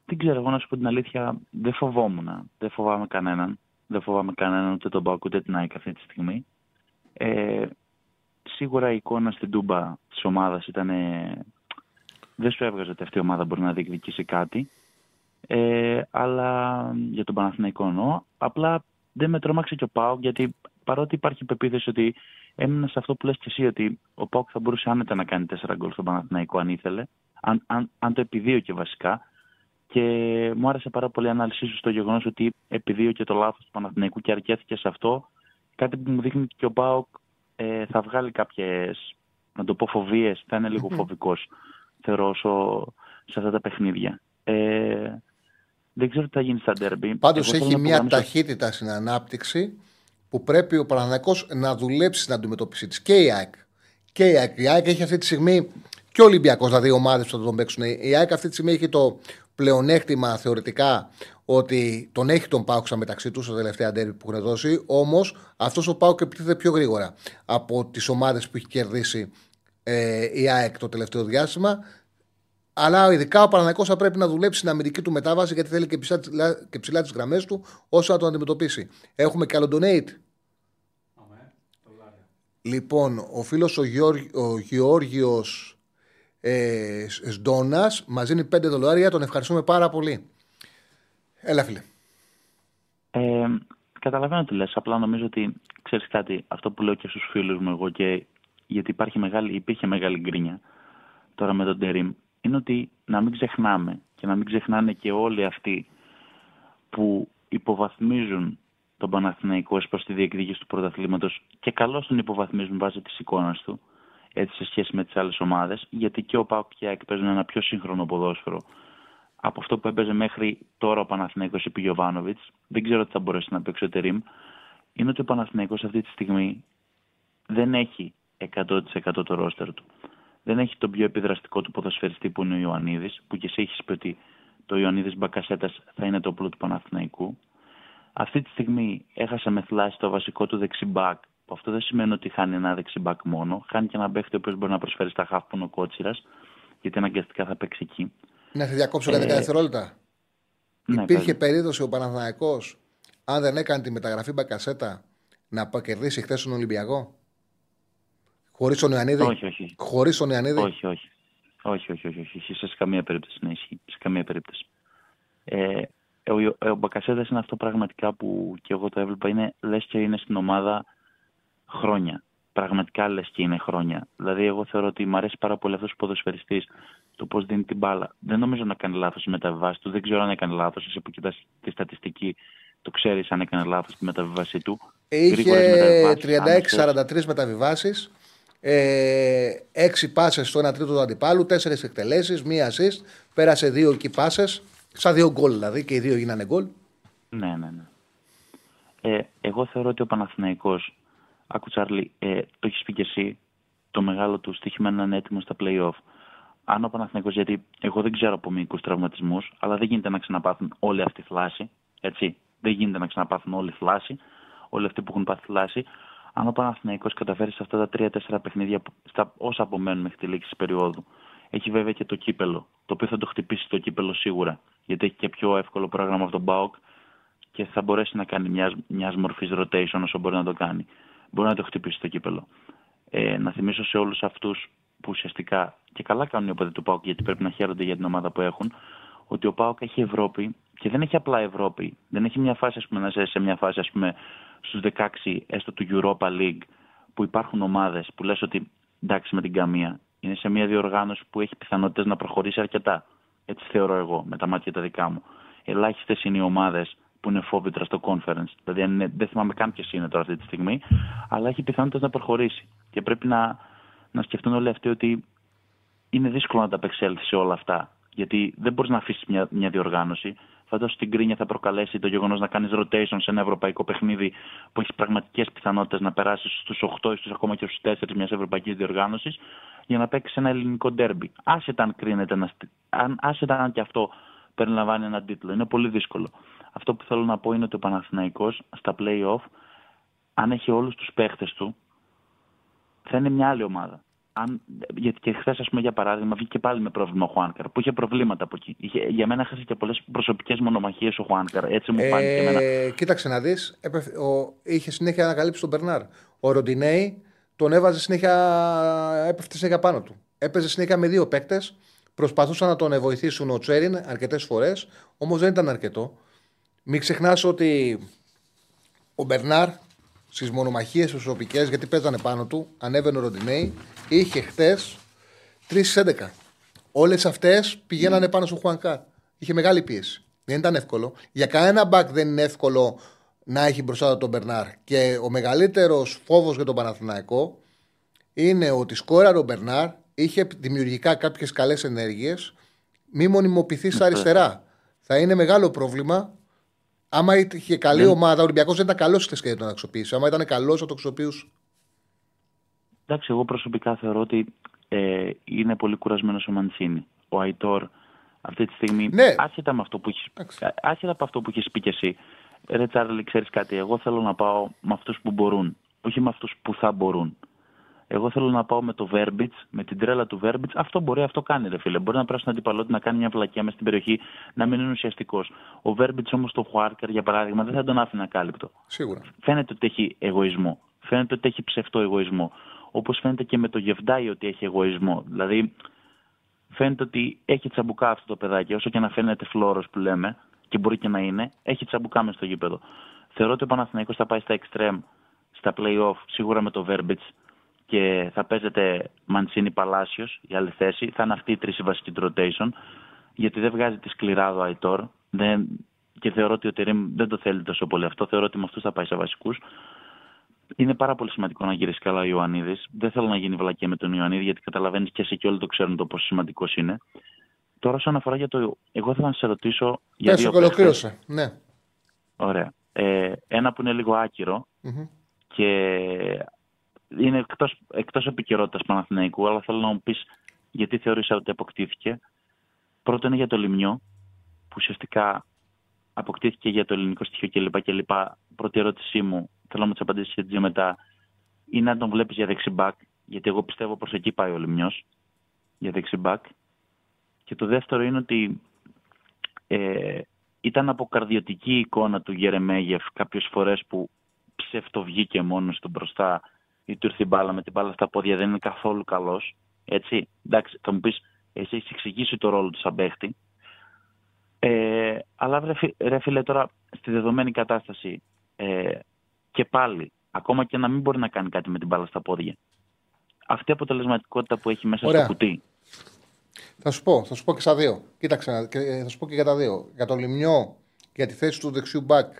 δεν ξέρω, εγώ να σου πω την αλήθεια, δεν φοβόμουν. Δεν φοβάμαι κανέναν. Δεν φοβάμαι κανέναν, ούτε τον Μπακ, ούτε την ΑΕΚ αυτή τη στιγμή. Ε, σίγουρα η εικόνα στην Τούμπα της ομάδας ήταν... ε, δεν σου έβγαζε ότι αυτή η ομάδα μπορεί να διεκδικήσει κάτι. Ε, αλλά για τον Παναθηναϊκό εννοώ. Απλά δεν με τρόμαξε και ο Πάοκ γιατί παρότι υπάρχει πεποίθηση ότι έμεινα σε αυτό που λες και εσύ ότι ο Πάοκ θα μπορούσε άνετα να κάνει 4 γκολ στον Παναθηναϊκό αν ήθελε, αν, αν, αν το επιδίωκε βασικά. Και μου άρεσε πάρα πολύ η ανάλυση σου στο γεγονός ότι επιδίωκε το λάθος του Παναθηναϊκού και αρκέθηκε σε αυτό. Κάτι που μου δείχνει και ο Πάοκ ε, θα βγάλει κάποιες, να το πω, φοβίες. Θα είναι λίγο φοβικός, θεωρώ, όσο, σε αυτά τα παιχνίδια. Ε, δεν ξέρω τι θα γίνει στα ντέρμπι. Πάντως Εγώ θέλω έχει να μια υπογραμμίσω- ταχύτητα στην ανάπτυξη που πρέπει ο Παναθηναϊκός να δουλέψει στην αντιμετώπιση της. Και η ΑΕΚ. Και η ΑΕΚ. Η ΑΕΚ έχει αυτή τη στιγμή και ο Ολυμπιακός, δηλαδή ομάδες που θα τον παίξουν. Η ΑΕΚ αυτή τη στιγμή έχει το πλεονέκτημα θεωρητικά ότι τον έχει τον Πάουξα μεταξύ τους στα τελευταία ντέρμπι που έχουν δώσει. Όμως αυτός ο Πάουκ επιτίθεται πιο γρήγορα από τις ομάδες που έχει κερδίσει ε, η ΑΕΚ το τελευταίο διάστημα. Αλλά ειδικά ο Παναναναϊκός θα πρέπει να δουλέψει στην αμυντική του μετάβαση γιατί θέλει και ψηλά, και ψηλά τις γραμμές του όσο να τον αντιμετωπίσει. Έχουμε και άλλο donate. Αμέ, δολάρια. Λοιπόν, ο φίλος ο, Γεώργ, ο Γεώργιος ε, Σντόνας μας δίνει 5 δολάρια. Τον ευχαριστούμε πάρα πολύ. Έλα, φίλε. Ε, καταλαβαίνω τι λες, απλά νομίζω ότι ξέρεις κάτι, αυτό που λέω και στους φίλους μου εγώ και γιατί υπάρχει μεγάλη, υπήρχε μεγάλη γκρίνια τώρα με τον Τερίμ, είναι ότι να μην ξεχνάμε και να μην ξεχνάνε και όλοι αυτοί που υποβαθμίζουν τον Παναθηναϊκό ως προς τη διεκδίκηση του πρωταθλήματος και καλώς τον υποβαθμίζουν βάσει της εικόνας του έτσι σε σχέση με τις άλλες ομάδες γιατί και ο ΠΑΟΚ και η ΑΕΚ παίζουν ένα πιο σύγχρονο ποδόσφαιρο από αυτό που έπαιζε μέχρι τώρα ο Παναθηναϊκός επί Γιωβάνοβιτς, δεν ξέρω τι θα μπορέσει να παίξει ο Τερίμ, είναι ότι ο Παναθηναϊκός αυτή τη στιγμή δεν έχει 100% το ρόστερ του. Δεν έχει τον πιο επιδραστικό του ποδοσφαιριστή που είναι ο Ιωαννίδης, που και εσύ έχεις πει ότι το Ιωαννίδης Μπακασέτας θα είναι το όπλο του Παναθηναϊκού. Αυτή τη στιγμή έχασε με θλάση το βασικό του δεξιμπάκ, που αυτό δεν σημαίνει ότι χάνει ένα δεξιμπάκ μόνο, χάνει και ένα παίχτη ο οποίος μπορεί να προσφέρει στα χάφ που είναι ο Κότσιρας, γιατί αναγκαστικά θα παίξει εκεί. Να σε διακόψω για 10 Ε, δευτερόλεπτα. Ναι, Υπήρχε πες. περίπτωση ο Παναθηναϊκός αν δεν έκανε τη μεταγραφή Μπακασέτα να πα- κερδίσει χθες τον Ολυμπιακό; Χωρίς τον Ιωαννίδη; Όχι, όχι. Χωρίς τον Ιωαννίδη; Όχι, όχι. Όχι, όχι, όχι, όχι. Σε καμία περίπτωση να ισχύει. Σε καμία περίπτωση. Ε, ο, Ιω- ο Μπακασέτας είναι αυτό πραγματικά που και εγώ το έβλεπα. Είναι λες και είναι στην ομάδα χρόνια. Πραγματικά λες και είναι χρόνια. Δηλαδή, εγώ θεωρώ ότι μου αρέσει πάρα πολύ αυτός ο ποδοσφαιριστής το πώς δίνει την μπάλα. Δεν νομίζω να κάνει λάθος στη μεταβιβάση του. Δεν ξέρω αν έκανε λάθος. Εσύ που κοιτάς τη στατιστική, το ξέρεις αν έκανε λάθος στη μεταβιβάση του. Γρήγορες Είχε μεταβιβάσεις, 36-43 μεταβιβάσεις. Ε, 6 πάσες στο 1 τρίτο του αντιπάλου, 4 εκτελέσεις, μία assist. Πέρασε 2 εκεί πάσες. Σαν δύο γκολ δηλαδή και οι δύο γίνανε γκολ. Ναι, ναι, ναι. Ε, εγώ θεωρώ ότι ο Παναθηναϊκός, άκου Τσάρλι, ε, το έχεις πει και εσύ, το μεγάλο του στοίχημα να είναι έτοιμος στα play-off. Αν ο Παναθηναϊκός, γιατί εγώ δεν ξέρω από μυϊκούς τραυματισμούς, αλλά δεν γίνεται να ξαναπάθουν όλη αυτή η θλάση, έτσι. Δεν γίνεται να ξαναπάθουν όλη η θλάση, όλοι αυτοί που έχουν πάθει θλάση. Αν ο Παναθηναϊκός καταφέρει σε αυτά τα 3-4 παιχνίδια, που- στα όσα απομένουν μέχρι τη λήξη της περίοδου, έχει βέβαια και το κύπελο, το οποίο θα το χτυπήσει το κύπελο σίγουρα, γιατί έχει και πιο εύκολο πρόγραμμα από τον ΠΑΟΚ και θα μπορέσει να κάνει μιας μιας μορφής rotation όσο μπορεί να το κάνει. Μπορεί να το χτυπήσει το κύπελο. Ε, να θυμίσω σε όλους αυτούς που ουσιαστικά και καλά κάνουν οι οπαδοί του ΠΑΟΚ γιατί πρέπει να χαίρονται για την ομάδα που έχουν, ότι ο ΠΑΟΚ έχει Ευρώπη και δεν έχει απλά Ευρώπη. Δεν έχει μια φάση, ας πούμε, να είσαι σε μια φάση, ας πούμε, στους 16 έστω του Europa League που υπάρχουν ομάδες που λες ότι εντάξει με την καμία είναι σε μια διοργάνωση που έχει πιθανότητες να προχωρήσει αρκετά. Έτσι θεωρώ εγώ με τα μάτια τα δικά μου. Ελάχιστες είναι οι ομάδες που είναι φόβητρα στο conference. Δηλαδή αν είναι, δεν θυμάμαι καν ποιες είναι τώρα αυτή τη στιγμή, αλλά έχει πιθανότητες να προχωρήσει. Και πρέπει να, να σκεφτούν όλοι αυτοί ότι είναι δύσκολο να τα απεξέλθεις σε όλα αυτά. Γιατί δεν μπορείς να αφήσεις μια, μια διοργάνωση. Φαντάζομαι την κρίνια θα προκαλέσει το γεγονός να κάνεις rotation σε ένα ευρωπαϊκό παιχνίδι που έχεις πραγματικές πιθανότητες να περάσεις στους 8 ή στους ακόμα και στους 4 μιας ευρωπαϊκής διοργάνωσης για να παίξεις ένα ελληνικό ντέρμπι. Άσχετα αν κρίνεται, ένα, στ- αν, άσχετα αν και αυτό περιλαμβάνει έναν τίτλο. Είναι πολύ δύσκολο. Αυτό που θέλω να πω είναι ότι ο Παναθηναϊκός στα play-off, αν έχει όλους τους παίχτες του, θα είναι μια άλλη ομάδα. Αν, γιατί και χθες, ας πούμε, για παράδειγμα, βγήκε πάλι με πρόβλημα ο Χουάνκαρ, που είχε προβλήματα από εκεί. Είχε, για μένα έχασε και πολλές προσωπικές μονομαχίες ο Χουάνκαρ. Έτσι μου φάνηκε εμένα. Ε, κοίταξε να δεις. Είχε συνέχεια ανακαλύψει τον Μπερνάρ. Ο Ροντινέη τον έβαζε συνέχεια. έπεφτε συνέχεια πάνω του. Έπαιζε συνέχεια με δύο παίκτες. Προσπαθούσαν να τον βοηθήσουν ο Τσέριν αρκετές φορές, όμως δεν ήταν αρκετό. Μην ξεχνάς ότι ο Μπερνάρ στις μονομαχίες προσωπικές, γιατί παίζανε πάνω του, ανέβαινε ο Ροντινέη, είχε χτες 3 στις 11. Όλες αυτές πηγαίνανε πάνω στο Χουανκάρ. Είχε μεγάλη πίεση. Δεν ήταν εύκολο. Για κανένα μπακ δεν είναι εύκολο να έχει μπροστά του τον Μπερνάρ. Και ο μεγαλύτερος φόβος για τον Παναθηναϊκό είναι ότι σκόραρε ο Μπερνάρ, είχε δημιουργικά κάποιες καλές ενέργειες, μη μονιμοποιηθεί στα αριστερά. Θα είναι μεγάλο πρόβλημα. Άμα είχε καλή ομάδα, ο Ολυμπιακός δεν ήταν καλός χθε και δεν τον αξιοποίησε. Άμα ήταν καλός, θα το αξιοποιούσε. Εντάξει, εγώ προσωπικά θεωρώ ότι ε, είναι πολύ κουρασμένος ο Μαντσίνη. Ο Αϊτόρ αυτή τη στιγμή, Ναι. άσχετα, με αυτό που έχεις, Εντάξει. άσχετα από αυτό που έχεις πει και εσύ, ρε Τσάρλι, ξέρεις κάτι, εγώ θέλω να πάω με αυτούς που μπορούν, όχι με αυτούς που θα μπορούν. Εγώ θέλω να πάω με το Verbitz, με την τρέλα του Verbitz. Αυτό μπορεί, αυτό κάνει, ρε φίλε. Μπορεί να περάσει την αντιπαλότητα, να κάνει μια βλακιά μέσα στην περιοχή, να μην είναι ουσιαστικός. Ο Verbitz όμως το Χουάρκερ, για παράδειγμα, δεν θα τον άφηνε ακάλυπτο Σίγουρα. φαίνεται ότι έχει εγωισμό. Φαίνεται ότι έχει ψευτό εγωισμό. Όπως φαίνεται και με το Γεβδάη ότι έχει εγωισμό. Δηλαδή, φαίνεται ότι έχει τσαμπουκά αυτό το παιδάκι, όσο και να φαίνεται φλόρος που λέμε, και μπορεί και να είναι, έχει τσαμπουκά μες στο γήπεδο. Θεωρώ ότι ο Παναθηναϊκός θα πάει στα extreme, στα play-off, σίγουρα με το Verbitz και θα παίζεται Μαντσίνη Παλάσιος, η άλλη θέση. Θα είναι αυτή η τρίση βασική του rotation, γιατί δεν βγάζει τη σκληρά ο Αϊτόρ. Δεν... Και θεωρώ ότι ο Τερήμ δεν το θέλει τόσο πολύ αυτό. Θεωρώ ότι με αυτούς θα πάει σε βασικούς. Είναι πάρα πολύ σημαντικό να γυρίσει καλά ο Ιωαννίδης. Δεν θέλω να γίνει βλακία με τον Ιωαννίδη, γιατί καταλαβαίνεις και εσύ και όλοι το ξέρουν το πόσο σημαντικός είναι. Τώρα, όσον αφορά για το. Εγώ θέλω να σε ρωτήσω για Πες δύο το και παίχτες. ολοκλήρωσε. Ναι. Ωραία. Ε, ένα που είναι λίγο άκυρο Μμμ. και είναι εκτός, εκτός επικαιρότητας Παναθηναϊκού, αλλά θέλω να μου πεις γιατί θεωρήσα ότι αποκτήθηκε. Πρώτο είναι για το Λιμιό, που ουσιαστικά αποκτήθηκε για το ελληνικό στοιχείο κλπ. κλπ. Πρώτη ερώτησή μου, θέλω να μου τις απαντήσεις και δύο μετά, είναι αν τον βλέπεις για δεξιμπάκ, γιατί εγώ πιστεύω προς εκεί πάει ο Λιμιός, για δεξιμπάκ. Και το δεύτερο είναι ότι ε, ήταν αποκαρδιωτική η εικόνα του Γερεμέγεφ κάποιες φορές που ψευτοβγήκε μόνος του μπροστά ή του ήρθε η μπάλα με την μπάλα στα πόδια δεν είναι καθόλου καλός. Έτσι, εντάξει, θα μου πεις, εσύ έχεις εξηγήσει το ρόλο του σαν παίχτη. Ε, αλλά ρε, φι- ρε φίλε τώρα, στη δεδομένη κατάσταση ε, και πάλι, ακόμα και να μην μπορεί να κάνει κάτι με την μπάλα στα πόδια. Αυτή η αποτελεσματικότητα που έχει μέσα Ωραία. στο κουτί. Θα σου πω, θα σου πω και στα δύο. Κοίταξε, να- και- ε, θα σου πω και για τα δύο. Για το Λιμιό, για τη θέση του δεξιού μπακ,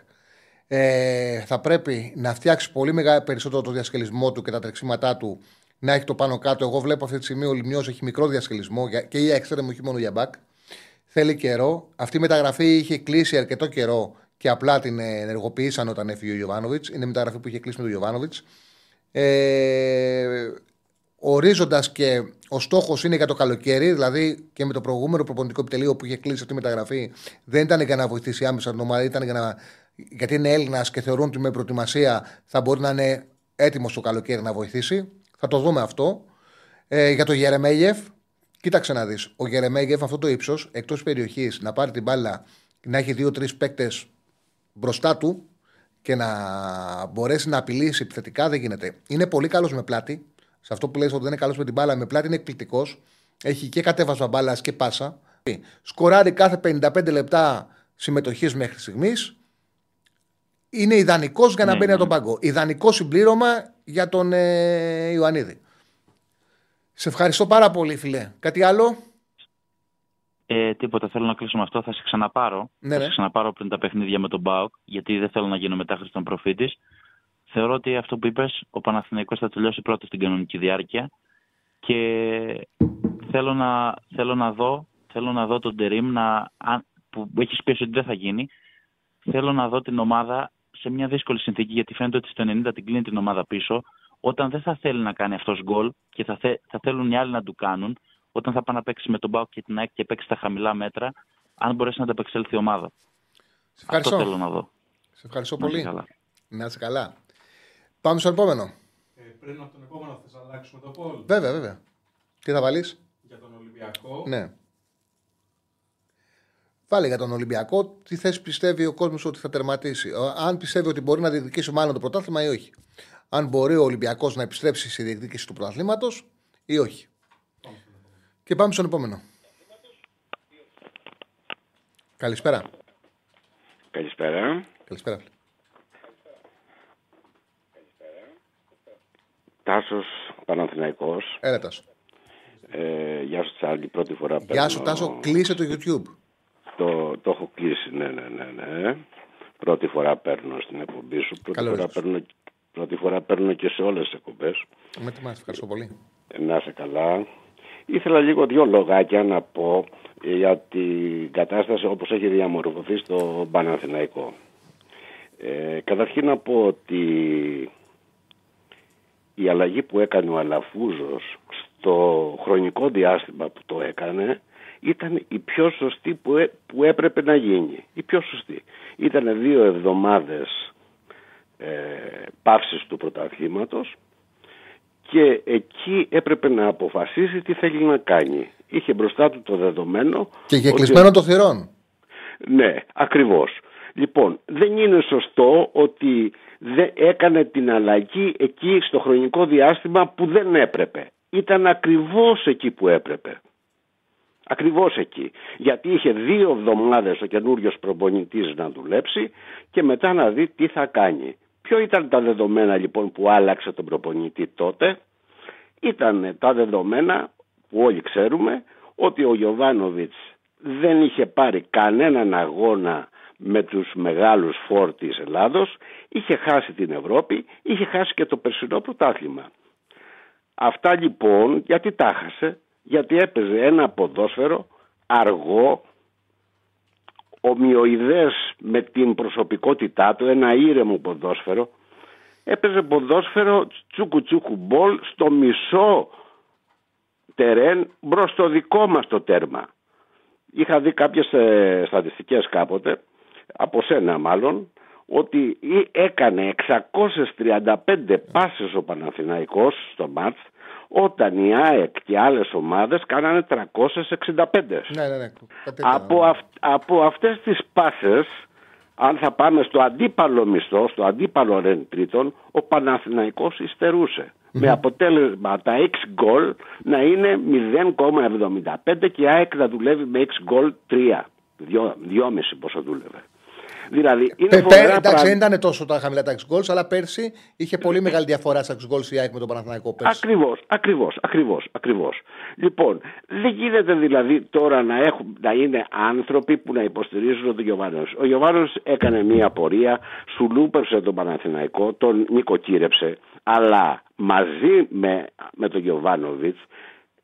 ε, θα πρέπει να φτιάξει πολύ μεγάλο περισσότερο το διασκελισμό του και τα τρεξίματά του να έχει το πάνω κάτω. Εγώ βλέπω αυτή τη στιγμή ο Λιμιός έχει μικρό διασκελισμό για- και για εξτρέμ, όχι μόνο για μπακ. Θέλει καιρό. Αυτή η μεταγραφή είχε κλείσει αρκετό καιρό και απλά την ενεργοποίησαν όταν έφυγε ο Γιωβάνοβιτ. Είναι μεταγραφή που είχε κλείσει με τον Γιωβάνοβιτ. Ε, Ορίζοντας και ο στόχος είναι για το καλοκαίρι, δηλαδή και με το προηγούμενο προπονητικό επιτελείο που είχε κλείσει αυτή η μεταγραφή, δεν ήταν για να βοηθήσει άμεσα την ομάδα, ήταν για να, γιατί είναι Έλληνας και θεωρούν ότι με προετοιμασία θα μπορεί να είναι έτοιμος το καλοκαίρι να βοηθήσει. Θα το δούμε αυτό. Ε, για το Γερεμέγεφ, κοίταξε να δεις. Ο Γερεμέγεφ αυτό το ύψος, εκτός περιοχής, να πάρει την μπάλα να έχει δύο-τρεις παίκτες μπροστά του και να μπορέσει να απειλήσει επιθετικά δεν γίνεται. Είναι πολύ καλός με πλάτη. Σε αυτό που λέει ότι δεν είναι καλός με την μπάλα, με πλάτη είναι εκπληκτικός. Έχει και κατέβασμα μπάλας και πάσα. Σκοράρει κάθε 55 λεπτά συμμετοχής μέχρι στιγμής. Είναι ιδανικός για να Ναι, μπαίνει ναι. από τον πάγκο. Ιδανικό συμπλήρωμα για τον ε, Ιωαννίδη. Σε ευχαριστώ πάρα πολύ, φιλέ. Κάτι άλλο; Ε, τίποτα, θέλω να κλείσω με αυτό. Θα σε ξαναπάρω. Ναι, θα ναι. σε ξαναπάρω πριν τα παιχνίδια με τον Μπάουκ, γιατί δεν θέλω να γίνω μετάχρηση των προφήτης. Θεωρώ ότι αυτό που είπες, ο Παναθηναϊκός θα τελειώσει πρώτος στην κανονική διάρκεια και θέλω να, θέλω να δω, θέλω να δω τον Τερίμ να, αν- που έχεις πει ότι δεν θα γίνει. Θέλω να δω την ομάδα σε μια δύσκολη συνθήκη, γιατί φαίνεται ότι στο 90 την κλείνει την ομάδα πίσω. Όταν δεν θα θέλει να κάνει αυτός γκολ και θα, θε, θα θέλουν οι άλλοι να του κάνουν, όταν θα πάει να παίξει με τον Μπάουκ και την ΑΕΚ και παίξει στα χαμηλά μέτρα, αν μπορέσει να ανταπεξέλθει η ομάδα. Σε Αυτό ευχαριστώ. θέλω να δω. Σε ευχαριστώ Να είσαι πολύ. καλά. Να είσαι καλά. Πάμε στο επόμενο. Ε, πριν από τον επόμενο θες να αλλάξουμε το πόλ. Βέβαια, βέβαια. Τι θα βάλεις, Για τον Ολυμπιακό. Ναι. Βάλε για τον Ολυμπιακό τι θέση πιστεύει ο κόσμος ότι θα τερματίσει. Ο- Αν πιστεύει ότι μπορεί να διεκδικήσει μάλλον το πρωτάθλημα ή όχι. Αν μπορεί ο Ολυμπιακός να επιστρέψει στη διεκδίκηση του πρωταθλήματος ή όχι. Και πάμε στον επόμενο. Καλησπέρα. Καλησπέρα. Καλησπέρα. Τάσος Παναθηναϊκός. Έλα, σου. Ε, γεια σου Τσάρλι, πρώτη φορά παίρνω... Γεια σου, Τάσο. Κλείσε το YouTube. Το, το έχω κλείσει, ναι, ναι, ναι, ναι. Πρώτη φορά παίρνω στην εκπομπή σου. Πρώτη, Καλό φορά ήρθες. παίρνω, πρώτη φορά παίρνω και σε όλες τις εκπομπές. Με τιμάς, ευχαριστώ πολύ. Ε, Να είσαι καλά. Ήθελα λίγο δύο λογάκια να πω ε, για την κατάσταση όπως έχει διαμορφωθεί στο Παναθηναϊκό. Ε, καταρχήν να πω ότι η αλλαγή που έκανε ο Αλαφούζος στο χρονικό διάστημα που το έκανε ήταν η πιο σωστή που, έ- που έπρεπε να γίνει. Η πιο σωστή. Ήταν δύο εβδομάδες ε, πάυσης του πρωταθλήματος και εκεί έπρεπε να αποφασίσει τι θέλει να κάνει. Είχε μπροστά του το δεδομένο Και για ότι- κλεισμένο των θυρών. ναι, ακριβώς. Λοιπόν, δεν είναι σωστό ότι δεν έκανε την αλλαγή εκεί στο χρονικό διάστημα που δεν έπρεπε. Ήταν ακριβώς εκεί που έπρεπε. Ακριβώς εκεί. Γιατί είχε δύο εβδομάδες ο καινούριος προπονητής να δουλέψει και μετά να δει τι θα κάνει. Ποιο ήταν τα δεδομένα λοιπόν που άλλαξε τον προπονητή τότε; Ήταν τα δεδομένα που όλοι ξέρουμε ότι ο Γιωβάνοβιτς δεν είχε πάρει κανέναν αγώνα με τους μεγάλους φόρ της Ελλάδος, είχε χάσει την Ευρώπη, είχε χάσει και το περσινό πρωτάθλημα. Αυτά λοιπόν γιατί τα χάσε, γιατί έπαιζε ένα ποδόσφαιρο αργό, ομοιοειδές με την προσωπικότητά του, ένα ήρεμο ποδόσφαιρο, έπαιζε ποδόσφαιρο τσούκου τσούκου μπολ στο μισό τερέν μπρος στο δικό μας το τέρμα. Είχα δει κάποιες ε, στατιστικές κάποτε, από σένα μάλλον, ότι ή- έκανε 635 πάσες ο Παναθηναϊκός στο μάτς, όταν η ΑΕΚ και άλλες ομάδες κάνανε 365. Ναι, ναι, ναι. Κάτι τέτοιο, Από, ναι. αυ, από αυτές τις πάσες, αν θα πάμε στο αντίπαλο μισθό, στο αντίπαλο ρεν τρίτον, ο Παναθηναϊκός υστερούσε. Με αποτέλεσμα τα 6 γκολ να είναι 0,75 και η ΑΕΚ να δουλεύει με 6 γκολ 3. 2,5 πόσο δούλευε. Δηλαδή είναι Πε- πε- φοβερά εντάξει, πράγματα. δεν ήταν τόσο τα χαμηλά τα goals, αλλά πέρσι είχε πολύ μεγάλη διαφορά στα goals η ΑΕΚ με τον Παναθηναϊκό πέρσι. Ακριβώς, ακριβώς, ακριβώς, ακριβώς. Λοιπόν, δεν γίνεται δηλαδή τώρα να, έχουν, να είναι άνθρωποι που να υποστηρίζουν τον Γιωβάνος. Ο Γιωβάνος έκανε μία πορεία, σου λούπερσε τον Παναθηναϊκό, τον νοικοκύρεψε, αλλά μαζί με, με τον Γιωβάνοβιτς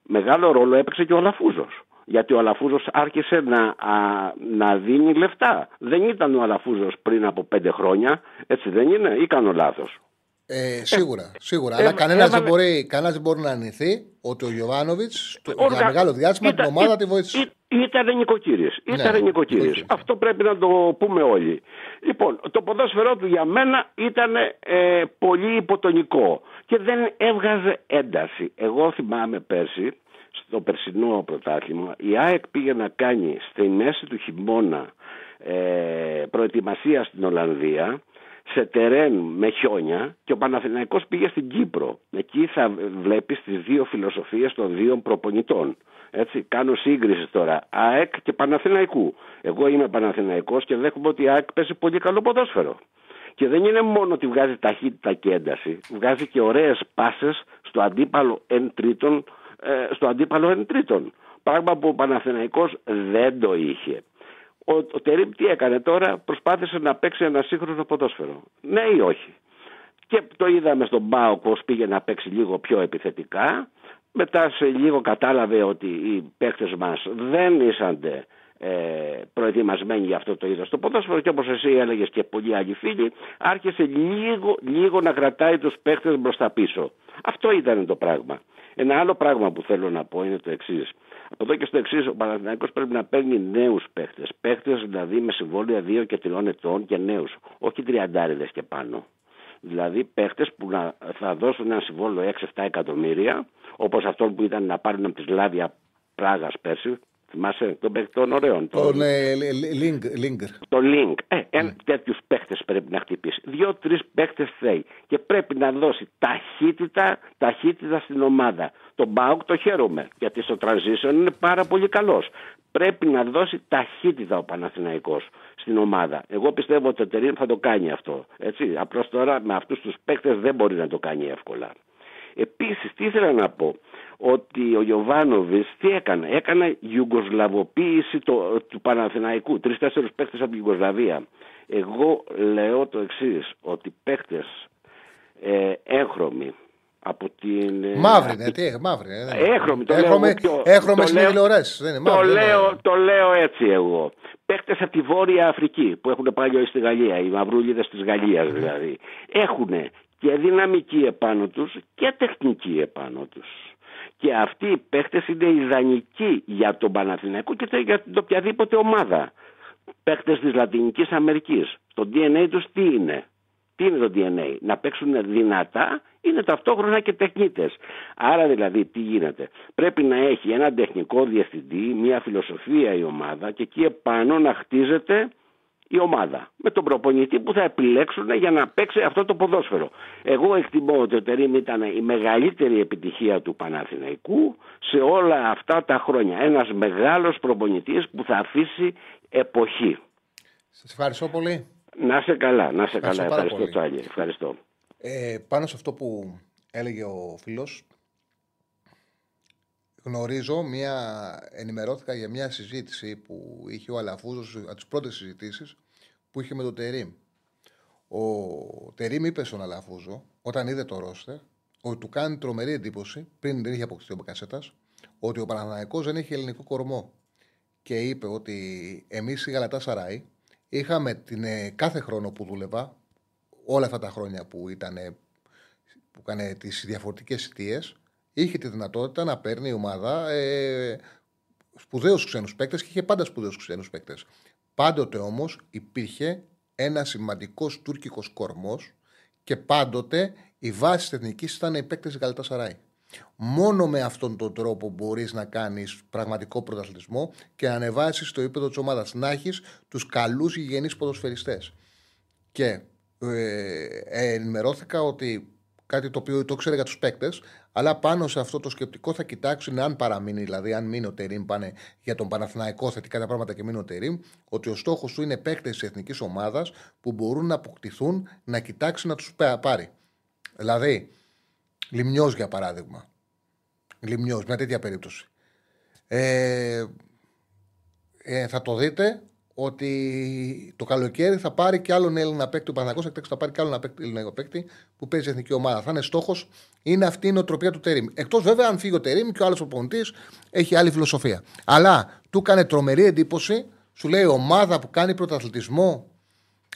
μεγάλο ρόλο έπαιξε και ο Λαφούζος. Γιατί ο Αλαφούζος άρχισε να, α, να δίνει λεφτά. Δεν ήταν ο Αλαφούζος πριν από πέντε χρόνια. Έτσι δεν είναι, ή κάνω λάθος; Ε, σίγουρα, σίγουρα. Ε, Αλλά κανένας δεν, έβαλε- μπορεί, κανένας δεν μπορεί να αρνηθεί ότι ο Γιωβάνοβιτ για Οργα- μεγάλο διάστημα την Ήταν- ομάδα τη βοήθησε. Ή- Ήταν νοικοκύρης. Ήταν Ναι, νοικοκύρης. νοικοκύρης. Αυτό πρέπει να το πούμε όλοι. Λοιπόν, το ποδόσφαιρό του για μένα ήταν ε, πολύ υποτονικό και δεν έβγαζε ένταση. Εγώ θυμάμαι πέρσι, στο περσινό πρωτάθλημα, η ΑΕΚ πήγε να κάνει στη μέση του χειμώνα ε, προετοιμασία στην Ολλανδία σε τερέν με χιόνια και ο Παναθηναϊκός πήγε στην Κύπρο. Εκεί θα βλέπεις τις δύο φιλοσοφίες των δύο προπονητών. Έτσι, κάνω σύγκριση τώρα ΑΕΚ και Παναθηναϊκού. Εγώ είμαι Παναθηναϊκός και δέχομαι ότι η ΑΕΚ παίζει πολύ καλό ποδόσφαιρο. Και δεν είναι μόνο ότι βγάζει ταχύτητα και ένταση, βγάζει και ωραίες πάσες στο αντίπαλο εν τρίτον, ε, στο αντίπαλο εν τρίτον. Πράγμα που ο Παναθηναϊκός δεν το είχε. Ο, ο Τερίμ τι έκανε τώρα, προσπάθησε να παίξει ένα σύγχρονο ποδόσφαιρο. Ναι ή όχι; Και το είδαμε στον Μπάο πως πήγε να παίξει λίγο πιο επιθετικά. Μετά σε λίγο κατάλαβε ότι οι παίκτες μας δεν ήσαντε ε, προετοιμασμένοι για αυτό το είδος το ποδόσφαιρο και όπως εσύ έλεγες και πολλοί άλλοι φίλοι άρχισε λίγο, λίγο να κρατάει τους παίκτες μπροστά πίσω. Αυτό ήταν το πράγμα. Ένα άλλο πράγμα που θέλω να πω είναι το εξής. Από εδώ και στο εξής, ο Παναθηναϊκός πρέπει να παίρνει νέους παίχτες. Παίχτες δηλαδή με συμβόλαια 2 και 3 ετών και νέους. Όχι τριαντάριδες και πάνω. Δηλαδή παίχτες που να, θα δώσουν ένα συμβόλαιο 6-7 εκατομμύρια, όπως αυτόν που ήταν να πάρουν από τη Σλάβια Πράγας πέρσι. Θυμάσαι τον παίχτη των ωραίων. τον- Τον ε, Λ- Λ- Λίνγκ- Λίγκερ. το link. Ε, ένα τέτοιους παίχτες πρέπει να χτυπήσει. Δύο-τρει παίχτες θέλει. Και πρέπει να δώσει ταχύτητα, ταχύτητα στην ομάδα. Τον Μπάουκ το χαίρομαι. Γιατί στο transition είναι πάρα πολύ καλός. Πρέπει να δώσει ταχύτητα ο Παναθηναϊκός στην ομάδα. Εγώ πιστεύω ότι ο Τερίν θα το κάνει αυτό. Έτσι. Απλώς τώρα με αυτούς τους παίχτες δεν μπορεί να το κάνει εύκολα. Επίσης, τι ήθελα να πω, ότι ο Γιωβάνοβιτς τι έκανε, έκανε γιουγκοσλαβοποίηση το, του Παναθηναϊκού, τρεις-τέσσερις παίκτες από την Γιουγκοσλαβία. Εγώ λέω το εξής, ότι παίκτες ε, έγχρωμοι από την... ε, Μαύρη από είναι, τι έχει, μαύρη είναι. δεν είναι. Έχρωμη, το Έχρωμη- λέω πιο- Έχρωμες το είναι λέω- τηλεοράσεις, δεν είναι το, μαύρη. δεν είναι. λέω, το λέω έτσι εγώ. Παίχτε από τη Βόρεια Αφρική που έχουν πάει στη Γαλλία, οι μαυρούλιδες της Γαλλίας δηλαδή, έχουν και δυναμική επάνω τους και τεχνική επάνω τους. Και αυτοί οι παίχτες είναι ιδανικοί για τον Παναθηναϊκό και για την οποιαδήποτε ομάδα. Παίχτες της Λατινικής Αμερικής. Το DNA τους τι είναι; Τι είναι το DNA, να παίξουν δυνατά είναι ταυτόχρονα και τεχνίτες. Άρα δηλαδή τι γίνεται; Πρέπει να έχει ένα τεχνικό διευθυντή, μια φιλοσοφία η ομάδα και εκεί επάνω να χτίζεται η ομάδα. Με τον προπονητή που θα επιλέξουν για να παίξει αυτό το ποδόσφαιρο. Εγώ εκτιμώ ότι ο Τερίμ ήταν η μεγαλύτερη επιτυχία του Παναθηναϊκού σε όλα αυτά τα χρόνια. Ένας μεγάλος προπονητής που θα αφήσει εποχή. Σας ευχαριστώ πολύ. Να σε καλά, να σε Ευχαριστώ καλά. πάρα Ευχαριστώ πολύ. Τσάλη. Ευχαριστώ. Ε, πάνω σε αυτό που έλεγε ο φίλος, γνωρίζω μια, ενημερώθηκα για μια συζήτηση που είχε ο Αλαφούζος, από τις πρώτες συζητήσεις που είχε με τον Τερίμ. Ο Τερίμ είπε στον Αλαφούζο, όταν είδε το ρόστερ, ότι του κάνει τρομερή εντύπωση, πριν δεν είχε αποκτηθεί ο Μπακασέτας, ότι ο Παναθηναϊκός δεν έχει ελληνικό κορμό. Και είπε ότι εμείς η Γαλατά Σαράι είχαμε την, ε, κάθε χρόνο που δούλευα, όλα αυτά τα χρόνια που ήταν που έκανε τις διαφορετικές αιτίες, είχε τη δυνατότητα να παίρνει η ομάδα ε, σπουδαίους ξένους παίκτες και είχε πάντα σπουδαίους ξένους παίκτες. Πάντοτε όμως υπήρχε ένα σημαντικός τουρκικός κορμός και πάντοτε η βάση της εθνικής ήταν οι παίκτες της Γαλατασαράη. Μόνο με αυτόν τον τρόπο μπορείς να κάνεις πραγματικό πρωταθλητισμό και να ανεβάσεις το επίπεδο της ομάδας. Να έχεις τους καλούς υγιεινείς ποδοσφαιριστές. Και ε, ενημερώθηκα ότι κάτι το οποίο το ήξερε για τους παίκτες, αλλά πάνω σε αυτό το σκεπτικό θα κοιτάξουν αν παραμείνει, δηλαδή αν μείνει ο Τερήμ, πάνε για τον Παναθηναϊκό θετικά τα πράγματα και μείνει ο Τερήμ, ότι ο στόχος του είναι παίκτες της εθνικής ομάδας που μπορούν να αποκτηθούν, να κοιτάξει να τους πάρει. Δηλαδή, Λιμιό για παράδειγμα. Λιμιό, μια τέτοια περίπτωση. Ε, ε, θα το δείτε ότι το καλοκαίρι θα πάρει και άλλον Έλληνα παίκτη. Ο Παναγό θα πάρει και άλλον Έλληνα παίκτη που παίζει εθνική ομάδα. Θα είναι στόχος, είναι αυτή η νοοτροπία του Τερήμ. Εκτός βέβαια αν φύγει ο Τερήμ και ο άλλος προπονητής έχει άλλη φιλοσοφία. Αλλά του έκανε τρομερή εντύπωση, σου λέει ομάδα που κάνει πρωταθλητισμό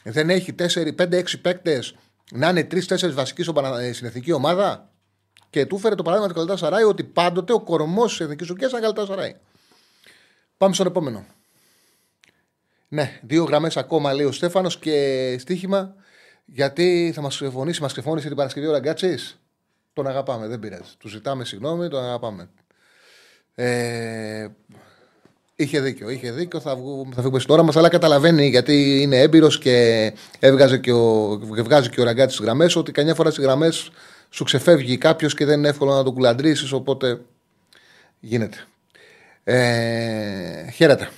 δεν έχει 4-5-6 παίκτες να είναι 3-4 βασικοί στην εθνική ομάδα. Και του φέρε το παράδειγμα του Καλτά Σαράι ότι πάντοτε ο κορμός της εθνικής ουκία ήταν Καλτά Σαράι. Πάμε στον επόμενο. Ναι, δύο γραμμές ακόμα λέει ο Στέφανος και στοίχημα γιατί θα μας ξεφωνήσει, μας ξεφώνησε την Παρασκευή ο Ραγκάτσης. Τον αγαπάμε, δεν πειράζει. Του ζητάμε συγγνώμη, τον αγαπάμε. Ε, είχε δίκιο, είχε δίκιο. Θα, βγούμε, θα φύγουμε τώρα μας, αλλά καταλαβαίνει γιατί είναι έμπειρος και έβγαζε και ο, βγάζει και ο Ραγκάτσης στι γραμμές ότι καμιά φορά στις γραμμές σου ξεφεύγει κάποιος και δεν είναι εύκολο να τον κουλαντρήσει. Οπότε γίνεται. Ε, χαίρετε.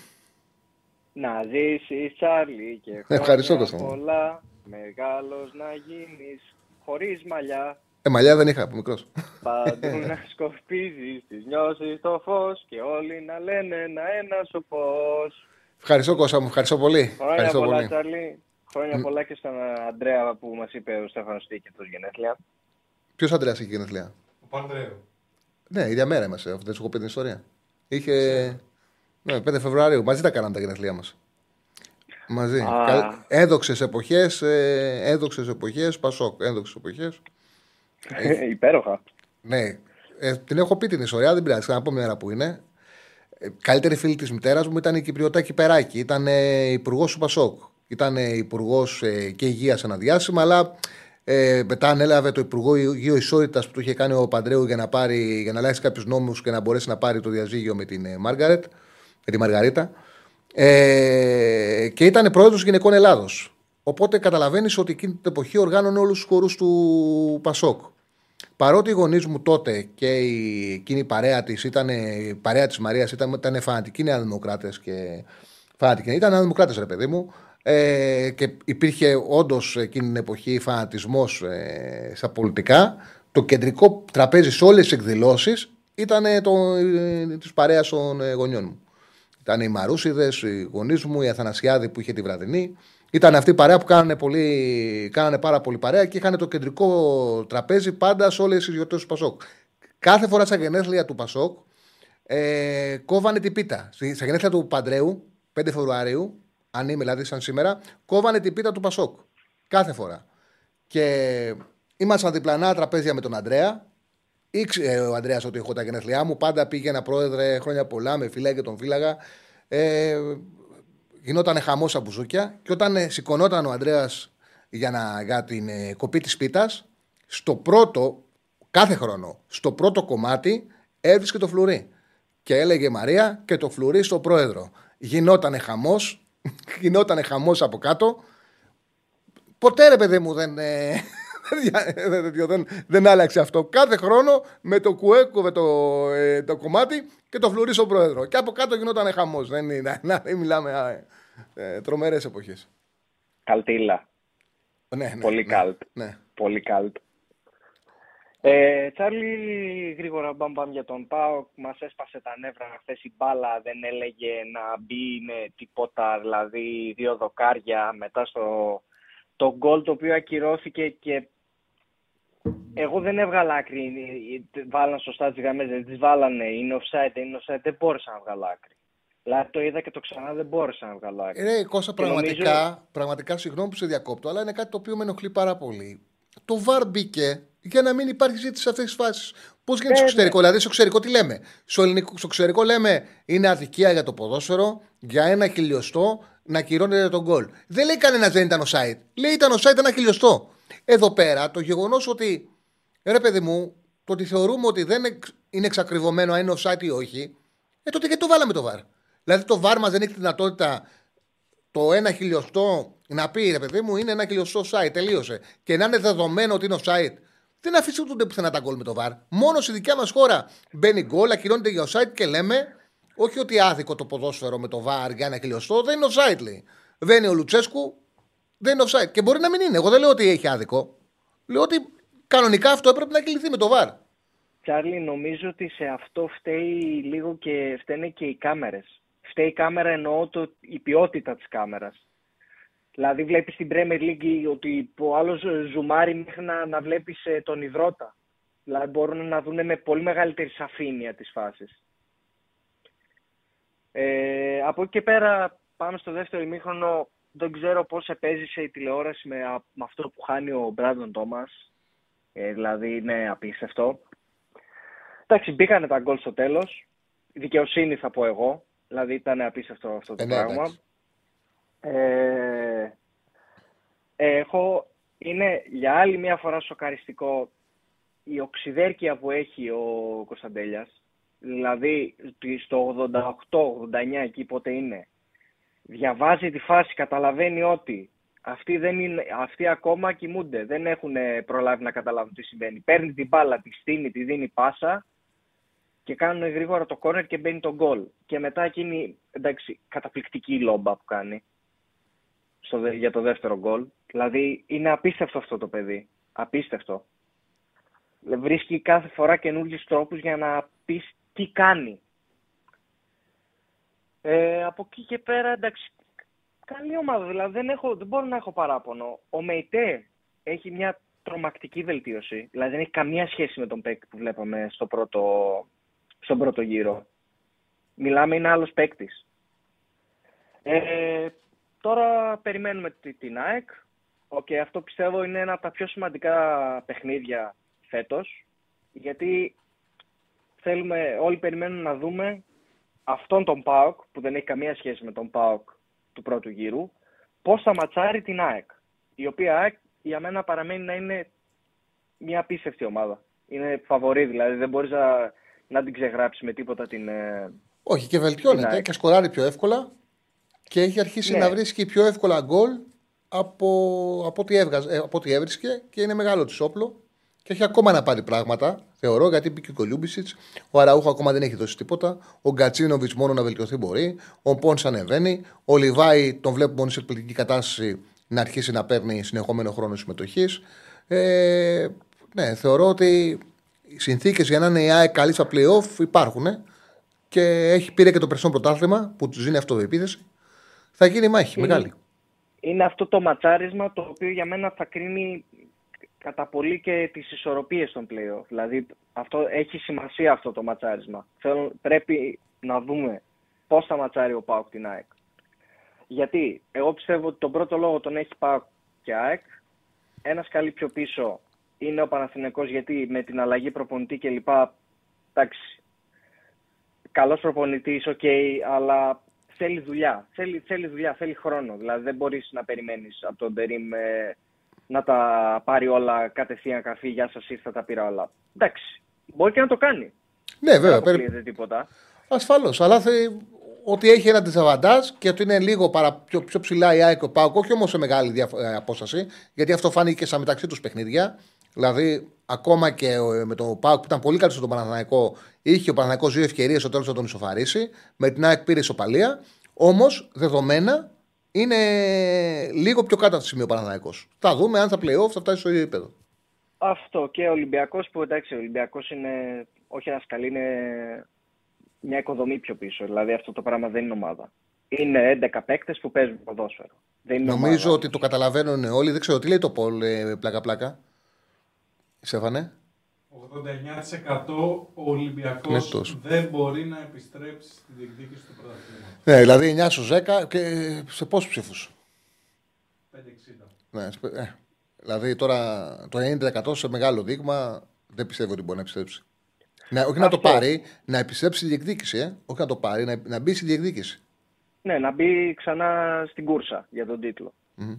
Να ζήσει Τσάρλι και χρόνια Ευχαριστώ, Κώστα μου. πολλά, μεγάλος να γίνεις, χωρίς μαλλιά, Ε, μαλλιά δεν είχα από μικρός. παντού να σκορπίζεις τις νιώσεις το φως και όλοι να λένε ένα-ένα σου πώς. Ευχαριστώ, Κώστα μου. Ευχαριστώ πολύ. Χρόνια Ευχαριστώ πολλά πολύ. Τσάρλι, χρόνια πολλά και στον Αντρέα που μας είπε ο Στέφανος τι είχε τους γενέθλια. Ποιος άντρα είχε γενέθλια; Ο Πανδρέου. Ναι, ίδια μέρα είμαστε. Αυτό δεν σου έχω πει την ιστορία. Είχε. Ναι, 5 Φεβρουαρίου. Μαζί τα κάναμε τα γενέθλιά μας. Μαζί. Α. Έδοξες εποχές. Έδοξες εποχές. Πασόκ. Έδοξες εποχές. Υπέροχα. Ναι. Ε, την έχω πει την ιστορία, δεν πειράζει. Θα να πω μια ώρα που είναι. Ε, καλύτερη φίλη της μητέρας μου ήταν η Κυπριωτάκη Περάκη. Ήταν ε, υπουργός του Πασόκ. Ήταν ε, υπουργός ε, και υγείας ένα διάστημα, αλλά ε, μετά ανέλαβε το Υπουργό Υγείο Ισότητας που του είχε κάνει ο Παντρέου για να, πάρει, για να αλλάξει κάποιους νόμους και να μπορέσει να πάρει το διαζύγιο με την ε, Μάργαρετ, με τη Μαργαρίτα. Ε, και ήταν πρόεδρος γυναικών Ελλάδος. Οπότε καταλαβαίνεις ότι εκείνη την εποχή οργάνωνε όλους τους χώρου του Πασόκ. Παρότι οι γονείς μου τότε και η, εκείνη η παρέα της ήταν η παρέα της Μαρίας, ήταν, ήταν φανατικοί νεοδημοκράτε και φανατικοί. Ήταν νεοδημοκράτε, ρε παιδί μου. Ε, και υπήρχε όντως εκείνη την εποχή φανατισμός ε, στα πολιτικά. Το κεντρικό τραπέζι σε όλες τις εκδηλώσεις ήταν το, ε, της παρέας των ε, γονιών μου. Ήταν οι Μαρούσιδες, οι γονείς μου, η Αθανασιάδη που είχε τη βραδινή. Ήταν αυτή η παρέα που κάνανε, πολύ, κάνανε πάρα πολύ παρέα και είχαν το κεντρικό τραπέζι πάντα σε όλες τις γιορτές του Πασόκ. Κάθε φορά στα γενέθλια του Πασόκ ε, κόβανε την πίτα. Στη- Στα γενέθλια του Παντρέου, 5 Φεβρουαρίου, αν είμαι δηλαδή σαν σήμερα, κόβανε την πίτα του Πασόκ. Κάθε φορά. Και ήμασταν διπλανά τραπέζια με τον Αντρέα. Ήξερε ο Αντρέα ότι έχω τα γενέθλιά μου. Πάντα πήγαινα πρόεδρε χρόνια πολλά, με φύλαγε και τον φύλαγα. Ε, γινόταν χαμός στα μπουζούκια. Και όταν ε, σηκωνόταν ο Αντρέα για, να, για την ε, κοπή της πίτας, στο πρώτο, κάθε χρόνο, στο πρώτο κομμάτι έβρισκε το φλουρί. Και έλεγε Μαρία και το φλουρί στο πρόεδρο. Γινότανε χαμός, γινότανε χαμός από κάτω. Ποτέ ρε παιδί μου δεν, ε, δεν, δεν, δεν άλλαξε αυτό. Κάθε χρόνο με το κουέκοβε το, ε, το κομμάτι και το φλουρί στον πρόεδρο. Και από κάτω γινόταν χαμός. Δεν, είναι- να, δεν μιλάμε α, ε, τρομερές εποχές. Καλτήλα. Ναι, ναι, Πολύ ναι, καλτ. Ναι. Πολύ καλτ. Ε, Τσάρλι, γρήγορα μπαμ μπαμ για τον Πάοκ. Μας έσπασε τα νεύρα χθες η μπάλα. Δεν έλεγε να μπει με τίποτα, δηλαδή δύο δοκάρια μετά στο το γκολ το οποίο ακυρώθηκε και εγώ δεν έβγαλα άκρη. Βάλαν σωστά τις γραμμές, δεν τις βάλανε. Είναι offside, είναι offside. Δεν μπόρεσα να βγάλω άκρη. Δηλαδή το είδα και το ξανά δεν μπόρεσα να βγάλω άκρη. Ρε Κώστα, Και νομίζω- πραγματικά, πραγματικά συγγνώμη που σε διακόπτω, αλλά είναι κάτι το οποίο με ενοχλεί πάρα πολύ. Το VAR μπήκε για να μην υπάρχει ζήτηση σε αυτές τις φάσεις. Πώς γίνεται στο Βέβαια. εξωτερικό, δηλαδή στο εξωτερικό τι λέμε; Στο, ελληνικό, στο εξωτερικό λέμε είναι αδικία για το ποδόσφαιρο, για ένα χιλιοστό να κυρώνεται τον γκολ. Δεν λέει κανένας δεν ήταν ο site. Λέει ήταν ο site ένα χιλιοστό. Εδώ πέρα το γεγονός ότι. Ρε παιδί μου, το ότι θεωρούμε ότι δεν εξ- είναι εξακριβωμένο αν είναι offside ή όχι, ε, τότε γιατί το βάλαμε το VAR; Δηλαδή το VAR μας δεν έχει τη δυνατότητα το ένα χιλιοστό να πει ρε παιδί μου είναι ένα χιλιοστό site, τελείωσε. Και να είναι δεδομένο ότι είναι offside. Δεν αφήσει ούτε πουθενά τα γκολ με το VAR. Μόνο στη δικιά μας χώρα μπαίνει γκολ, ακυρώνεται για offside και λέμε όχι ότι άδικο το ποδόσφαιρο με το VAR για ένα χιλιοστό, δεν είναι offside λέει. Δεν είναι ο Λουτσέσκου, δεν είναι offside. Και μπορεί να μην είναι. Εγώ δεν λέω ότι έχει άδικο. Λέω ότι κανονικά αυτό έπρεπε να κυληθεί με το VAR. Τσάρλι, νομίζω ότι σε αυτό φταίει λίγο και φταίνε και οι κάμερες. φταίει η κάμερα εννοώ το, η ποιότητα της κάμερας. Δηλαδή βλέπεις στην Premier League ότι ο άλλος ζουμάρει μέχρι να, να βλέπεις ε, τον υδρότα. Δηλαδή μπορούν να δουν με πολύ μεγαλύτερη σαφήνεια τις φάσεις. Ε, από εκεί και πέρα πάμε στο δεύτερο ημίχρονο. Δεν ξέρω πώς επέζησε η τηλεόραση με, α- με αυτό που χάνει ο Μπράντον Τόμας. Ε, δηλαδή είναι απίστευτο. Εντάξει, μπήκανε τα γκολ στο τέλος. Δικαιοσύνη θα πω εγώ. Δηλαδή ήταν απίστευτο αυτό το Ε, ναι, πράγμα. εντάξει. Ε, έχω, είναι για άλλη μια φορά σοκαριστικό η οξυδέρκεια που έχει ο Κωνσταντέλιας. Δηλαδή ότι στο 88-89 εκεί πότε είναι. Διαβάζει τη φάση, καταλαβαίνει ότι αυτοί, δεν είναι, αυτοί ακόμα κοιμούνται. Δεν έχουν προλάβει να καταλάβουν τι συμβαίνει. Παίρνει την μπάλα, τη στείνει, τη δίνει πάσα και κάνουν γρήγορα το κόρνερ και μπαίνει το γκολ. Και μετά εκείνη, εντάξει, καταπληκτική λόμπα που κάνει στο, δε- για το δεύτερο γκολ. Δηλαδή είναι απίστευτο αυτό το παιδί. Απίστευτο. Βρίσκει κάθε φορά καινούργιους τρόπους για να πεις τι κάνει. Ε, από εκεί και πέρα, εντάξει, καλή ομάδα. Δηλαδή δεν, έχω, δεν μπορώ να έχω παράπονο. Ο Μεϊτέ έχει μια τρομακτική βελτίωση. Δηλαδή δεν έχει καμία σχέση με τον παίκτη που βλέπαμε στο πρώτο, στον πρώτο γύρο. Μιλάμε, είναι άλλος παίκτης. Ε, τώρα περιμένουμε τη- την ΑΕΚ. Οκ, αυτό πιστεύω είναι ένα από τα πιο σημαντικά παιχνίδια φέτος. Γιατί θέλουμε, όλοι περιμένουν να δούμε αυτόν τον ΠΑΟΚ, που δεν έχει καμία σχέση με τον ΠΑΟΚ του πρώτου γύρου, πώς θα ματσάρει την ΑΕΚ. Η οποία ΑΕΚ για μένα παραμένει να είναι μια απίστευτη ομάδα. Είναι φαβορή, δηλαδή δεν μπορείς να, να την ξεγράψεις με τίποτα την... ε, Όχι, και την βελτιώνεται ΑΕΚ. και σκοράρει πιο εύκολα και έχει αρχίσει Ναι. να βρίσκει πιο εύκολα γκολ από, από, ό,τι έβγαζε, ε, από ό,τι έβρισκε και είναι μεγάλο της όπλο και έχει ακόμα να πάρει πράγματα, θεωρώ, γιατί μπήκε ο Κολούμπισιτ. Ο Αραούχο ακόμα δεν έχει δώσει τίποτα. Ο Γκατσίνοβιτς μόνο να βελτιωθεί μπορεί. Ο Πόνς ανεβαίνει. Ο Λιβάη τον βλέπουμε μόνο σε εκπληκτική κατάσταση να αρχίσει να παίρνει συνεχόμενο χρόνο συμμετοχής. Ε, ναι, θεωρώ ότι οι συνθήκες για να είναι η ΑΕΚ καλή στα playoff υπάρχουν ε, και έχει πήρε και το περσινό πρωτάθλημα που τους δίνει αυτοεπίθεση. Θα γίνει μάχη Είναι- μεγάλη. είναι αυτό το ματσάρισμα το οποίο για μένα θα κρίνει κατά πολύ και τις ισορροπίες των play-off. Δηλαδή αυτό έχει σημασία αυτό το ματσάρισμα. Θέλω, πρέπει να δούμε πώς θα ματσάρει ο ΠΑΟΚ την ΑΕΚ. Γιατί εγώ πιστεύω ότι τον πρώτο λόγο τον έχει ΠΑΟΚ και ΑΕΚ. Ένας καλή πιο πίσω είναι ο Παναθηναϊκός γιατί με την αλλαγή προπονητή κλπ. Εντάξει, καλός προπονητής, οκ, αλλά θέλει δουλειά. Θέλει, θέλει δουλειά, θέλει χρόνο. Δηλαδή δεν μπορείς να περιμένεις από τον Τερίμ ε, να τα πάρει όλα κατευθείαν καφή, γεια σας ήρθα, τα πήρα όλα. Εντάξει, μπορεί και να το κάνει. Ναι, Δεν βέβαια. Περι... αποκλείεται τίποτα. Ασφαλώς. Αλλά θε... ότι έχει ένα ντεζαβαντάζ και ότι είναι λίγο παρα... πιο, πιο ψηλά η ΑΕΚ και ο ΠΑΟΚ, όχι όμως σε μεγάλη διαφ... ε, απόσταση, γιατί αυτό φάνηκε και στα μεταξύ τους παιχνίδια. Δηλαδή, ακόμα και ε, με τον Πάουκ που ήταν πολύ καλό στον Παναθηναϊκό, είχε ο Παναθηναϊκός δύο ευκαιρίες στο τέλος να τον ισοφαρίσει. Με την ΑΕΚ πήρε ισοπαλία. Όμως, δεδομένα, είναι λίγο πιο κάτω από το σημείο ο Παναθηναϊκός. Θα δούμε αν θα playoff θα φτάσει στο ίδιο επίπεδο. Αυτό και ο Ολυμπιακός που εντάξει, ο Ολυμπιακός είναι όχι ένας καλή, είναι μια οικοδομή πιο πίσω. Δηλαδή αυτό το πράγμα δεν είναι ομάδα. Είναι 11 παίκτες που παίζουν ποδόσφαιρο. Δεν είναι Νομίζω ομάδα. ότι το καταλαβαίνουν όλοι. Δεν ξέρω τι λέει το Πολ, ε, πλάκα-πλάκα. Σέφανε. 89% ο Ολυμπιακός Νεκτός. δεν μπορεί να επιστρέψει στη διεκδίκηση του πρωταθλήματος. Ναι, δηλαδή 9 στους 10 και σε πόσους ψήφους; 5-60. Ναι, σπε- ε, δηλαδή τώρα το 90% σε μεγάλο δείγμα δεν πιστεύω ότι μπορεί να επιστρέψει. Ναι, όχι να το Αυτό. πάρει, να επιστρέψει στη διεκδίκηση. Ε. Όχι να το πάρει, να, να μπει στη διεκδίκηση. Ναι, να μπει ξανά στην κούρσα για τον τίτλο. Μμμ.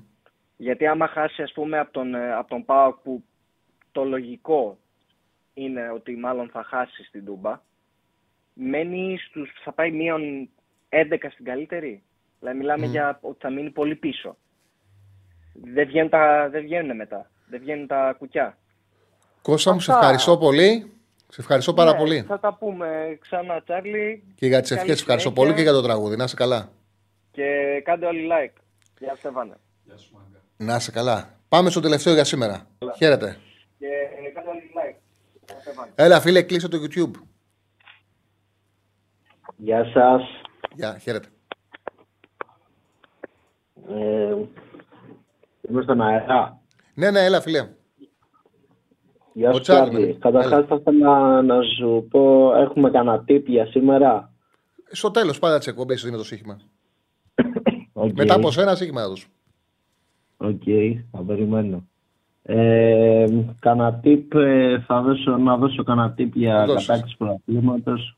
Γιατί άμα χάσει ας πούμε από τον, ε, από τον ΠΑΟΚ που το λογικό είναι ότι μάλλον θα χάσει στην Τούμπα, μένει στους, θα πάει μείον 11 στην καλύτερη. Δηλαδή μιλάμε για ότι θα μείνει πολύ πίσω. Δεν βγαίνουν, τα, δεν βγαίνουν μετά. Δεν βγαίνουν τα κουκιά. Κώστα μου, σε Αυτά. ευχαριστώ πολύ. Σε ευχαριστώ πάρα Ναι, πολύ. Θα τα πούμε ξανά, Τσάρλι. Και για τις Καλή ευχές ευχαριστώ συνέχεια. πολύ και για το τραγούδι. Να είσαι καλά. Και κάντε όλοι like. Γεια Στέφανε. Γεια σου Μάγκα. Να είσαι καλά. Πάμε στο τελευταίο για σήμερα. Χαίρετε. Και κάντε όλοι like. Γεια Στέφανε. Έλα, φίλε, κλείσε το YouTube. Γεια σας. Γεια, χαίρετε. Ε, είμαι στον αέρα. Ναι, ναι, έλα, φίλε. Γεια Ο σου, Τσάρλι. Τσάρλι. Καταρχάς θα ήθελα να σου πω, έχουμε κανένα tip για σήμερα; Στο τέλος, πάντα της εκπομπής δίνω το στοίχημα. Οκ. Μετά από σένα, στοίχημα θα δώσω. Οκ, θα περιμένω. Ε, κανένα tip, ε, θα δώσω, να δώσω κανένα tip για Δώσεις. κατάκτηση πρωταθλήματος.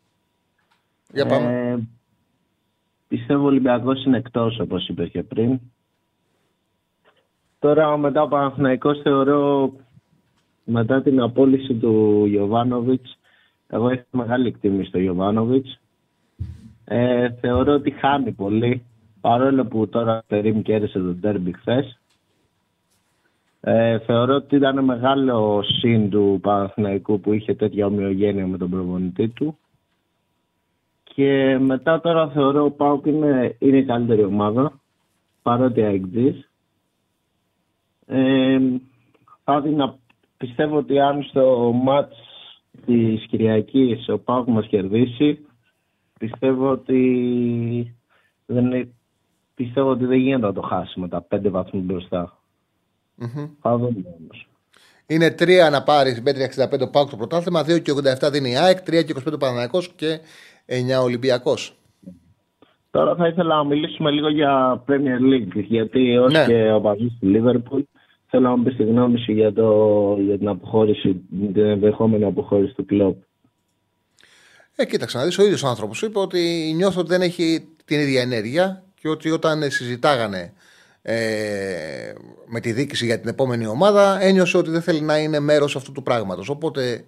Για πάμε. Ε, πιστεύω ο Ολυμπιακός είναι εκτός, όπως είπε και πριν. Τώρα μετά ο Παναθηναϊκός θεωρώ μετά την απόλυση του Γιωβάνοβιτς εγώ έχω μεγάλη εκτίμηση στο Γιωβάνοβιτς ε, θεωρώ ότι χάνει πολύ παρόλο που τώρα το Ρήμ κέρδισε τον τέρμπι χθες ε, θεωρώ ότι ήταν μεγάλο συν του Παναθηναϊκού που είχε τέτοια ομοιογένεια με τον προπονητή του και μετά τώρα θεωρώ ο Πάουκ είναι, είναι η καλύτερη ομάδα παρότι αεκτζής ε, θα έδινα- πιστεύω ότι αν στο ματς της Κυριακής ο ΠΑΟΚ μας κερδίσει πιστεύω ότι δεν, είναι- πιστεύω ότι δεν γίνεται να το χάσει με τα πέντε βαθμούς μπροστά. Μμμ. Θα δούμε όμως. Είναι 3 να πάρει Bet365 ΠΑΟΚ το πρωτάθλημα, 2 και 87 δίνει η ΑΕΚ, 3 και 25 Παναθηναϊκό και 9 Ολυμπιακός. Τώρα θα ήθελα να μιλήσουμε λίγο για Premier League, γιατί ως Ναι. και ο παδός του Liverpool θέλω να μου πεις τη γνώμη σου για, το, για την αποχώρηση, την ενδεχόμενη αποχώρηση του κλόπ. Ε, κοίταξε να δεις, ο ίδιος άνθρωπος είπε ότι νιώθω ότι δεν έχει την ίδια ενέργεια και ότι όταν συζητάγανε ε, με τη δίκηση για την επόμενη ομάδα, ένιωσε ότι δεν θέλει να είναι μέρος αυτού του πράγματος. Οπότε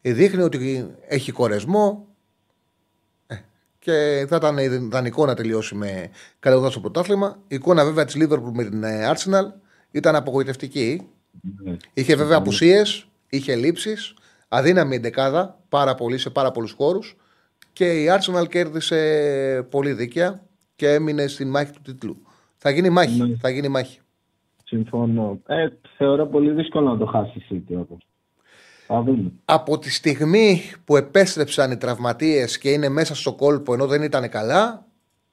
ε, δείχνει ότι έχει κορεσμό ε, και θα ήταν ιδανικό να τελειώσει με καλό στο πρωτάθλημα. Η εικόνα βέβαια της Liverpool με την ε, Arsenal ήταν απογοητευτική. Είχε βέβαια απουσίες, είχε λήψεις, αδύναμη εντεκάδα πάρα πολύ σε πάρα πολλούς χώρους και η Arsenal κέρδισε πολύ δίκαια και έμεινε στην μάχη του τίτλου. Θα γίνει μάχη. Θα γίνει μάχη. Συμφωνώ. Ε, θεωρώ πολύ δύσκολο να το χάσει η City όμως. Θα δούμε. Από τη στιγμή που επέστρεψαν οι τραυματίες και είναι μέσα στο κόλπο ενώ δεν ήταν καλά,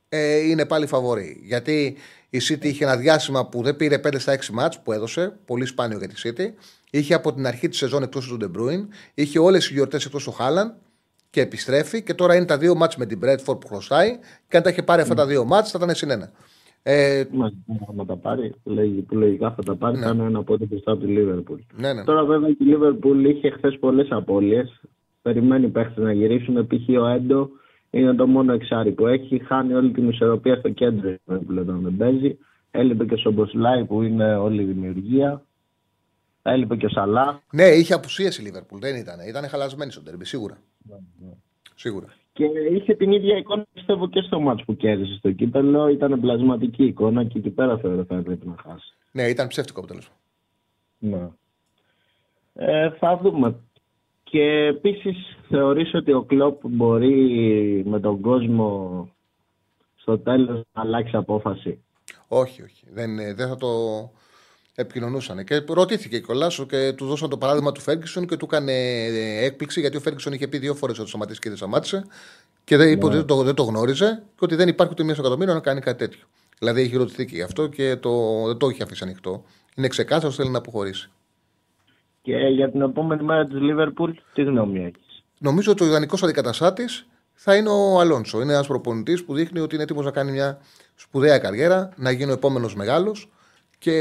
ε, είναι πάλι φαβορή. Γιατί η City είχε ένα διάστημα που δεν πήρε 5 στα 6 μάτς που έδωσε, πολύ σπάνιο για τη City. Είχε από την αρχή της σεζόν εκτός του De Bruyne, είχε όλες τι γιορτές εκτός του Χάλαν και επιστρέφει. Και τώρα είναι τα δύο μάτς με την Bradford που χρωστάει. Και αν τα είχε πάρει αυτά τα δύο μάτς θα ήταν συνένα. Ε, Μα να τα πάρει, λέγει, που λογικά θα τα πάρει, Ναι. θα είναι ένα πόδι μπροστά από τη Liverpool. ναι, ναι. Τώρα βέβαια και η Liverpool είχε χθες πολλές απώλειες. Περιμένει παίχτες να γυρίσουν. Π.χ. ο Έντο είναι το μόνο εξάρι που έχει. Χάνει όλη την ισορροπία στο κέντρο η Liverpool όταν δεν παίζει. Έλειπε και ο Σομποσλάι που είναι όλη η δημιουργία. Έλειπε και ο Σαλά. ναι, είχε απουσίες η Liverpool. Δεν ήταν. Ήταν χαλασμένη στο τέρμπι, σίγουρα. Σίγουρα. Και είχε την ίδια εικόνα πιστεύω και στο μάτς που κέρδισε στο κύπελο. Ήταν πλασματική εικόνα και εκεί πέρα θεωρώ θα έπρεπε να χάσει. Ναι, ήταν ψεύτικο αποτέλεσμα. Ναι. Ε, θα δούμε. Και επίσης θεωρείς ότι ο Κλόπ μπορεί με τον κόσμο στο τέλος να αλλάξει απόφαση; Όχι, όχι. Δεν, ε, δεν θα το επικοινωνούσαν. Και ρωτήθηκε κιόλα και του δώσαν το παράδειγμα του Φέργκισον και του έκανε ε, έκπληξη γιατί ο Φέργκισον είχε πει δύο φορές ότι σταματήσει και δεν σταμάτησε. Και δεν είπε ότι δεν το, δεν το γνώριζε και ότι δεν υπάρχει ούτε μίας στο εκατομμύριο να κάνει κάτι τέτοιο. Δηλαδή έχει ρωτηθεί και γι' αυτό και το, δεν το έχει αφήσει ανοιχτό. Είναι ξεκάθαρος ότι θέλει να αποχωρήσει. Και για την επόμενη μέρα της Λίβερπουλ, τι γνώμη έχεις; Νομίζω ότι ο ιδανικό αντικαταστάτης θα είναι ο Αλόνσο. Είναι ένας προπονητής που δείχνει ότι είναι έτοιμος να κάνει μια σπουδαία καριέρα, να γίνει ο επόμενος μεγάλος και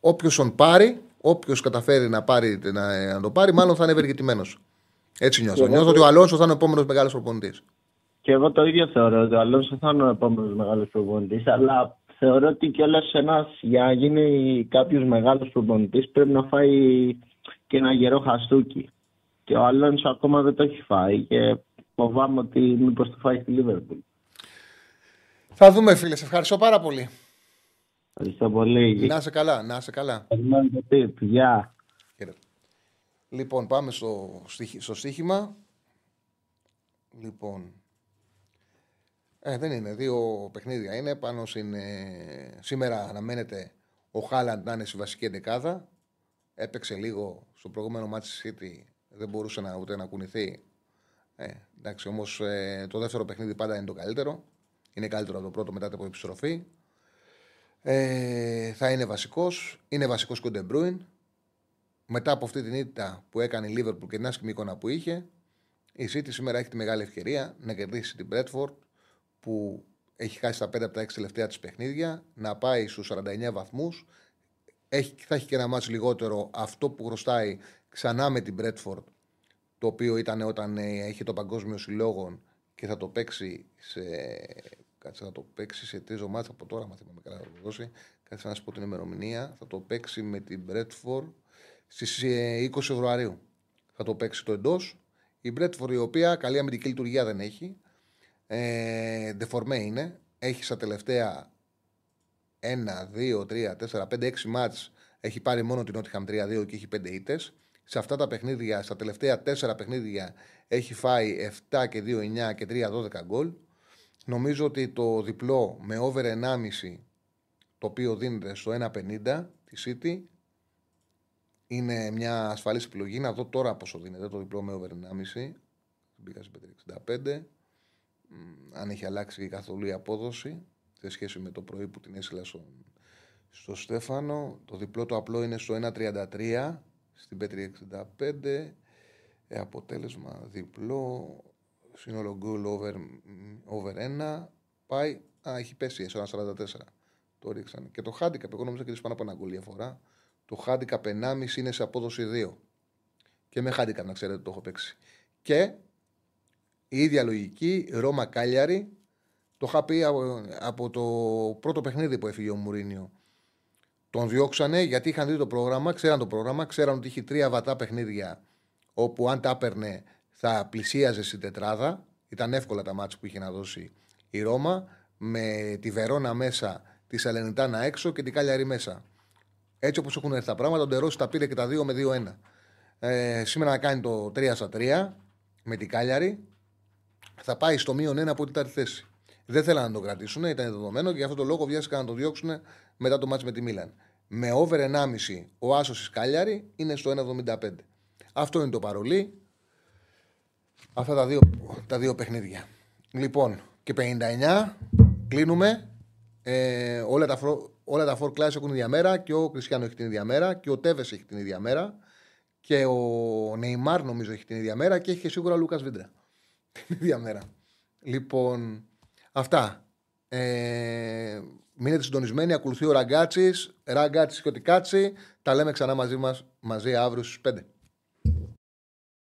όποιος τον πάρει, όποιος καταφέρει να, πάρει, να, να το πάρει, μάλλον θα είναι ευεργετημένος. Έτσι νιώθω. Εγώ- Νιώθω ότι ο Αλόνσο θα είναι ο επόμενος μεγάλος προπονητής. Και εγώ το ίδιο θεωρώ ότι ο Αλόνσο θα είναι ο επόμενος μεγάλος προπονητής, αλλά θεωρώ ότι κιόλας ένας για να γίνει κάποιος μεγάλος προπονητής πρέπει να φάει και ένα γερό χαστούκι. Και ο Αλόνσο ακόμα δεν το έχει φάει και φοβάμαι ότι μήπως το φάει στη Λίβερπουλ. Θα δούμε, φίλε. Σε ευχαριστώ πάρα πολύ. Ευχαριστώ πολύ. Να είσαι καλά, να είσαι καλά. Περιμένω το tip. Γεια. Χαίρετε. Λοιπόν, πάμε στο, στοιχ- στο στοίχημα. Λοιπόν. Ε, δεν είναι. Δύο παιχνίδια είναι. Πάνω στην, ε, σήμερα αναμένεται ο Χάλαντ να είναι στη βασική εντεκάδα. Έπαιξε λίγο στο προηγούμενο μάτι της City. Δεν μπορούσε να, ούτε να κουνηθεί. Ε, εντάξει, όμως ε, το δεύτερο παιχνίδι πάντα είναι το καλύτερο. Είναι καλύτερο από το πρώτο μετά από επιστροφή. Ε, θα είναι βασικός. Είναι βασικός και ο Ντεμπρούιν. Μετά από αυτή την ήττα που έκανε η Λίβερπουλ και την άσχημη εικόνα που είχε, η City σήμερα έχει τη μεγάλη ευκαιρία να κερδίσει την Brentford που έχει χάσει τα 5 από τα 6 τελευταία της παιχνίδια, να πάει στους 49 βαθμούς. Θα έχει και ένα ματς λιγότερο αυτό που χρωστάει ξανά με την Bradford, το οποίο ήταν όταν ε, είχε το Παγκόσμιο Συλλόγο και θα το παίξει σε. Κάτσε να το παίξει σε τρεις εβδομάδε από τώρα, αν θυμάμαι καλά, θα το δώσει. Κάτσε να σου πω την ημερομηνία. Θα το παίξει με την Bradford στις 20 Φεβρουαρίου. Θα το παίξει το εντός. Η Bradford, η οποία καλή αμυντική λειτουργία δεν έχει. Ε, δεφορμέ είναι. Έχει στα τελευταία 1, 2, 3, 4, 5, 6 μάτς έχει πάρει μόνο την Nottingham 3-2 και έχει 5 ήττες. Σε αυτά τα παιχνίδια, στα τελευταία 4 παιχνίδια, έχει φάει 7 και 2, 9 και 3, 12 γκολ. Νομίζω ότι το διπλό με over 1,5 το οποίο δίνεται στο 1,50 τη City είναι μια ασφαλής επιλογή. Να δω τώρα πόσο δίνεται το διπλό με over 1,5. Μπήκα σε 5,65. Αν έχει αλλάξει καθόλου η απόδοση σε σχέση με το πρωί που την έστειλα στο, στο Στέφανο. Το διπλό το απλό είναι στο 1,33 στην Πέτρη 65. Ε, αποτέλεσμα διπλό. Σύνολο γκολ over, over 1. Πάει. Α, έχει πέσει στο 1,44. Το ρίξανε. Και το handicap, εγώ νομίζω και πάνω από ένα γκολ διαφορά. Το handicap 1,5 είναι σε απόδοση 2. Και με handicap να ξέρετε το έχω παίξει. Και η ίδια λογική, Ρώμα Κάλιαρη, το είχα πει από, το πρώτο παιχνίδι που έφυγε ο Μουρίνιο. Τον διώξανε γιατί είχαν δει το πρόγραμμα, ξέραν το πρόγραμμα, ξέραν ότι είχε τρία βατά παιχνίδια όπου αν τα έπαιρνε θα πλησίαζε στην τετράδα. Ήταν εύκολα τα μάτια που είχε να δώσει η Ρώμα με τη Βερόνα μέσα, τη Σαλενιτάνα έξω και την Κάλιαρη μέσα. Έτσι όπως έχουν έρθει τα πράγματα, ο Ντερόση τα πήρε και τα δύο με 2-1. Ε, σήμερα να κάνει το 3 στα 3 με την Κάλιαρη. Θα πάει στο μείον 1 από την τέταρτη θέση. Δεν θέλανε να το κρατήσουν, ήταν δεδομένο και γι' αυτό το λόγο βιάστηκαν να το διώξουν μετά το μάτς με τη Μίλαν. Με over 1,5 ο Άσος της Κάλιαρη είναι στο 1,75. Αυτό είναι το παρολί. Αυτά τα δύο, τα δύο παιχνίδια. Λοιπόν, και 59 κλείνουμε. Ε, όλα τα, όλα τα four class έχουν ίδια μέρα και ο Κριστιανό έχει την ίδια μέρα και ο Τέβες έχει την ίδια μέρα και ο Νεϊμάρ νομίζω έχει την ίδια μέρα και έχει και σίγουρα ο Λούκας Βίντρα. Την ίδια μέρα. Λοιπόν, αυτά. Ε, μείνετε συντονισμένοι. Ακολουθεί ο Ραγκάτσης. Ραγκάτσης και ο Τικάτσι. Τα λέμε ξανά μαζί μας μαζί αύριο στις 5.